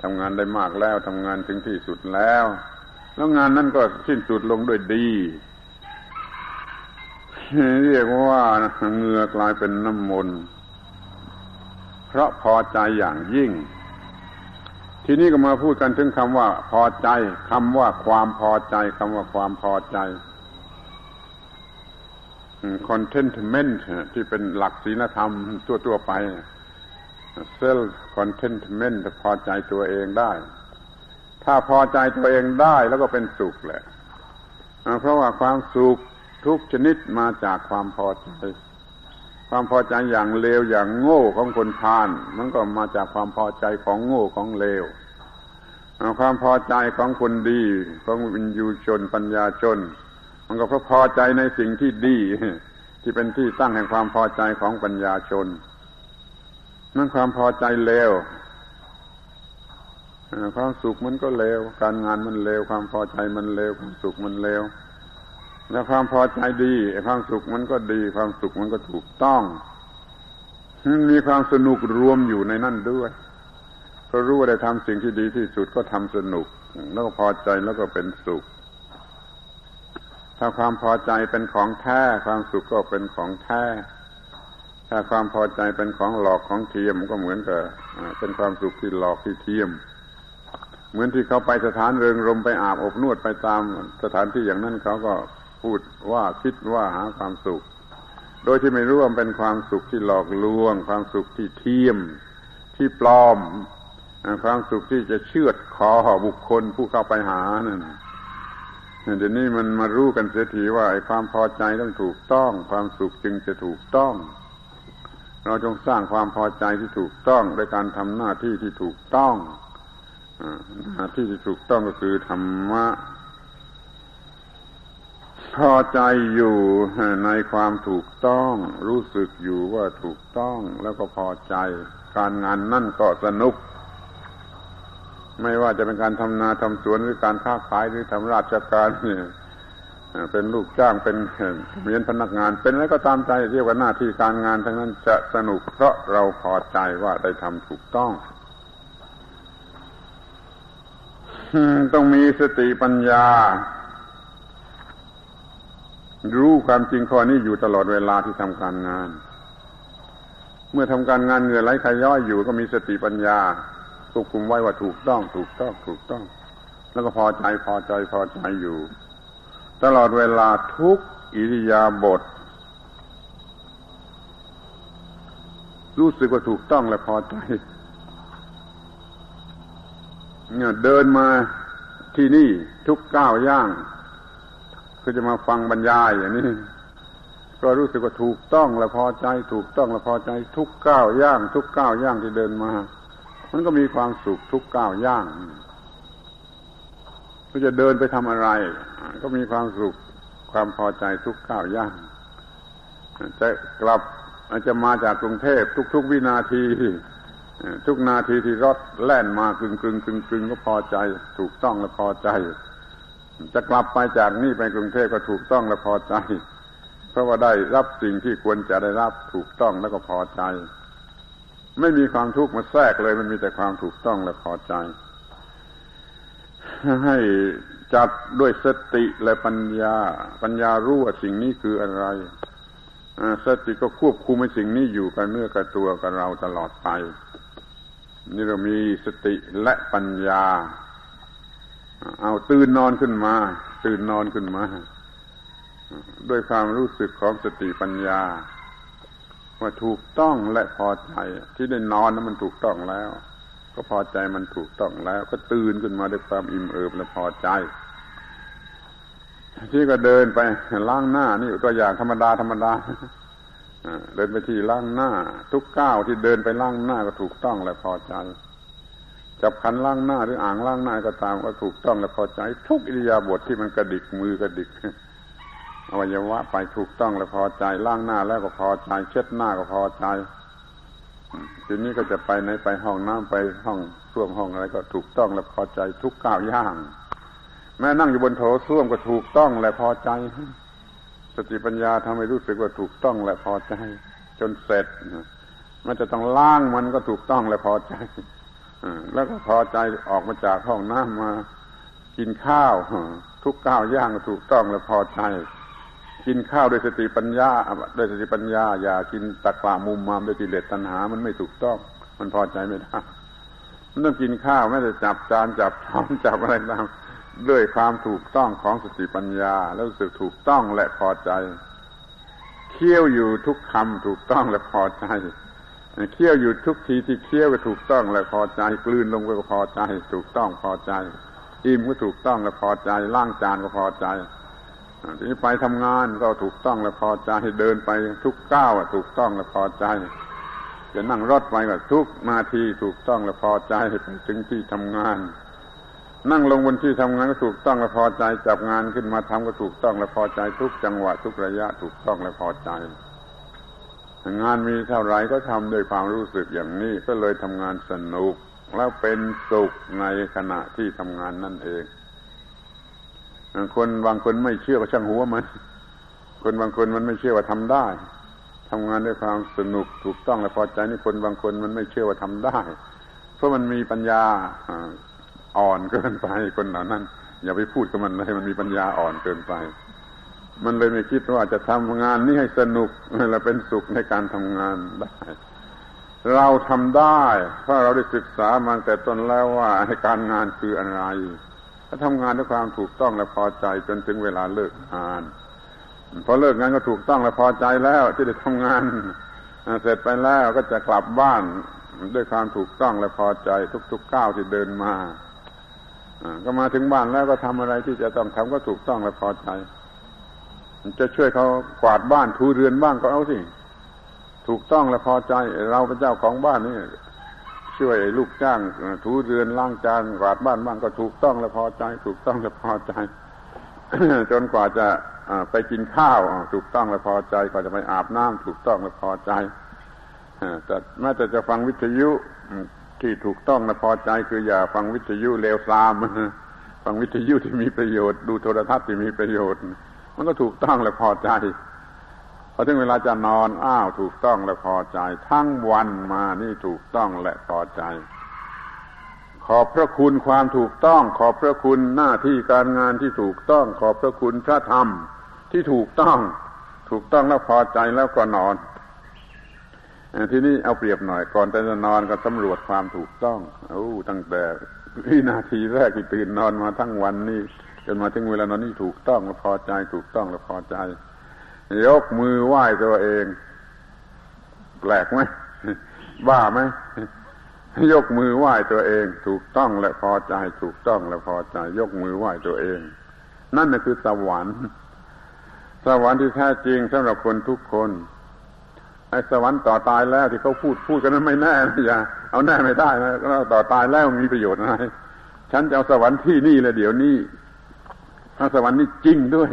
ทำงานได้มากแล้วทำงานถึงที่สุดแล้ว แล้วงานนั้นก็สิ้นสุดลงด้วยดี เรียกว่าเงือกลายเป็นน้ำมนต์เพราะพอใจอย่างยิ่ง ทีนี้ก็มาพูดกันถึงคำว่าพอใจคำว่าความพอใจคำว่าความพอใจ contentment ที่เป็นหลักศีลธรรมทั่วๆไป self contentment พอใจตัวเองได้ ถ้าพอใจตัวเองได้แล้วก็เป็นสุขแหละ เพราะว่าความสุขทุกชนิดมาจากความพอใจ ความพอใจอย่างเลวอย่างโง่ของคนพาลมันก็มาจากความพอใจของโง่ของเลวความพอใจของคนดีของวิญญูชนปัญญาชน มันก็เพราะพอใจในสิ่งที่ดี ที่เป็นที่ตั้งแห่งความพอใจของปัญญาชน นั่นความพอใจเลวความสุขมันก็เลว การงานมันเลว ความพอใจมันเลว ความสุขมันเลว แล้วความพอใจดี ความสุขมันก็ดี ความสุขมันก็ถูกต้อง มีความสนุกรวมอยู่ในนั่นด้วยก็รู้ว่าได้ทำสิ่งที่ดีที่สุดก็ทำสนุก แล้วก็พอใจแล้วก็เป็นสุข ถ้าความพอใจเป็นของแท้ความสุขก็เป็นของแท้ถ้าความพอใจเป็นของหลอกของเทียมก็เหมือนกับเป็นความสุขที่หลอกที่เทียม เหมือนที่เขาไปสถานเริงรมไปอาบอบนวดไปตามสถานที่อย่างนั้นเขาก็พูดว่าคิดว่าหาความสุข โดยที่ไม่รู้ว่าเป็นความสุขที่หลอกลวง ความสุขที่เทียม ที่ปลอม ความสุขที่จะเชือดคอบุคคลผู้เข้าไปหานั่น เดี๋ยวนี้มันมารู้กันเสียทีว่าไอ้ความพอใจต้องถูกต้อง ความสุขจึงจะถูกต้อง เราจงสร้างความพอใจที่ถูกต้อง ด้วยการทำหน้าที่ที่ถูกต้องหน้าที่ที่ถูกต้องก็คือธรรมะพอใจอยู่ในความถูกต้อง รู้สึกอยู่ว่าถูกต้อง แล้วก็พอใจ การงานนั่นก็สนุก ไม่ว่าจะเป็นการทำนาทำสวนหรือการค้าขายหรือทำราชการเนี่ยเป็นลูกจ้างเป็นเมียนพนักงาน เป็นอะไรก็ตามใจเรียกว่าหน้าที่การงานทั้งนั้นจะสนุกเพราะเราพอใจว่าได้ทำถูกต้องต้องมีสติปัญญา รู้ความจริงข้อนี้อยู่ตลอดเวลาที่ทำการงาน เมื่อทำการงานเหงื่อไหลขย้อยอยู่ก็มีสติปัญญา ควบคุมไว้ว่าถูกต้อง ถูกต้อง ถูกต้อง แล้วก็พอใจพอใจพอใจอยู่ ตลอดเวลาทุกอิริยาบถรู้สึกว่าถูกต้องและพอใจเนี่ยเดินมาที่นี่ทุกก้าวย่างคือจะมาฟังบรรยายอย่างนี้ก็รู้สึกว่าถูกต้องและพอใจ ถูกต้องและพอใจ ทุกก้าวย่าง ทุกก้าวย่างที่เดินมา มันก็มีความสุขทุกก้าวย่างก็จะเดินไปทำอะไร ก็มีความสุขความพอใจทุกก้าวย่างจะกลับจะมาจากกรุงเทพทุก ๆ วินาที ทุกนาทีที่รถแล่นมากึงกึงกึงกึงก็พอใจ ถูกต้องและพอใจ จะกลับไปจากนี่ไปกรุงเทพก็ถูกต้องและพอใจ เพราะว่าได้รับสิ่งที่ควรจะได้รับถูกต้องแล้วก็พอใจ ไม่มีความทุกข์มาแทรกเลย มันมีแต่ความถูกต้องและพอใจ ให้จัดด้วยสติและปัญญา ปัญญารู้ว่าสิ่งนี้คืออะไรสติก็ควบคุมให้สิ่งนี้อยู่กับเนื้อกับตัวกับเราตลอดไป นี่เรามีสติและปัญญา เอาตื่นนอนขึ้นมา ตื่นนอนขึ้นมา ด้วยความรู้สึกของสติปัญญา ว่าถูกต้องและพอใจ ที่ได้นอนนั้นมันถูกต้องแล้ว ก็พอใจมันถูกต้องแล้ว ก็ตื่นขึ้นมาด้วยความอิ่มเอิบและพอใจ ที่ก็เดินไปล้างหน้า นี่ตัวอย่างธรรมดาธรรมดาเดินไปที่ล้างหน้า ทุกก้าวที่เดินไปล้างหน้าก็ถูกต้องและพอใจจับขันล้างหน้าหรืออ่างล้างหน้าก็ตามก็ถูกต้องและพอใจ ทุกอิริยาบถทที่มันกระดิกมือกระดิก อวัยวะไปถูกต้องและพอใจล้างหน้าแล้วก็พอใจ เช็ดหน้าก็พอใจทีนี้ก็จะไปไหนไปห้องน้ำไปห้องส้วมห้องอะไรก็ถูกต้องและพอใจทุกก้าวย่าง แม้นั่งอยู่บนโถส้วมก็ถูกต้องและพอใจ สติปัญญาทำให้รู้สึกว่าถูกต้องและพอใจ จนเสร็จมันจะต้องล้างมันก็ถูกต้องและพอใจแล้วก็พอใจออกมาจากห้องน้ำมา กินข้าว ทุกข้าวย่างก็ถูกต้องและพอใจ กินข้าวด้วยสติปัญญาด้วยสติปัญญา อย่ากินตะกรามุมมามด้วยกิเลสตัณหา มันไม่ถูกต้อง มันพอใจไม่ได้มันต้องกินข้าวไม่ได้จับจานจับช้อนจับอะไรต่างด้วยความถูกต้องของสติปัญญา แล้วรู้สึกถูกต้องและพอใจ เคี้ยวอยู่ทุกคำถูกต้องและพอใจเคี้ยวอยู่ทุกทีที่เคี้ยวก็ถูกต้องและพอใจ กลืนลงก็พอใจ ถูกต้องพอใจ อิ่มก็ถูกต้องและพอใจล้างจานก็พอใจ ทีนี้ไปทำงานก็ถูกต้องและพอใจเดินไปทุกก้าวถูกต้องและพอใจจะนั่งรถไปก็ทุกนาทีถูกต้องและพอใจไปถึงที่ทำงาน นั่งลงบนที่ทำงานก็ถูกต้องและพอใจจับงานขึ้นมาทำก็ถูกต้องและพอใจทุกจังหวะทุกระยะถูกต้องและพอใจงานมีเท่าไรก็ทำด้วยความรู้สึกอย่างนี้ก็เลยทำงานสนุก แล้วเป็นสุขในขณะที่ทำงานนั่นเอง คนบางคนไม่เชื่อก็ช่างหัวมัน คนบางคนมันไม่เชื่อว่าทำได้ทำงานด้วยความสนุกถูกต้องและพอใจนี่คนบางคนมันไม่เชื่อว่าทำได้ เพราะมันมีปัญญาอ่อนเกินไปคนเหล่านั้น อย่าไปพูดกับมันเลยมันมีปัญญาอ่อนเกินไป มันเลยไม่คิดว่าจะทำงานนี้ให้สนุกและเป็นสุขในการทำงานได้ เราทำได้ เพราะเราได้ศึกษามาแต่ต้นแล้วว่าให้การงานคืออะไร้ทำงานด้วยความถูกต้องและพอใจจนถึงเวลาเลิกงาน พอเลิกงานก็ถูกต้องและพอใจแล้วที่ได้ทำงาน เสร็จไปแล้วก็จะกลับบ้านด้วยความถูกต้องและพอใจทุกๆก้าวที่เดินมาก็มาถึงบ้านแล้วก็ทำอะไรที่จะต้องทำก็ถูกต้องและพอใจ จะช่วยเขากวาดบ้านทูเรือนบ้างก็เอาสิถูกต้องและพอใจ เราเป็นเจ้าของบ้านนี่ ช่วยลูกจ้างทูเรือนล้างจานกวาดบ้านบ้างก็ถูกต้องและพอใจ ถูกต้องและพอใจ จนกว่าจะไปกินข้าว ถูกต้องและพอใจกว่าจะไปอาบน้ำถูกต้องและพอใจแต่แม้แต่จะฟังวิทยุที่ถูกต้องนะพอใจ คืออย่าฟังวิทยุเลวทรามฟังวิทยุที่มีประโยชน์ ดูโทรทัศน์ที่มีประโยชน์ มันก็ถูกต้องและพอใจ พอถึงเวลาจะนอนอ้าวถูกต้องและพอใจ ทั้งวันมานี่ถูกต้องและพอใจ ขอบพระคุณความถูกต้อง ขอบพระคุณหน้าที่การงานที่ถูกต้อง ขอบพระคุณพระธรรมที่ถูกต้อง ถูกต้องแล้วพอใจแล้วก็นอนทีนี้เอาเปรียบหน่อยก่อนจะนอนก็สำรวจความถูกต้องโอ้ตั้งแต่วินาทีแรกที่ตื่นนอนมาทั้งวันนี่จนมาถึงเวลานอนนี่ถูกต้องแล้วพอใจ ถูกต้องแล้วพอใจ ยกมือไหว้ตัวเอง แปลกไหมบ้าไหมยกมือไหว้ตัวเอง ถูกต้องและพอใจถูกต้องและพอใจ ยกมือไหว้ตัวเอง นั่นน่ะคือสวรรค์สวรรค์ที่แท้จริงสำหรับคนทุกคนไอ้สวรรค์ต่อตายแล้วที่เขาพูดพูดกันนั้นไม่แน่นะอย่าเอาแน่ไม่ได้นะต่อตายแล้วมีประโยชน์อะไรฉันจะเอาสวรรค์ที่นี่เลยเดี๋ยวนี้ถ้าสวรรค์นี่จริงด้วย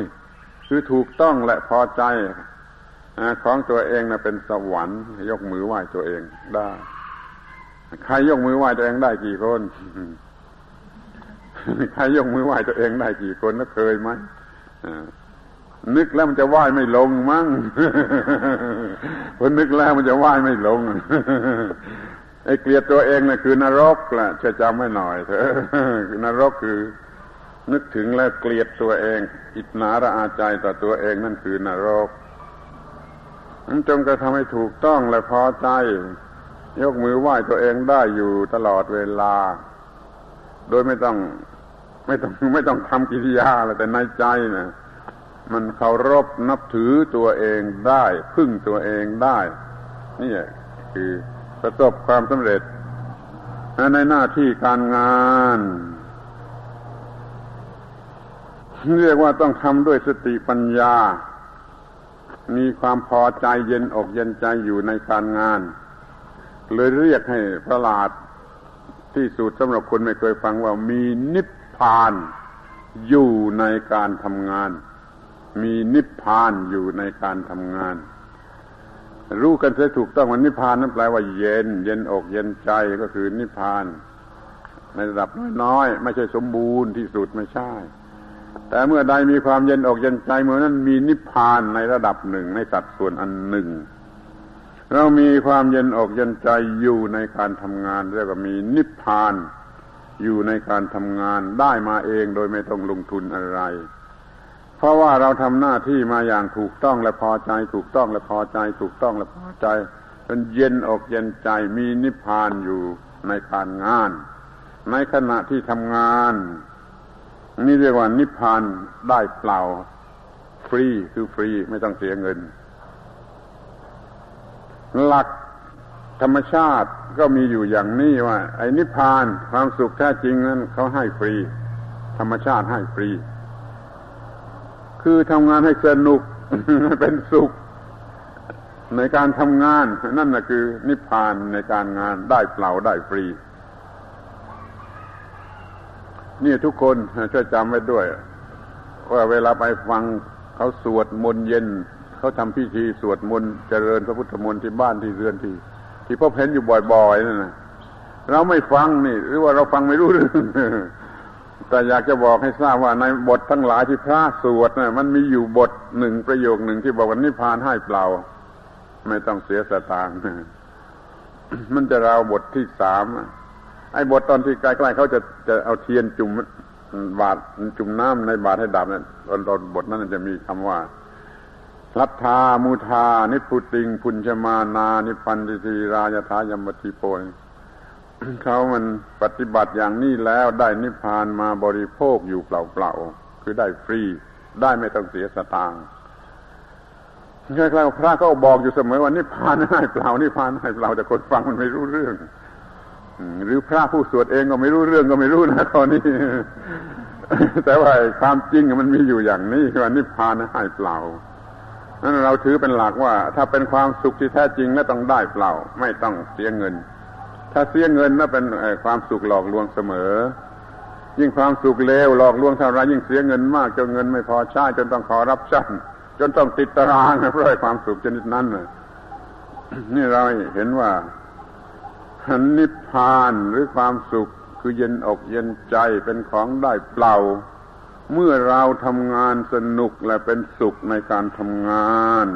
คือถูกต้องและพอใจของตัวเองนะเป็นสวรรค์ยกมือไหว้ตัวเองได้ ใครยกมือไหว้ตัวเองได้กี่คนใครยกมือไหว้ตัวเองได้กี่คนแล้วเคยไหมนึกแล้วมันจะไหว้ไม่ลงมั้งพอนึกแล้วมันจะไหว้ไม่ลงไอ้เกลียดตัวเองนะ่ะคือนรกแหละจะจำไม่หน่อยเถอะนรกคือ นึกถึงแล้วเกลียดตัวเอง อิจนาระอาใจต่อตัวเองนั่นคือนรกนั้นจงกระทำให้ถูกต้องและพอใจ ยกมือไหว้ตัวเองได้อยู่ตลอดเวลา โดยไม่ต้อง ไม่ต้องไม่ต้องทำกิริยาอะไรแต่ในใจนะมันเคารพนับถือตัวเองได้ พึ่งตัวเองได้ นี่คือประสบความสำเร็จในหน้าที่การงาน เรียกว่าต้องทำด้วยสติปัญญา มีความพอใจเย็นอกเย็นใจอยู่ในการงาน เลยเรียกให้ประหลาดที่สุดสำหรับคนไม่เคยฟังว่ามีนิพพานอยู่ในการทำงาน มีนิพพานอยู่ในการทำงาน รู้กันเสียถูกต้องว่านิพพานนั้นแปลว่าเย็น เย็นอกเย็นใจก็คือนิพพาน ในระดับน้อยๆไม่ใช่สมบูรณ์ที่สุดไม่ใช่ แต่เมื่อใดมีความเย็นอกเย็นใจเมื่อนั้นมีนิพพานในระดับหนึ่งในสัดส่วนอันหนึ่ง เรามีความเย็นอกเย็นใจอยู่ในการทำงานเรียกว่ามีนิพพานอยู่ในการทำงานได้มาเองโดยไม่ต้องลงทุนอะไร เพราะว่าเราทำหน้าที่มาอย่างถูกต้องและพอใจ ถูกต้องและพอใจ ถูกต้องและพอใจจนเย็นอกเย็นใจมีนิพพานอยู่ในการงาน ในขณะที่ทำงาน นี่เรียกว่านิพพานได้เปล่า ฟรีคือฟรีไม่ต้องเสียเงิน หลักธรรมชาติก็มีอยู่อย่างนี้ว่า ไอ้นิพพานความสุขแท้จริงนั้นเขาให้ฟรี ธรรมชาติให้ฟรี คือทำงานให้สนุกเป็นสุข ในการทำงาน นั่นนะคือ นิพพานในการงานได้เปล่าได้ฟรี นี่ทุกคนช่วยจำไว้ด้วย ว่าเวลาไปฟังเขาสวดมนต์เย็น เขาทำพิธีสวดมนต์เจริญพระพุทธมนต์ที่บ้านที่เรือนที่ ที่พบเห็นอยู่บ่อยๆนั่นนะเราไม่ฟังนี่ หรือว่าเราฟังไม่รู้เรื่องแต่อยากจะบอกให้ทราบว่าในบททั้งหลายที่พระสวดนะมันมีอยู่บทหนึ่งประโยคหนึ่งที่บอกว่านิพพานให้เปล่า ไม่ต้องเสียสตางค์มันจะราวบทที่สาม ไอ้บทตอนที่ใกล้ๆเขาจะจะเอาเทียนจุ่มบาดจุ่มน้ำในบาดให้ดับนั่นตอนตอนบทนั้นจะมีคำว่ารัทธามุทา นิพุติง พุญชมานา นิพันธิทีรายทายมติโปยเขามันปฏิบัติอย่างนี้แล้วได้นิพพานมาบริโภคอยู่เปล่าๆคือได้ฟรี ได้ไม่ต้องเสียสตางค์ใครับพระก็บอกอยู่เสมอว่านิพพานให้เปล่านิพพานให้เปล่าแต่คนฟังมันไม่รู้เรื่อง หรือพระผู้สวดเองก็ไม่รู้เรื่องก็ไม่รู้นะตอนนี้ แต่ว่าความจริงมันมีอยู่อย่างนี้ว่านิพพานให้เปล่านั้นเราถือเป็นหลักว่า ถ้าเป็นความสุขที่แท้จริงแล้วต้องได้เปล่า ไม่ต้องเสียเงิน ถ้าเสียเงินนั่นเป็นความสุขหลอกลวงเสมอ ยิ่งความสุขเลวหลอกลวงเท่าไรยิ่งเสียเงินมากจนเงินไม่พอใช้จนต้องขอรับชั่นจนต้องติดตารางเพราะความสุขชนิดนั้นนี่เราเห็นว่า นิพพานหรือความสุขคือเย็นอกเย็นใจเป็นของได้เปล่า เมื่อเราทำงานสนุกและเป็นสุขในการทำงาน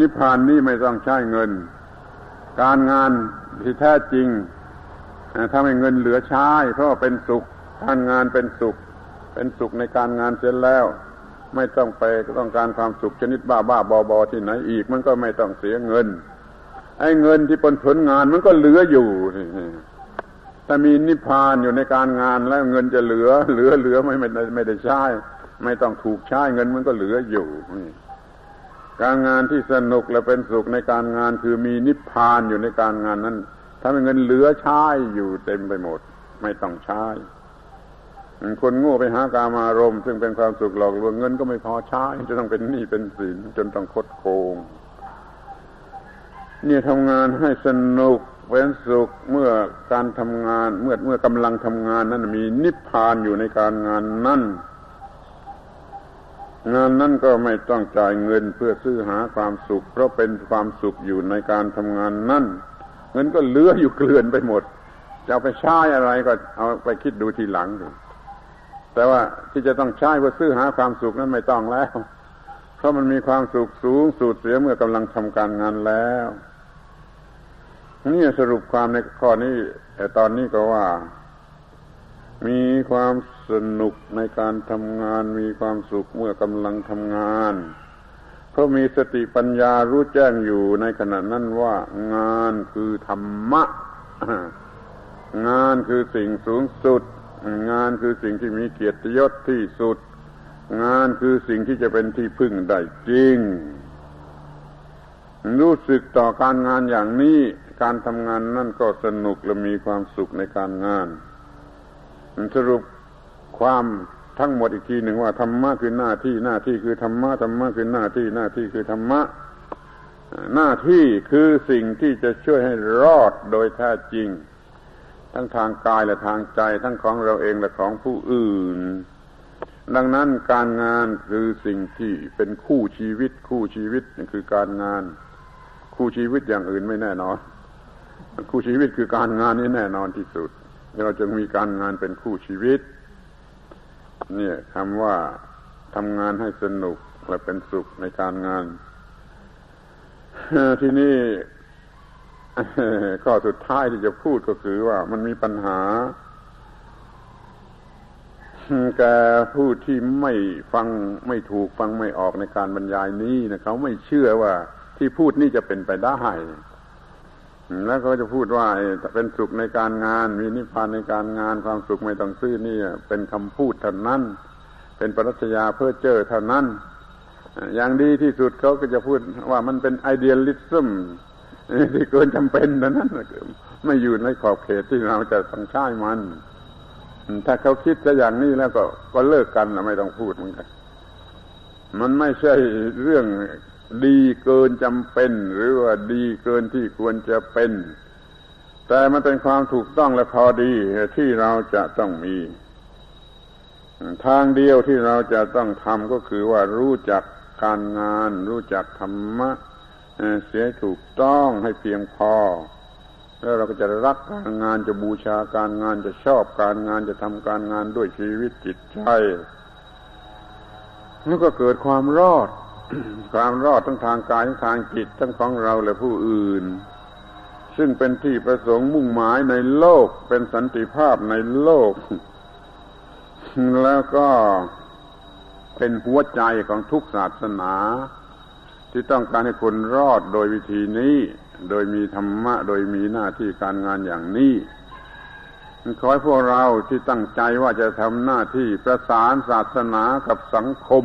นิพพานนี่ไม่ต้องใช้เงิน การงานที่แท้จริงทำให้เงินเหลือใช้เพราะเป็นสุขการงานเป็นสุข เป็นสุขในการงานเสร็จแล้ว ไม่ต้องไปต้องการความสุขชนิดบ้าบ้าบอบอที่ไหนอีก มันก็ไม่ต้องเสียเงิน ไอ้เงินที่เป็นผลงานมันก็เหลืออยู่ถ้ามีนิพพานอยู่ในการงานแล้วเงินจะเหลือ เหลือเหลือไม่ไม่ไม่ได้ใช้ไม่ต้องถูกใช้เงินมันก็เหลืออยู่การงานที่สนุกและเป็นสุขในการงานคือมีนิพพานอยู่ในการงานนั้นถ้ามีเงินเหลือใช้อยู่เต็มไปหมด ไม่ต้องใช้คนโง่ไปหากามารมซึ่งเป็นความสุขหลอกลวงเงินก็ไม่พอใช้จะต้องเป็นหนี้เป็นสินจนต้องคดโกง นี่ยทำงานให้สนุกเป็นสุขเมื่อการทำงาน เมื่อเมื่อกำลังทำงานนั้นมีนิพพานอยู่ในการงานนั้นงานนั้นก็ไม่ต้องจ่ายเงินเพื่อซื้อหาความสุข เพราะเป็นความสุขอยู่ในการทำงานนั้นเงินก็เหลืออยู่เกลื่อนไปหมด จะเอาไปใช้อะไรก็เอาไปคิดดูทีหลังดูแต่ว่าที่จะต้องใช้เพื่อซื้อหาความสุขนั้นไม่ต้องแล้ว เพราะมันมีความสุขสูงสุดเสียเมื่อกำลังทำการงานแล้ว นี่สรุปความในข้อนี้แต่ตอนนี้ก็ว่า มีความสนุกในการทำงาน มีความสุขเมื่อกำลังทำงาน เพราะมีสติปัญญารู้แจ้งอยู่ในขณะนั้นว่างานคือธรรมะ งานคือสิ่งสูงสุด งานคือสิ่งที่มีเกียรติยศที่สุด งานคือสิ่งที่จะเป็นที่พึ่งได้จริง รู้สึกต่อการงานอย่างนี้ การทำงานนั่นก็สนุกและมีความสุขในการงาน สรุปความทั้งหมดอีกทีหนึ่งว่าธรรมะคือหน้าที่หน้าที่คือธรรมะธรรมะคือหน้าที่หน้าที่คือธรรมะหน้าที่คือสิ่งที่จะช่วยให้รอดโดยแท้จริง ทั้งทางกายและทางใจ ทั้งของเราเองและของผู้อื่น ดังนั้นการงานคือสิ่งที่เป็นคู่ชีวิต คู่ชีวิตคือการงาน คู่ชีวิตอย่างอื่นไม่แน่นอน คู่ชีวิตคือการงานนี่แน่นอนที่สุด เราจึงมีการงานเป็นคู่ชีวิต เนี่ยคำว่าทำงานให้สนุกและเป็นสุขในการงานที่นี่ข้อสุดท้ายที่จะพูดก็คือว่ามันมีปัญหาแกผู้ที่ไม่ฟังไม่ถูกฟังไม่ออกในการบรรยายนี้นะเขาไม่เชื่อว่าที่พูดนี่จะเป็นไปได้ แล้วก็จะพูดว่าเป็นสุขในการงาน มีนิพพานในการงานความสุขไม่ต้องซื้อนี่เป็นคำพูดเท่านั้น เป็นปรัชญาเพื่อเจอเท่านั้น อย่างดีที่สุดเขาก็จะพูดว่ามันเป็นไอเดียลิซึมที่เกินจำเป็นเท่านั้นไม่อยู่ในขอบเขตที่เราจะต้องใช้มัน ถ้าเขาคิดจะอย่างนี้แล้วก็ก็เลิกกันไม่ต้องพูดเหมือนกัน มันไม่ใช่เรื่อง ดีเกินจำเป็น หรือว่าดีเกินที่ควรจะเป็น แต่มันเป็นความถูกต้องและพอดีที่เราจะต้องมี ทางเดียวที่เราจะต้องทำก็คือว่ารู้จักการงาน รู้จักธรรมะเสียถูกต้องให้เพียงพอ แล้วเราก็จะรักการงานจะบูชาการงานจะชอบการงานจะทำการงานด้วยชีวิตจิตใจแล้วก็เกิดความรอด ความรอดทั้งทางกายทั้งทางจิตทั้งของเราและผู้อื่น ซึ่งเป็นที่ประสงค์มุ่งหมายในโลกเป็นสันติภาพในโลก แล้วก็เป็นหัวใจของทุกศาสนา ที่ต้องการให้คนรอดโดยวิธีนี้ โดยมีธรรมะ โดยมีหน้าที่การงานอย่างนี้ขอให้พวกเราที่ตั้งใจว่าจะทำหน้าที่ประสานศาสนากับสังคม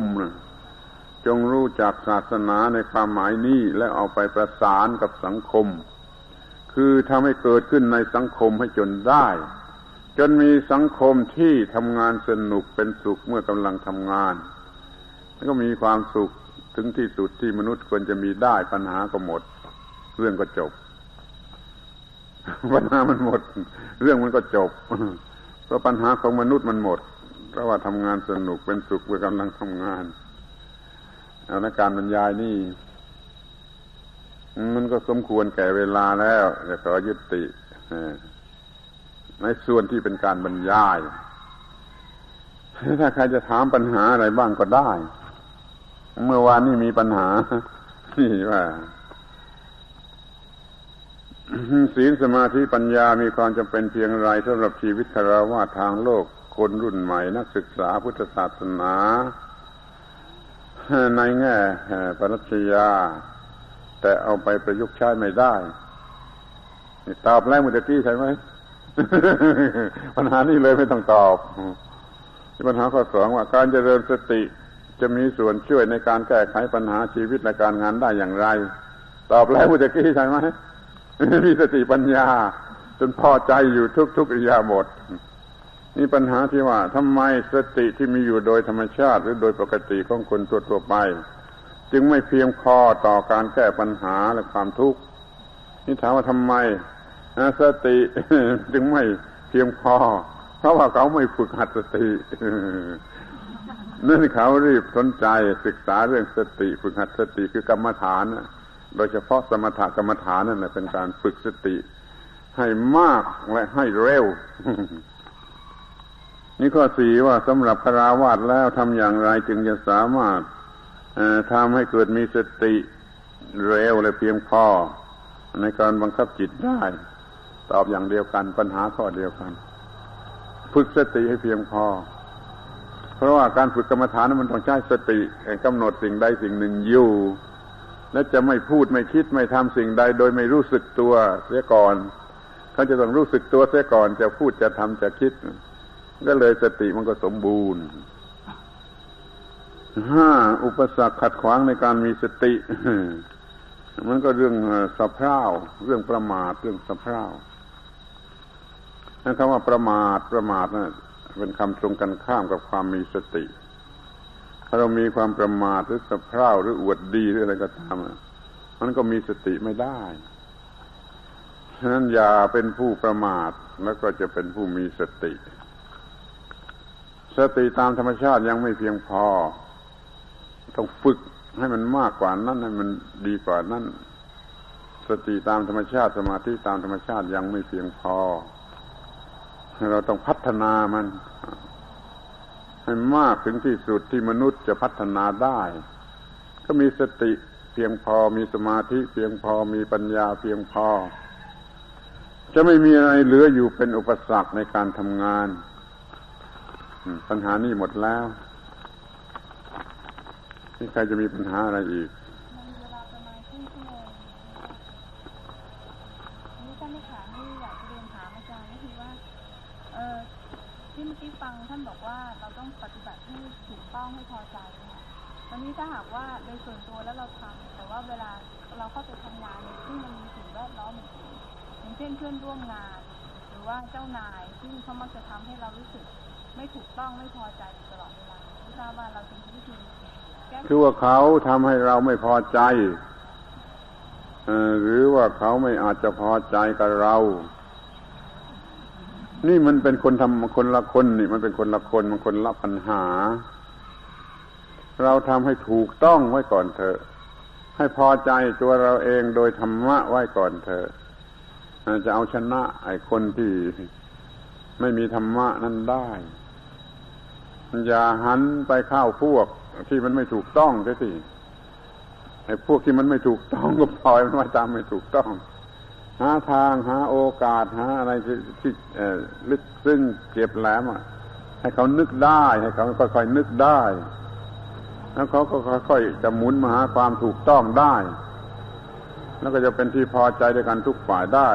จงรู้จักศาสนาในความหมายนี้และเอาไปประสานกับสังคม คือทำให้เกิดขึ้นในสังคมให้จนได้ จนมีสังคมที่ทำงานสนุกเป็นสุขเมื่อกำลังทำงาน แล้วก็มีความสุขถึงที่สุดที่มนุษย์ควรจะมีได้ปัญหาก็หมด เรื่องก็จบปัญหามันหมด เรื่องมันก็จบเพราะปัญหาของมนุษย์มันหมดเพราะว่าทำงานสนุกเป็นสุขเมื่อกำลังทำงาน เอานการบรรยายนี่ มันก็สมควรแก่เวลาแล้วจะขอยุติในส่วนที่เป็นการบรรยาย ถ้าใครจะถามปัญหาอะไรบ้างก็ได้ เมื่อวานนี้มีปัญหาที่ว่าศีลสมาธิปัญญามีความจำเป็นเพียงไรสำหรับชีวิตคารวะทางโลกคนรุ่นใหม่ นักศึกษาพุทธศาสนา ในแง่ปรัชญาแต่เอาไปประยุกต์ใช้ไม่ได้ตอบแล้วมันจะตี้ใช่ไหมปัญหานี้เลยไม่ต้องตอบปัญหาข้อสองว่าการเจริญสติจะมีส่วนช่วยในการแก้ไขปัญหาชีวิตและการงานได้อย่างไร ตอบแล้วมุตะกี้ใช่ไหมมีสติปัญญาจนพอใจอยู่ทุกๆอิยาบท นี่ปัญหาที่ว่าทำไมสติที่มีอยู่โดยธรรมชาติ หรือโดยปกติของคนทั่วๆไป จึงไม่เพียงพอต่อการแก้ปัญหาและความทุกข์นี่ถามว่าทำไมสติจึงไม่เพียงพอ เพราะว่าเขาไม่ฝึกหัดสตินั่นเขารีบสนใจศึกษาเรื่องสติ ฝึกหัดสติคือกรรมฐานโดยเฉพาะสมถกรรมฐานนั่นแหละเป็นการฝึกสติ ให้มากและให้เร็ว นี่ข้อสี่ว่าสำหรับพราวาสแล้วทำอย่างไรจึงจะสามารถทำให้เกิดมีสติเร็วและเพียงพอ ในการบังคับจิตได้ ตอบอย่างเดียวกันปัญหาข้อเดียวกัน ฝึกสติให้เพียงพอ เพราะว่าการฝึกกรรมฐานนั้นมันต้องใช้สติกำหนดสิ่งใดสิ่งหนึ่งอยู่ และจะไม่พูดไม่คิดไม่ทำสิ่งใด โดยไม่รู้สึกตัวเสียก่อน เขาจะต้องรู้สึกตัวเสียก่อน จะพูดจะทำจะคิด ก็เลยสติมันก็สมบูรณ์ห้าอุปสรรคขัดขวางในการมีสติ มันก็เรื่องสะเพร่าเรื่องประมาทเรื่องสะเพร่านั่นคำว่าประมาทประมาทนะเป็นคำตรงกันข้ามกับความมีสติ ถ้าเรามีความประมาทหรือสะเพร่าหรืออวดดีหรืออะไรก็ตามมันก็มีสติไม่ได้ฉะนั้นอย่าเป็นผู้ประมาทแล้วก็จะเป็นผู้มีสติ สติตามธรรมชาติยังไม่เพียงพอ ต้องฝึกให้มันมากกว่านั้นให้มันดีกว่านั้นสติตามธรรมชาติสมาธิตามธรรมชาติยังไม่เพียงพอ เราต้องพัฒนามันให้มากถึงที่สุดที่มนุษย์จะพัฒนาได้ ก็มีสติเพียงพอมีสมาธิเพียงพอมีปัญญาเพียงพอ จะไม่มีอะไรเหลืออยู่เป็นอุปสรรคในการทำงาน ปัญหานี่หมดแล้วนี่ใครจะมีปัญหาอะไรอีกที่เมื่อกี้ฟังท่านบอกว่าเราต้องปฏิบัติให้ถูกต้องให้พอใจค่ะตอนนี้ถ้าหากว่าในส่วนตัวแล้วเราทำ แต่ว่าเวลาเราเข้าไปทำงานที่มันมีสิ่งแวดล้อมอย่างเช่นเพื่อนร่วมงาน หรือว่าเจ้านายที่เขามักจะทำให้เรารู้สึก ไม่ถูกต้องไม่พอใจตลอดเวลาไม่ทราบว่าเราจะมีวิธีคือว่าเขาทำให้เราไม่พอใจหรือว่าเขาไม่อาจจะพอใจกับเรา นี่มันเป็นคนทำคนละคนนี่มันเป็นคนละคนมันคนละปัญหา เราทำให้ถูกต้องไว้ก่อนเถอะ ให้พอใจตัวเราเองโดยธรรมะไว้ก่อนเถอะจะเอาชนะไอ้คนที่ไม่มีธรรมะนั้นได้ อย่าหันไปเข้าพวกที่มันไม่ถูกต้องสิไอ้พวกที่มันไม่ถูกต้องก็ปล่อยมันมาตามไม่ถูกต้อง หาทางหาโอกาสหาอะไรที่ลึกซึ้งเก็บแหลมให้เขานึกได้ให้เขาค่อยๆนึกได้แล้วเขาก็ค่อยๆจะหมุนมาหาความถูกต้องได้ แล้วก็จะเป็นที่พอใจด้วยกันทุกฝ่ายได้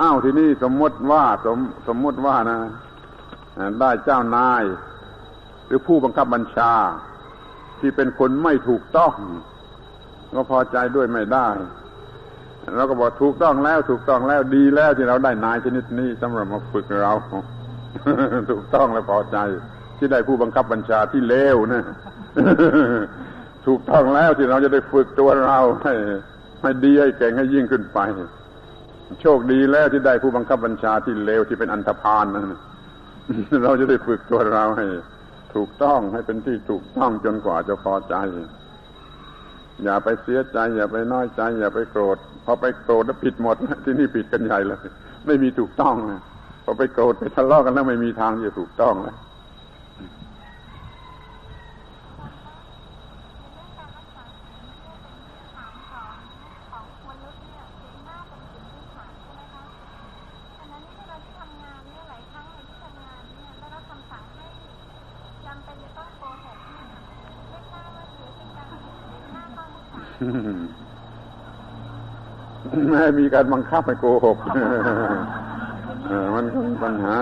อ้าวที่นี่สมมติว่าสมสมมติว่านะ ได้เจ้านาย หรือผู้บังคับบัญชา ที่เป็นคนไม่ถูกต้อง ก็พอใจด้วยไม่ได้เราก็บอกถูกต้องแล้วถูกต้องแล้วดีแล้วที่เราได้นายชนิดนี้สำหรับมาฝึกเราถูกต้องและพอใจ ที่ได้ผู้บังคับบัญชาที่เลวนะถูกต้องแล้วที่เราจะได้ฝึกตัวเราให้ให้ดีให้เก่งให้ยิ่งขึ้นไป โชคดีแล้วที่ได้ผู้บังคับบัญชาที่เลวที่เป็นอันธพาลนะ เราจะได้ฝึกตัวเราให้ ถูกต้องให้เป็นที่ถูกต้องจนกว่าจะพอใจ อย่าไปเสียใจ อย่าไปน้อยใจ อย่าไปโกรธพอไปโกรธแล้วผิดหมดที่นี่ผิดกันใหญ่เลย ไม่มีถูกต้องนะพอไปโกรธไปทะเลาะกันแล้วไม่มีทางจะถูกต้องแล้ว แม่มีการบังคับให้โกหกมันปัญหา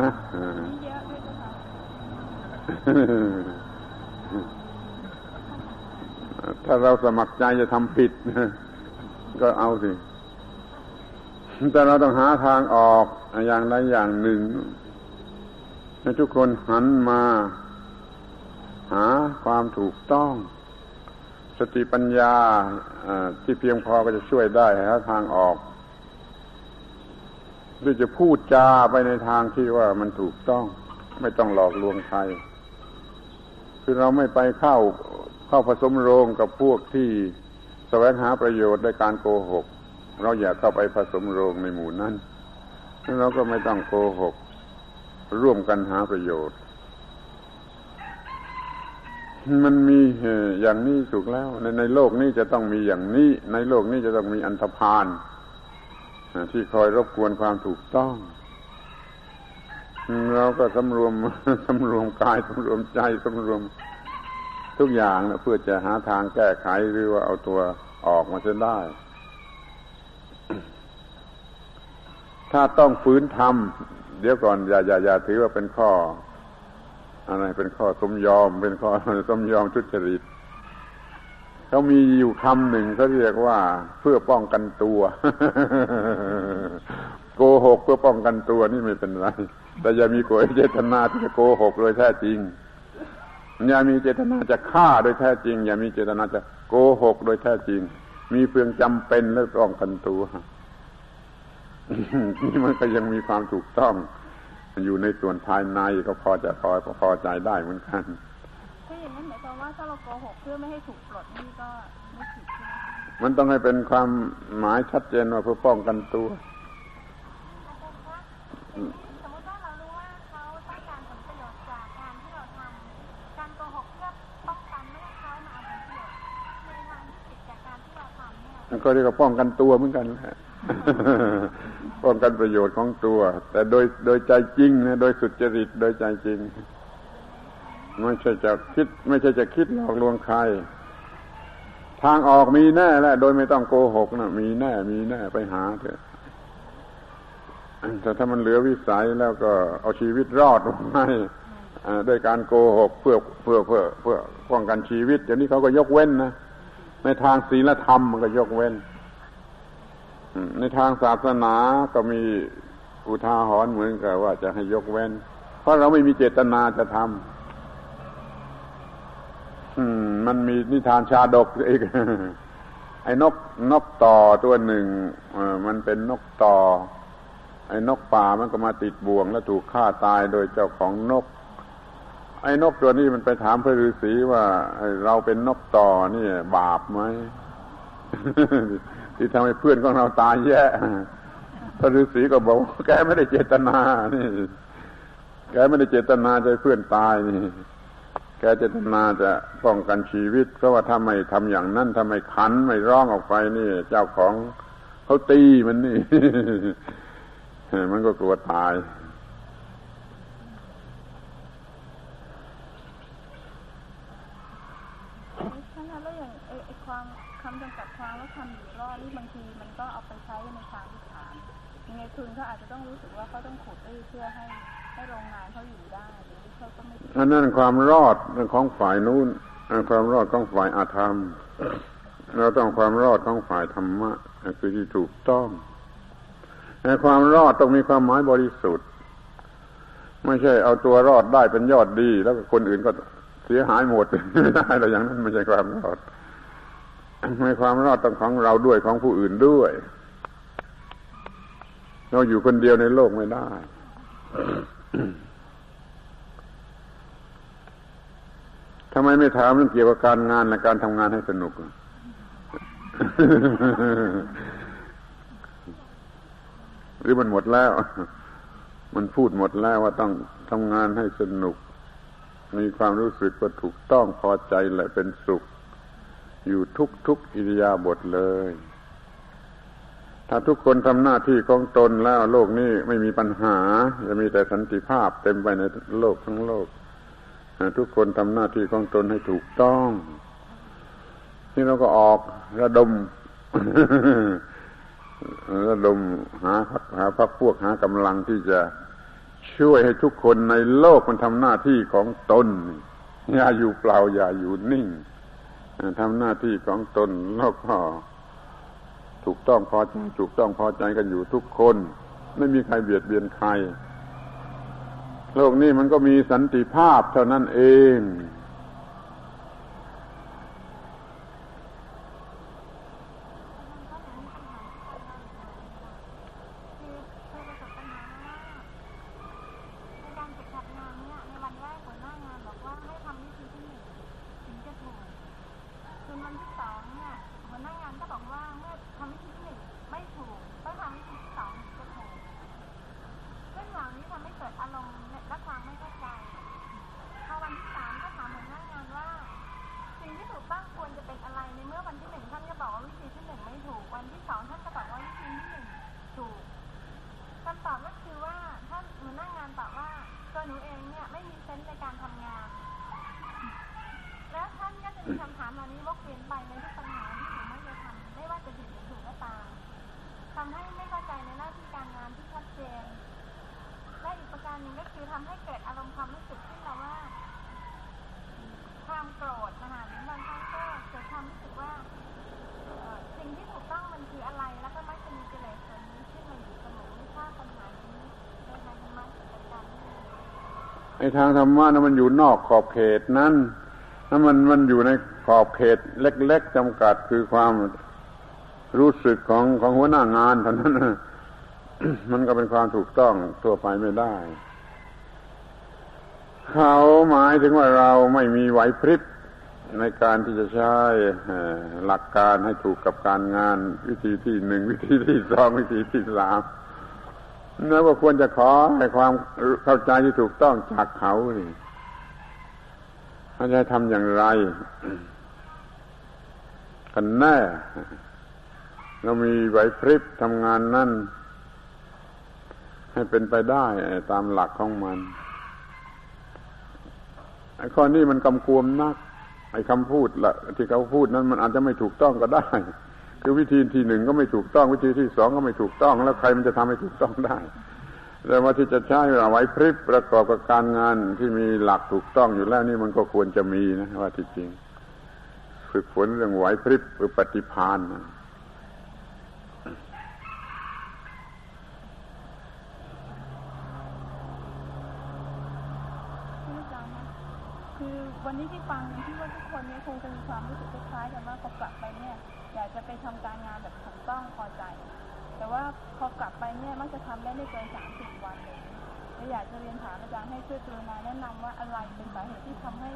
ถ้าเราสมัครใจจะทำผิด ก็เอาสิแต่เราต้องหาทางออกอย่างใดอย่างหนึ่งให้ทุกคนหันมา หาความถูกต้อง สติปัญญาที่เพียงพอก็จะช่วยได้หาทางออกด้วยจะพูดจาไปในทางที่ว่ามันถูกต้อง ไม่ต้องหลอกลวงใครคือเราไม่ไปเข้าเข้าผสมโรงกับพวกที่แสวงหาประโยชน์ในการโกหก เราอย่าเข้าไปผสมโรงในหมู่นั้นเราก็ไม่ต้องโกหก ร่วมกันหาประโยชน์ มันมีอย่างนี้ถูกแล้ว ในในโลกนี้จะต้องมีอย่างนี้ ในโลกนี้จะต้องมีอันธพาลที่คอยรบกวนความถูกต้อง เราก็สำรวมสำรวมกายสำรวมใจสำรวมทุกอย่างเพื่อจะหาทางแก้ไขหรือว่าเอาตัวออกมาจะได้ ถ้าต้องฝืนทำเดี๋ยวก่อนอย่าอย่าอย่าถือว่าเป็นข้อ อะไรเป็นข้อสมยอม เป็นข้อสมยอมทุจริตเขามีอยู่คำหนึ่งเขาเรียกว่า เพื่อป้องกันตัว โกหกเพื่อป้องกันตัวนี่ไม่เป็นไร แต่อย่ามีโกเจตนาที่จะโกหกโดยแท้จริง อย่ามีเจตนาจะฆ่าโดยแท้จริง อย่ามีเจตนาจะโกหกโดยแท้จริง มีเพียงจำเป็นและป้องกันตัวนี่มันก็ยังมีความถูกต้อง อยู่ในส่วนภายในก็พอจะพอพอใจได้เหมือนกันถ้าอย่างนั้นหมายความว่าถ้าเราโกหกเพื่อไม่ให้ถูกปลดนี่ก็ไม่ผิดใช่ไหมมันต้องให้เป็นความหมายชัดเจนว่าเพื่อป้องกันตัวสมมติว่าเรารู้ว่าเขาต้องการผลประโยชน์จากการที่เราทำการโกหกเพื่อป้องกันไม่ให้เขามาเอาผลประโยชน์ในทางที่ผิดจากการที่เราทำเนี่ยก็เรียกว่าป้องกันตัวเหมือนกันแหละ ป้องกันประโยชน์ของตัว แต่โดยโดยใจจริงนะโดยสุจริตโดยใจจริงไม่ใช่จะคิด ไม่ใช่จะคิดหลอกลวงใคร ทางออกมีแน่แหละโดยไม่ต้องโกหกนะมีแน่ มีแน่ไปหาเถอะแต่ถ้ามันเหลือวิสัยแล้วก็เอาชีวิตรอดไว้ด้วยการโกหกเพื่อเพื่อเพื่อเพื่อป้องกันชีวิตเดี๋ยวนี้เขาก็ยกเว้นนะในทางศีลธรรมมันก็ยกเว้น ในทางศาสนาก็มีอุทาหรณ์เหมือนกับว่าจะให้ยกเว้น เพราะเราไม่มีเจตนาจะทำมันมีนิทานชาดกอีก ไอ้นกนกต่อตัวหนึ่งมันเป็นนกต่อ ไอ้นกป่ามันก็มาติดบ่วง แล้วถูกฆ่าตายโดยเจ้าของนก ไอ้นกตัวนี้มันไปถามพระฤาษีว่าเราเป็นนกต่อนี่บาปไหม ที่ทำให้เพื่อนของเราตายแย่พระฤาษีก็บอกแกไม่ได้เจตนานี่ แกไม่ได้เจตนาจะเพื่อนตายนี่ แกเจตนาจะป้องกันชีวิต เพราะว่าถ้าไม่ทำอย่างนั้นทำไมขันไม่ร้องออกไปนี่ เจ้าของเขาตีมันนี่ มันก็กลัวตายทุนเขาอาจจะต้องรู้สึกว่าเขาต้องขุดเพื่อให้ให้โรงงานเขาอยู่ได้หรือเขาก็ไม่ อันนั้นความรอดของฝ่ายนู้นความรอดของฝ่ายอาธรรม เราต้องความรอดของฝ่ายธรรมะคือที่ถูกต้องแต่ความรอดต้องมีความหมายบริสุทธิ์ ไม่ใช่เอาตัวรอดได้เป็นยอดดี แล้วคนอื่นก็เสียหายหมดไม่ได้เรอย่างนั้นไม่ใช่ความรอดไม่ความรอดต้องของเราด้วยของผู้อื่นด้วย เราอยู่คนเดียวในโลกไม่ได้ ทำไมไม่ถามเรื่องเกี่ยวกับการงานและการทำงานให้สนุก หรือมันหมดแล้ว มันพูดหมดแล้วว่าต้องทำงานให้สนุก มีความรู้สึกว่าถูกต้องพอใจและเป็นสุข อยู่ทุกทุกอิริยาบถเลย ถ้าทุกคนทำหน้าที่ของตนแล้วโลกนี้ไม่มีปัญหา จะมีแต่สันติภาพเต็มไปในโลกทั้งโลก ทุกคนทำหน้าที่ของตนให้ถูกต้องนี่เราก็ออกระดมระดมหาหาพักพวกหากำลังที่จะช่วยให้ทุกคนในโลกมันทำหน้าที่ของตน อย่าอยู่เปล่าอย่าอยู่นิ่งทำหน้าที่ของตนแล้วก็ถูกต้องพอใจถูกต้องพอใจกันอยู่ทุกคน ไม่มีใครเบียดเบียนใคร โลกนี้มันก็มีสันติภาพเท่านั้นเอง ทางธรรมะนั้นมันอยู่นอกขอบเขตนั้นถ้ามันมันอยู่ในขอบเขตเล็ก ๆจำกัดคือความรู้สึกของของหัวหน้างานเท่านั้นมันก็เป็นความถูกต้องทั่วไปไม่ได้ เขาหมายถึงว่าเราไม่มีไหวพริบในการที่จะใช้หลักการให้ถูกกับการงาน วิธีที่หนึ่งวิธีที่สองวิธีที่สาม แล้วว่าควรจะขอให้ความเข้าใจที่ถูกต้องจากเขานี่เขาจะทำอย่างไร กันแน่ เรามีไหวพริบทำงานนั่น ให้เป็นไปได้ตามหลักของมันไอ้ข้อนี้มันกำกวมนักไอ้คำพูดละที่เขาพูดนั้นมันอาจจะไม่ถูกต้องก็ได้ คือวิธีที่หนึ่งก็ไม่ถูกต้อง วิธีที่สองก็ไม่ถูกต้อง แล้วใครมันจะทำให้ถูกต้องได้แต่ว่าที่จะใช้ไว้พริบประกอบกับการงานที่มีหลักถูกต้องอยู่แล้วนี่มันก็ควรจะมีนะว่าที่จริง ฝึกฝนเรื่องไหวพริบหรือปฏิพานนะคือวันนี้ที่ฟัง ว่าพอกลับไปเนี่ยมักจะทำได้ไม่เกินสามสิบวันเลยและอยากจะเรียนถามอาจารย์ให้ช่วยตัวมาแนะนำว่าอะไรเป็นสาเหตุที่ทำให้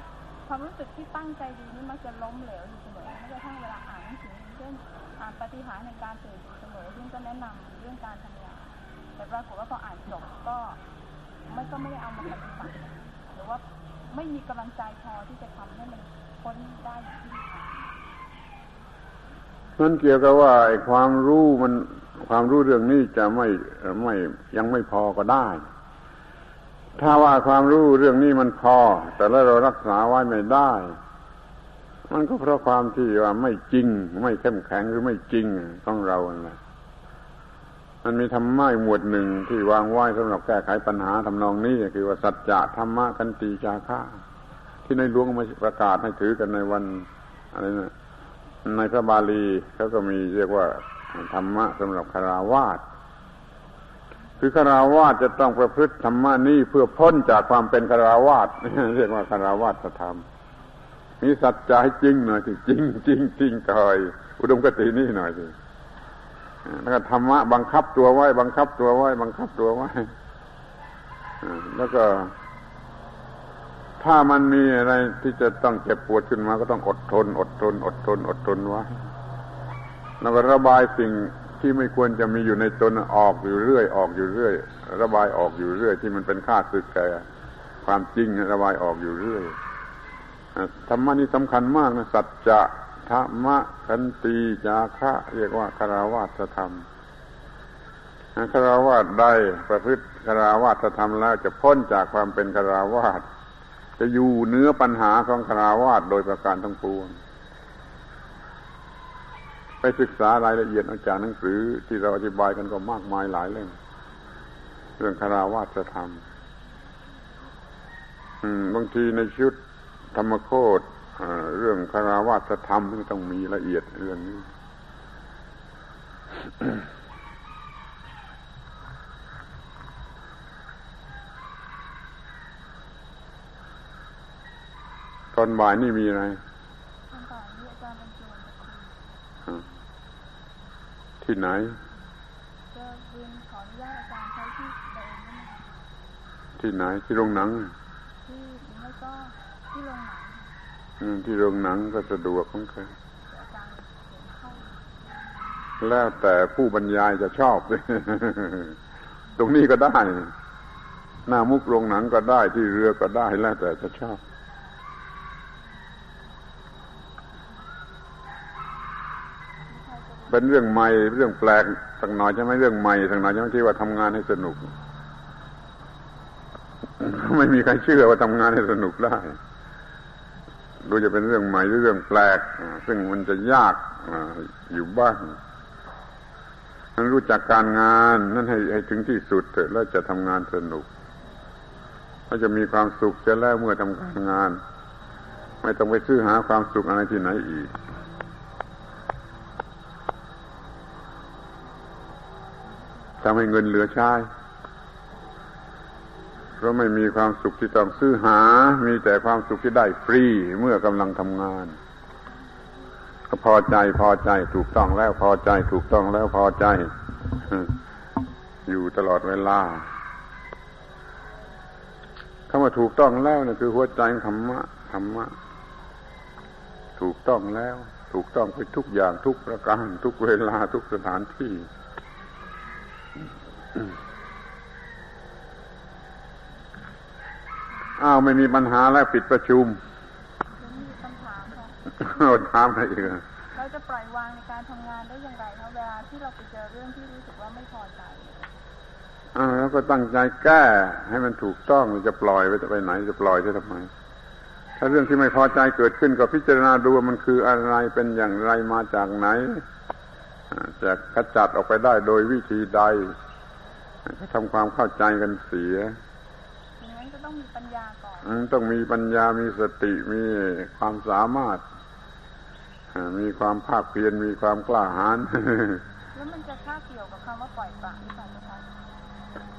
ความรู้สึกที่ตั้งใจดีนี่มักจะล้มเหลวอยู่เสมอไม่กระทั่งเวลาอ่านหนังสือเช่นอ่านปฏิหารในการตื่นอยู่เสมอซึ่งก็แนะนำเรื่องการทำงาน แต่ปรากฏว่าพออ่านจบก็ไม่ก็ไม่ได้เอามาปฏิบัติหรือว่าไม่มีกำลังใจพอที่จะทำให้มันพ้นได้ที่มันเกี่ยวกับว่าความรู้มัน ความรู้เรื่องนี้จะไม่ไม่ยังไม่พอก็ได้ ถ้าว่าความรู้เรื่องนี้มันพอ แต่แล้วเรารักษาไว้ไม่ได้ มันก็เพราะความที่ว่าไม่จริง ไม่เข้มแข็งหรือไม่จริงต้องเราอะไรมันมีธรรมะหมวดหนึ่งที่วางไว้สำหรับแก้ไขปัญหาทำนองนี้คือว่าสัจจะธรรมะกันตีจาค่าที่ในหลวงมาประกาศให้ถือกันในวันอะไรนะในพระบาลีเขาก็มีเรียกว่า ธรรมะสำหรับคาราวาสคือคาราวาสจะต้องประพฤติธรรมะนี้เพื่อพ้นจากความเป็นคาราวาสเรียกว่าคาราวาสธรรมมีสัจจะให้จริงหน่อยสิจริงจริงจริงกอยอุดมกตินี่หน่อยสิแล้วก็ธรรมะบังคับตัวไว้ บังคับตัวไว้ บังคับตัวไว้แล้วก็ ถ้ามันมีอะไรที่จะต้องเจ็บปวดขึ้นมาก็ต้องอดทน อดทน อดทน อดทนไว้ แล้วก็ระบายสิ่งที่ไม่ควรจะมีอยู่ในตนออกอยู่เรื่อย ออกอยู่เรื่อย ระบายออกอยู่เรื่อย ที่มันเป็นค่าศึกแก่ความจริงระบายออกอยู่เรื่อยธรรมะนี่สำคัญมากนะสัจจะธรรมะขันตีจาคะ เรียกว่าคาราวาสธรรมคาราวาสได้ประพฤติคาราวาสธรรมแล้วจะพ้นจากความเป็นคาราวาสจะอยู่เนื้อปัญหาของคาราวาสโดยประการทั้งปวง ไปศึกษารายละเอียดอาจารย์หนังสือที่เราอธิบายกันก็มากมายหลายเรื่อง เรื่องคาราวาสธรรมบางทีในชุดธรรมโคตเรื่องคาราวาสธรรมที่ต้องมีละเอียดเรื่องนี้ตอนบ่ายนี่มีอะไรตอนบ่ายนี่อาจารย์บรรจวน ที่ไหนที่ไหนที่โรงหนังที่ไม่ก็ที่โรงหนังที่โรงหนังก็สะดวกของใครแล้วแต่ผู้บรรยายจะชอบตรงนี้ก็ได้ หน้ามุกโรงหนังก็ได้ที่เรือก็ได้แล้วแต่จะชอบ เป็นเรื่องใหม่เรื่องแปลกสักหน่อยใช่ไหมเรื่องใหม่สักหน่อยใช่ไหมที่ว่าทำงานให้สนุก ไม่มีใครเชื่อว่าทำงานให้สนุกได้ดูจะเป็นเรื่องใหม่หรือเรื่องแปลก ซึ่งมันจะยากอยู่บ้างนั้นรู้จักการงานนั่นให้ให้ถึงที่สุดเถอะแล้วจะทำงานสนุกแล้วจะมีความสุขจะแล้วเมื่อทำการงาน ไม่ต้องไปซื้อหาความสุขอะไรที่ไหนอีก ทำให้เงินเหลือใช้เพราะไม่มีความสุขที่ต้องซื้อหา มีแต่ความสุขที่ได้ฟรีเมื่อกำลังทำงานก็พอใจพอใจถูกต้องแล้วพอใจถูกต้องแล้วพอใจ อยู่ตลอดเวลาคำว่าถูกต้องแล้วนี่คือหัวใจธรรมะธรรมะ ถูกต้องแล้ว ถูกต้องไปทุกอย่างทุกประการทุกเวลาทุกสถานที่ อ้าวไม่มีปัญหาแล้วปิดประชุมมีคำถามค่ะถามอะไรอีกเราจะปล่อยวางในการทำงานได้อย่างไรคะเวลาที่เราไปเจอเรื่องที่รู้สึกว่าไม่พอใจอ่าแล้วก็ตั้งใจแก้ให้มันถูกต้องจะปล่อยไปจะไปไหนจะปล่อยจะทำไมถ้าเรื่องที่ไม่พอใจเกิดขึ้นก็พิจารณาดูว่ามันคืออะไรเป็นอย่างไรมาจากไหนจะขจัดออกไปได้โดยวิธีใด ก็ทำความเข้าใจกันเสียต้องมีปัญญาก่อนต้องมีปัญญามีสติมีความสามารถมีความภาคเพียรมีความกล้าหาญแล้วมันจะค่าเกี่ยวกับคำว่าปล่อยปละหรือเปล่าคะ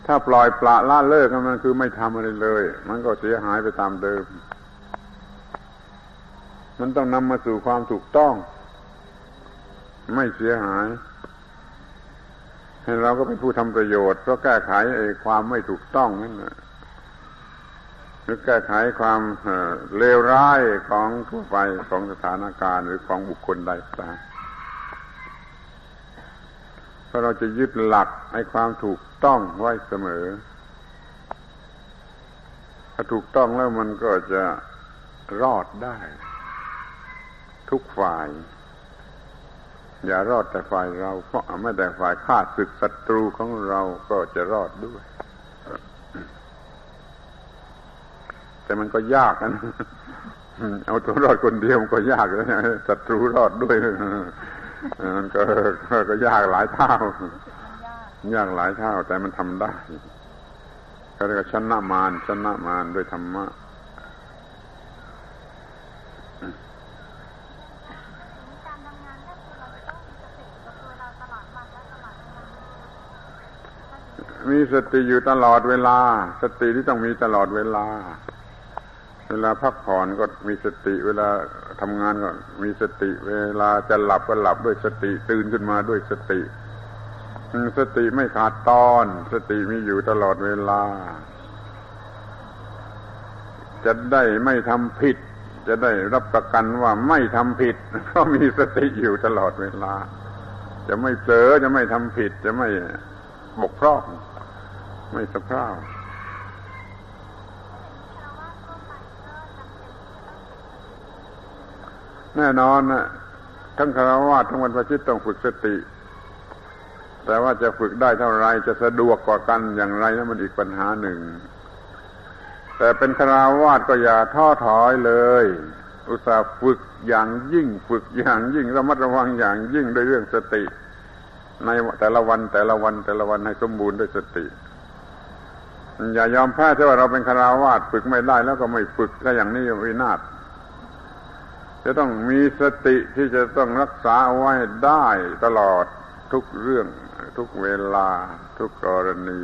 ถ้าปล่อยปละละเลิกมันคือไม่ทำอะไรเลย มันก็เสียหายไปตามเดิม มันต้องนำมาสู่ความถูกต้อง ไม่เสียหายให้ เราก็เป็นผู้ทำประโยชน์เพราะแก้ไขไอ้ความไม่ถูกต้องนั่นหละหรือแก้ไขความเลวร้ายของทั่วไปของสถานการณ์หรือของบุคคลใดก็ตามเพราะเราจะยึดหลักให้ความถูกต้องไว้เสมอ ถ้าถูกต้องแล้วมันก็จะรอดได้ ทุกฝ่าย อย่ารอดแต่ฝ่ายเรา เพราะไม่แต่ฝ่ายข้าศึกศัตรูของเราก็จะรอดด้วย แต่มันก็ยากนะเอาตัวรอดคนเดียวมันก็ยากแล้วศัตรูรอดด้วยมันก็ก็ยากหลายเท่ายากหลายเท่า แต่มันทำได้ก็เรียกชนะมารชนะมารด้วยธรรมะ มีสติอยู่ตลอดเวลา สติที่ต้องมีตลอดเวลา เวลาพักผ่อนก็มีสติ เวลาทำงานก็มีสติ เวลาจะหลับก็หลับด้วยสติตื่นขึ้นมาด้วยสติ สติไม่ขาดตอน สติมีอยู่ตลอดเวลา จะได้ไม่ทำผิด จะได้รับประกันว่าไม่ทำผิดเพราะมีสติอยู่ตลอดเวลา จะไม่เผลอจะไม่ทำผิดจะไม่บกพร่อง ไม่สะพร่าแน่นอนนะทั้งคารวะทั้งวันพระชิตต้องฝึกสติ แต่ว่าจะฝึกได้เท่าไรจะสะดวกกว่ากันอย่างไรนั้นมันอีกปัญหาหนึ่ง แต่เป็นคารวะก็อย่าท้อถอยเลย อุตส่าห์ฝึกอย่างยิ่ง ฝึกอย่างยิ่งระมัดระวังอย่างยิ่งด้วยเรื่องสติ ในแต่ละวันแต่ละวันแต่ละวันให้สมบูรณ์ด้วยสติ อย่ายอมแพ้ที่ว่าเราเป็นคาราวาสฝึกไม่ได้แล้วก็ไม่ฝึกถ้าอย่างนี้วินาศจะต้องมีสติที่จะต้องรักษาไว้ได้ตลอดทุกเรื่องทุกเวลาทุกกรณี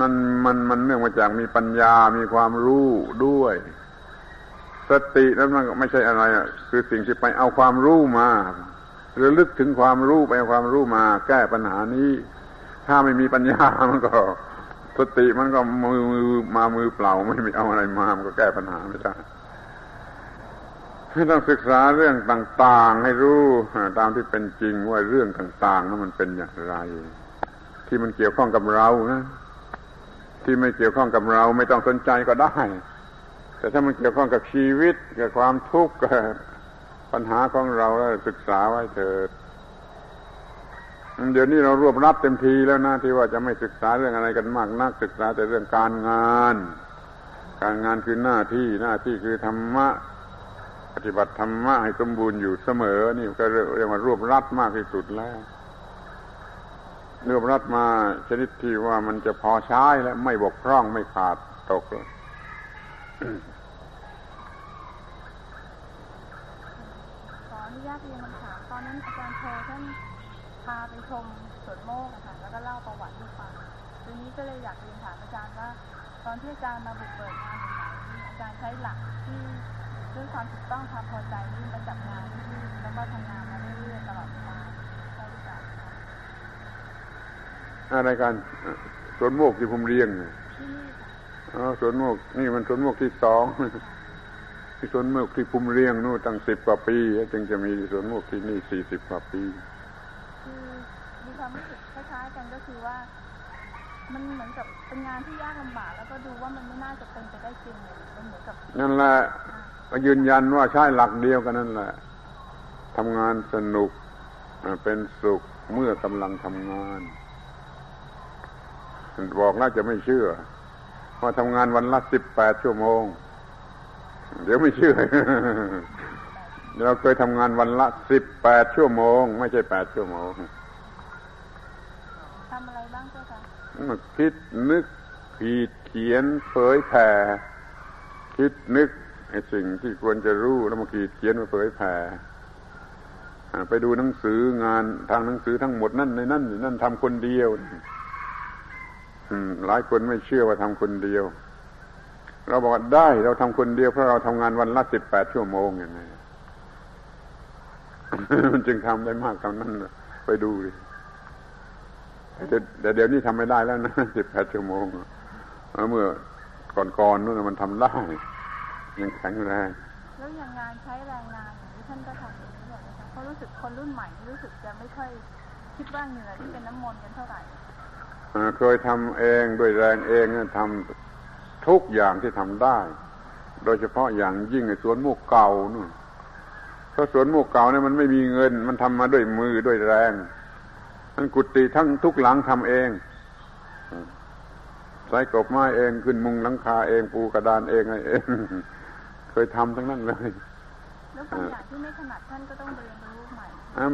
มันมันมันเนื่องมาจากมีปัญญามีความรู้ด้วย สตินั้นมันไม่ใช่อะไรอะคือสิ่งที่ไปเอาความรู้มาหรือลึกถึงความรู้ไปเอาความรู้มา แก้ปัญหานี้ ถ้าไม่มีปัญญามันก็สติมันก็มือมือมามือเปล่าไม่มีเอาอะไรมา มันก็แก้ปัญหาไม่ได้ให้ต้องศึกษาเรื่องต่าง ๆ ให้รู้ตามที่เป็นจริงว่าเรื่องต่างๆนั้นมันเป็นอย่างไร ที่มันเกี่ยวข้องกับเรานะที่ไม่เกี่ยวข้องกับเราไม่ต้องสนใจก็ได้ แต่ถ้ามันเกี่ยวข้องกับชีวิตกับความทุกข์กับปัญหาของเราแล้วศึกษาไว้เถิด เดี๋ยวนี้เรารวบรัดเต็มทีแล้วนะที่ว่าจะไม่ศึกษาเรื่องอะไรกันมากนักศึกษาแต่เรื่องการงาน การงานคือหน้าที่หน้าที่คือธรรมะปฏิบัติธรรมะให้สมบูรณ์อยู่เสมอ นี่ก็เรียกว่ารวบรัดมากที่สุดแล้วรวบรัดมาชนิดที่ว่ามันจะพอใช้และไม่บกพร่องไม่ขาดตกเลยขออนุญาตเรียนคำถามตอนนั้นอาจารย์โชท่านพาไปชมสวนโมกค่ะแล้วก็เล่าประวัติให้ฟังทีนี้ก็เลยอยากเรียนถามอาจารย์ว่า ตอนที่อาจารย์มาบุกเบิกงานใหม่ๆอาจารย์ใช้หลักที่ด้วยความถูกต้องความพอใจนี่มาจับงานที่แล้วก็ทำงานมาเรื่อยๆตลอดเวลาใช่หรือเปล่าอะไรกันสวนโมกที่ผมเรียงอ๋อสวนโมกนี่มันสวนโมกที่สองที่สวนโมกที่ภูมิเรียงนู่นตั้งสิบกว่าปี จึงจะมีสวนโมกที่นี่สี่สิบกว่าปีคือมี ความรู้สึกคล้ายๆกันก็คือว่า มันเหมือนกับเป็นงานที่ยากลำบากแล้วก็ดูว่ามันไม่น่าจะเป็นไปได้จริงเลยมันเหมือนกับนั่นแหละก็ยืนยันว่าใช่หลักเดียวกันนั่นแหละทำงานสนุกเป็นสุขเมื่อกำลังทำงานบอกแล้วจะไม่เชื่อว่าทำงานวันละสิบแปดชั่วโมง เดี๋ยวไม่เชื่อเราเคยทำงานวันละสิบแปดชั่วโมง ไม่ใช่แปดชั่วโมงทำอะไรบ้างเจ้า คะมาคิดนึกขีดเขียนเผยแผ่ คิดนึกไอ้สิ่งที่ควรจะรู้แล้วมาขีดเขียนมาเผยแผ่ไปดูหนังสืองานทางหนังสือทั้งหมดนั่นในนั่นนั่นทำคนเดียวหลายคนไม่เชื่อว่าทำคนเดียว เราบอกได้เราทำคนเดียวเพราะเราทำงานวันละสิบแปดชั่วโมงอย่างนี้มันจึงทำได้มากเท่านั้นไปดูดิ แต่เดี๋ยวนี้ทำไม่ได้แล้วนะสิบแปดชั่วโมงเมื่อก่อนๆนู่นมันทำได้ยังแข็งแรงแล้วอย่างงานใช้แรงงานอย่างนี้ท่านก็ทำเองด้วยนะคะเพราะรู้สึกคนรุ่นใหม่รู้สึกจะไม่ค่อยคิดว่าเหงื่อที่เป็นน้ำมนต์กันเท่าไหร่เคยทำเองด้วยแรงเองทำทุกอย่างที่ทำได้ โดยเฉพาะอย่างยิ่งในสวนมูกเก่านู่นเพราะสวนมูกเก่าเนี่ยมันไม่มีเงิน มันทำมาด้วยมือด้วยแรง มันกุฏิทั้งทุกหลังทำเองใส่กบไม้เองขึ้นมุงหลังคาเองปูกระดานเองอะไรเอง เคยทำทั้งนั้นเลยแล้วบางอย่างที่ไม่ถนัดท่านก็ต้องเรียนรู้ใหม่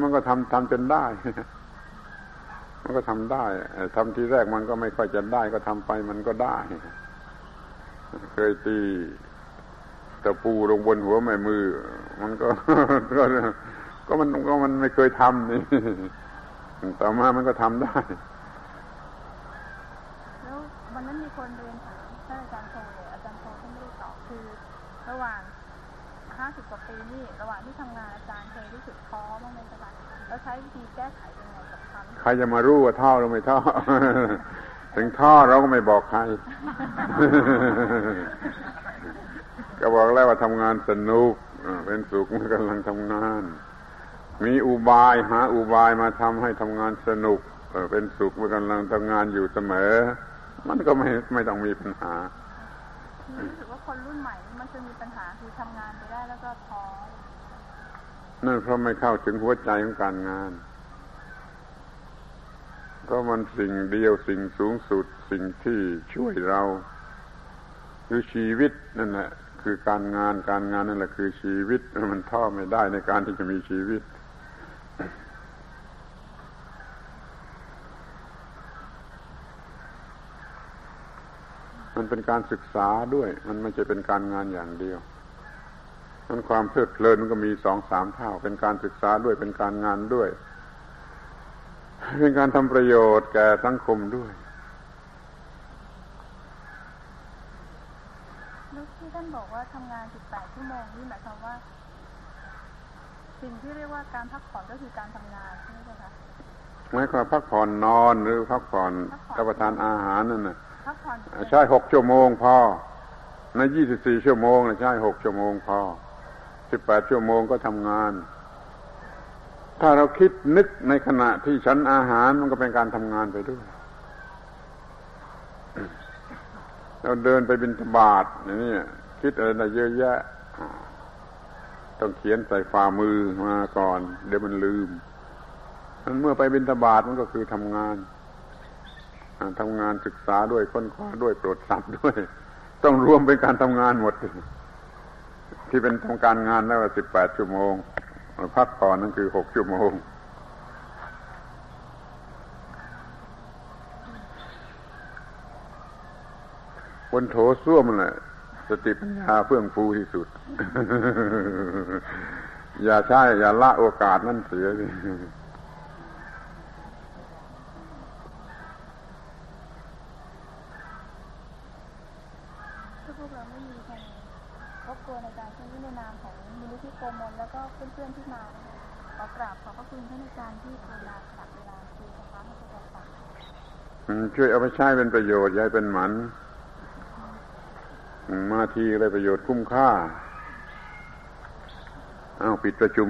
มันก็ทำทำจนได้ มันก็ทำได้ทำทีแรกมันก็ไม่ค่อยจะได้ก็ทำไปมันก็ได้ เคยตีตะปูลงบนหัวแม่มือ มันก็ก็ก็มันก็มันไม่เคยทำนี่ ต่อมามันก็ทำได้ แล้ววันนั้นมีคนเรียนถามท่านอาจารย์โทเลยอาจารย์โทท่านไม่ได้ตอบคือ ระหว่างห้าสิบกว่าปีนี่ระหว่างที่ทำงานอาจารย์เคยรู้สึกท้อบ้างไหมจ๊ะแล้วใช้วิธีแก้ไขยังไงกับคำใครจะมารู้ว่าท่อหรือไม่ท่อถึงท่อเราก็ไม่บอกใคร ก็บอกแล้วว่าทำงานสนุก เป็นสุขเมื่อกำลังทำงาน มีอุบายหาอุบายมาทำให้ทำงานสนุกเป็นสุขเมื่อกำลังทำงานอยู่เสมอ มันก็ไม่ไม่ต้องมีปัญหารู้สึกว่าคนรุ่นใหม่มันจะมีปัญหาคือทำงานไปได้แล้วก็ท้อนั่นเพราะไม่เข้าถึงหัวใจของการงาน เพราะมันสิ่งเดียวสิ่งสูงสุดสิ่งที่ช่วยเรา คือชีวิตนั่นแหละคือการงานการงานนั่นแหละคือชีวิตมันท้อไม่ได้ในการที่จะมีชีวิต มันเป็นการศึกษาด้วย มันไม่ใช่เป็นการงานอย่างเดียวมันความเพลิดเพลินมันก็มีสองสามเท่า เป็นการศึกษาด้วยเป็นการงานด้วย เป็นการทำประโยชน์แก่สังคมด้วยลูกที่ท่านบอกว่าทำงานสิบแปดชั่วโมงนี่หมายความว่า สิ่งที่เรียกว่าการพักผ่อนก็คือการทำงานใช่ไหมคะหมายความพักผ่อนนอนหรือพักผ่อนรับประทานอาหารนั่นน่ะใช่หกชั่วโมงพอในยี่สิบสี่ชั่วโมงใช่หกชั่วโมงพอสิบแปดชั่วโมงก็ทำงาน ถ้าเราคิดนึกในขณะที่ฉันอาหารมันก็เป็นการทำงานไปด้วย เราเดินไปบินทบาทอย่างนี้คิดอะไรได้เยอะแยะ ต้องเขียนใส่ฝ่ามือมาก่อน เดี๋ยวมันลืมนั้นเมื่อไปบินทบาทมันก็คือทำงานทำงานศึกษาด้วยค้นคว้าด้วยโปรดสัตว์ด้วย ต้องรวมเป็นการทำงานหมด ที่เป็นทำการงานแล้วสิบแปดชั่วโมงพักผ่อนนั่นคือหกชั่วโมงบนโถส้วมแหละ สติปัญญาเฟื่องฟูที่สุด อย่าใช่อย่าละโอกาสนั่นเสียช่วยเอาไปใช้เป็นประโยชน์ยายเป็นหมัน มาทีอะไรประโยชน์คุ้มค่าเอาปิดประชุม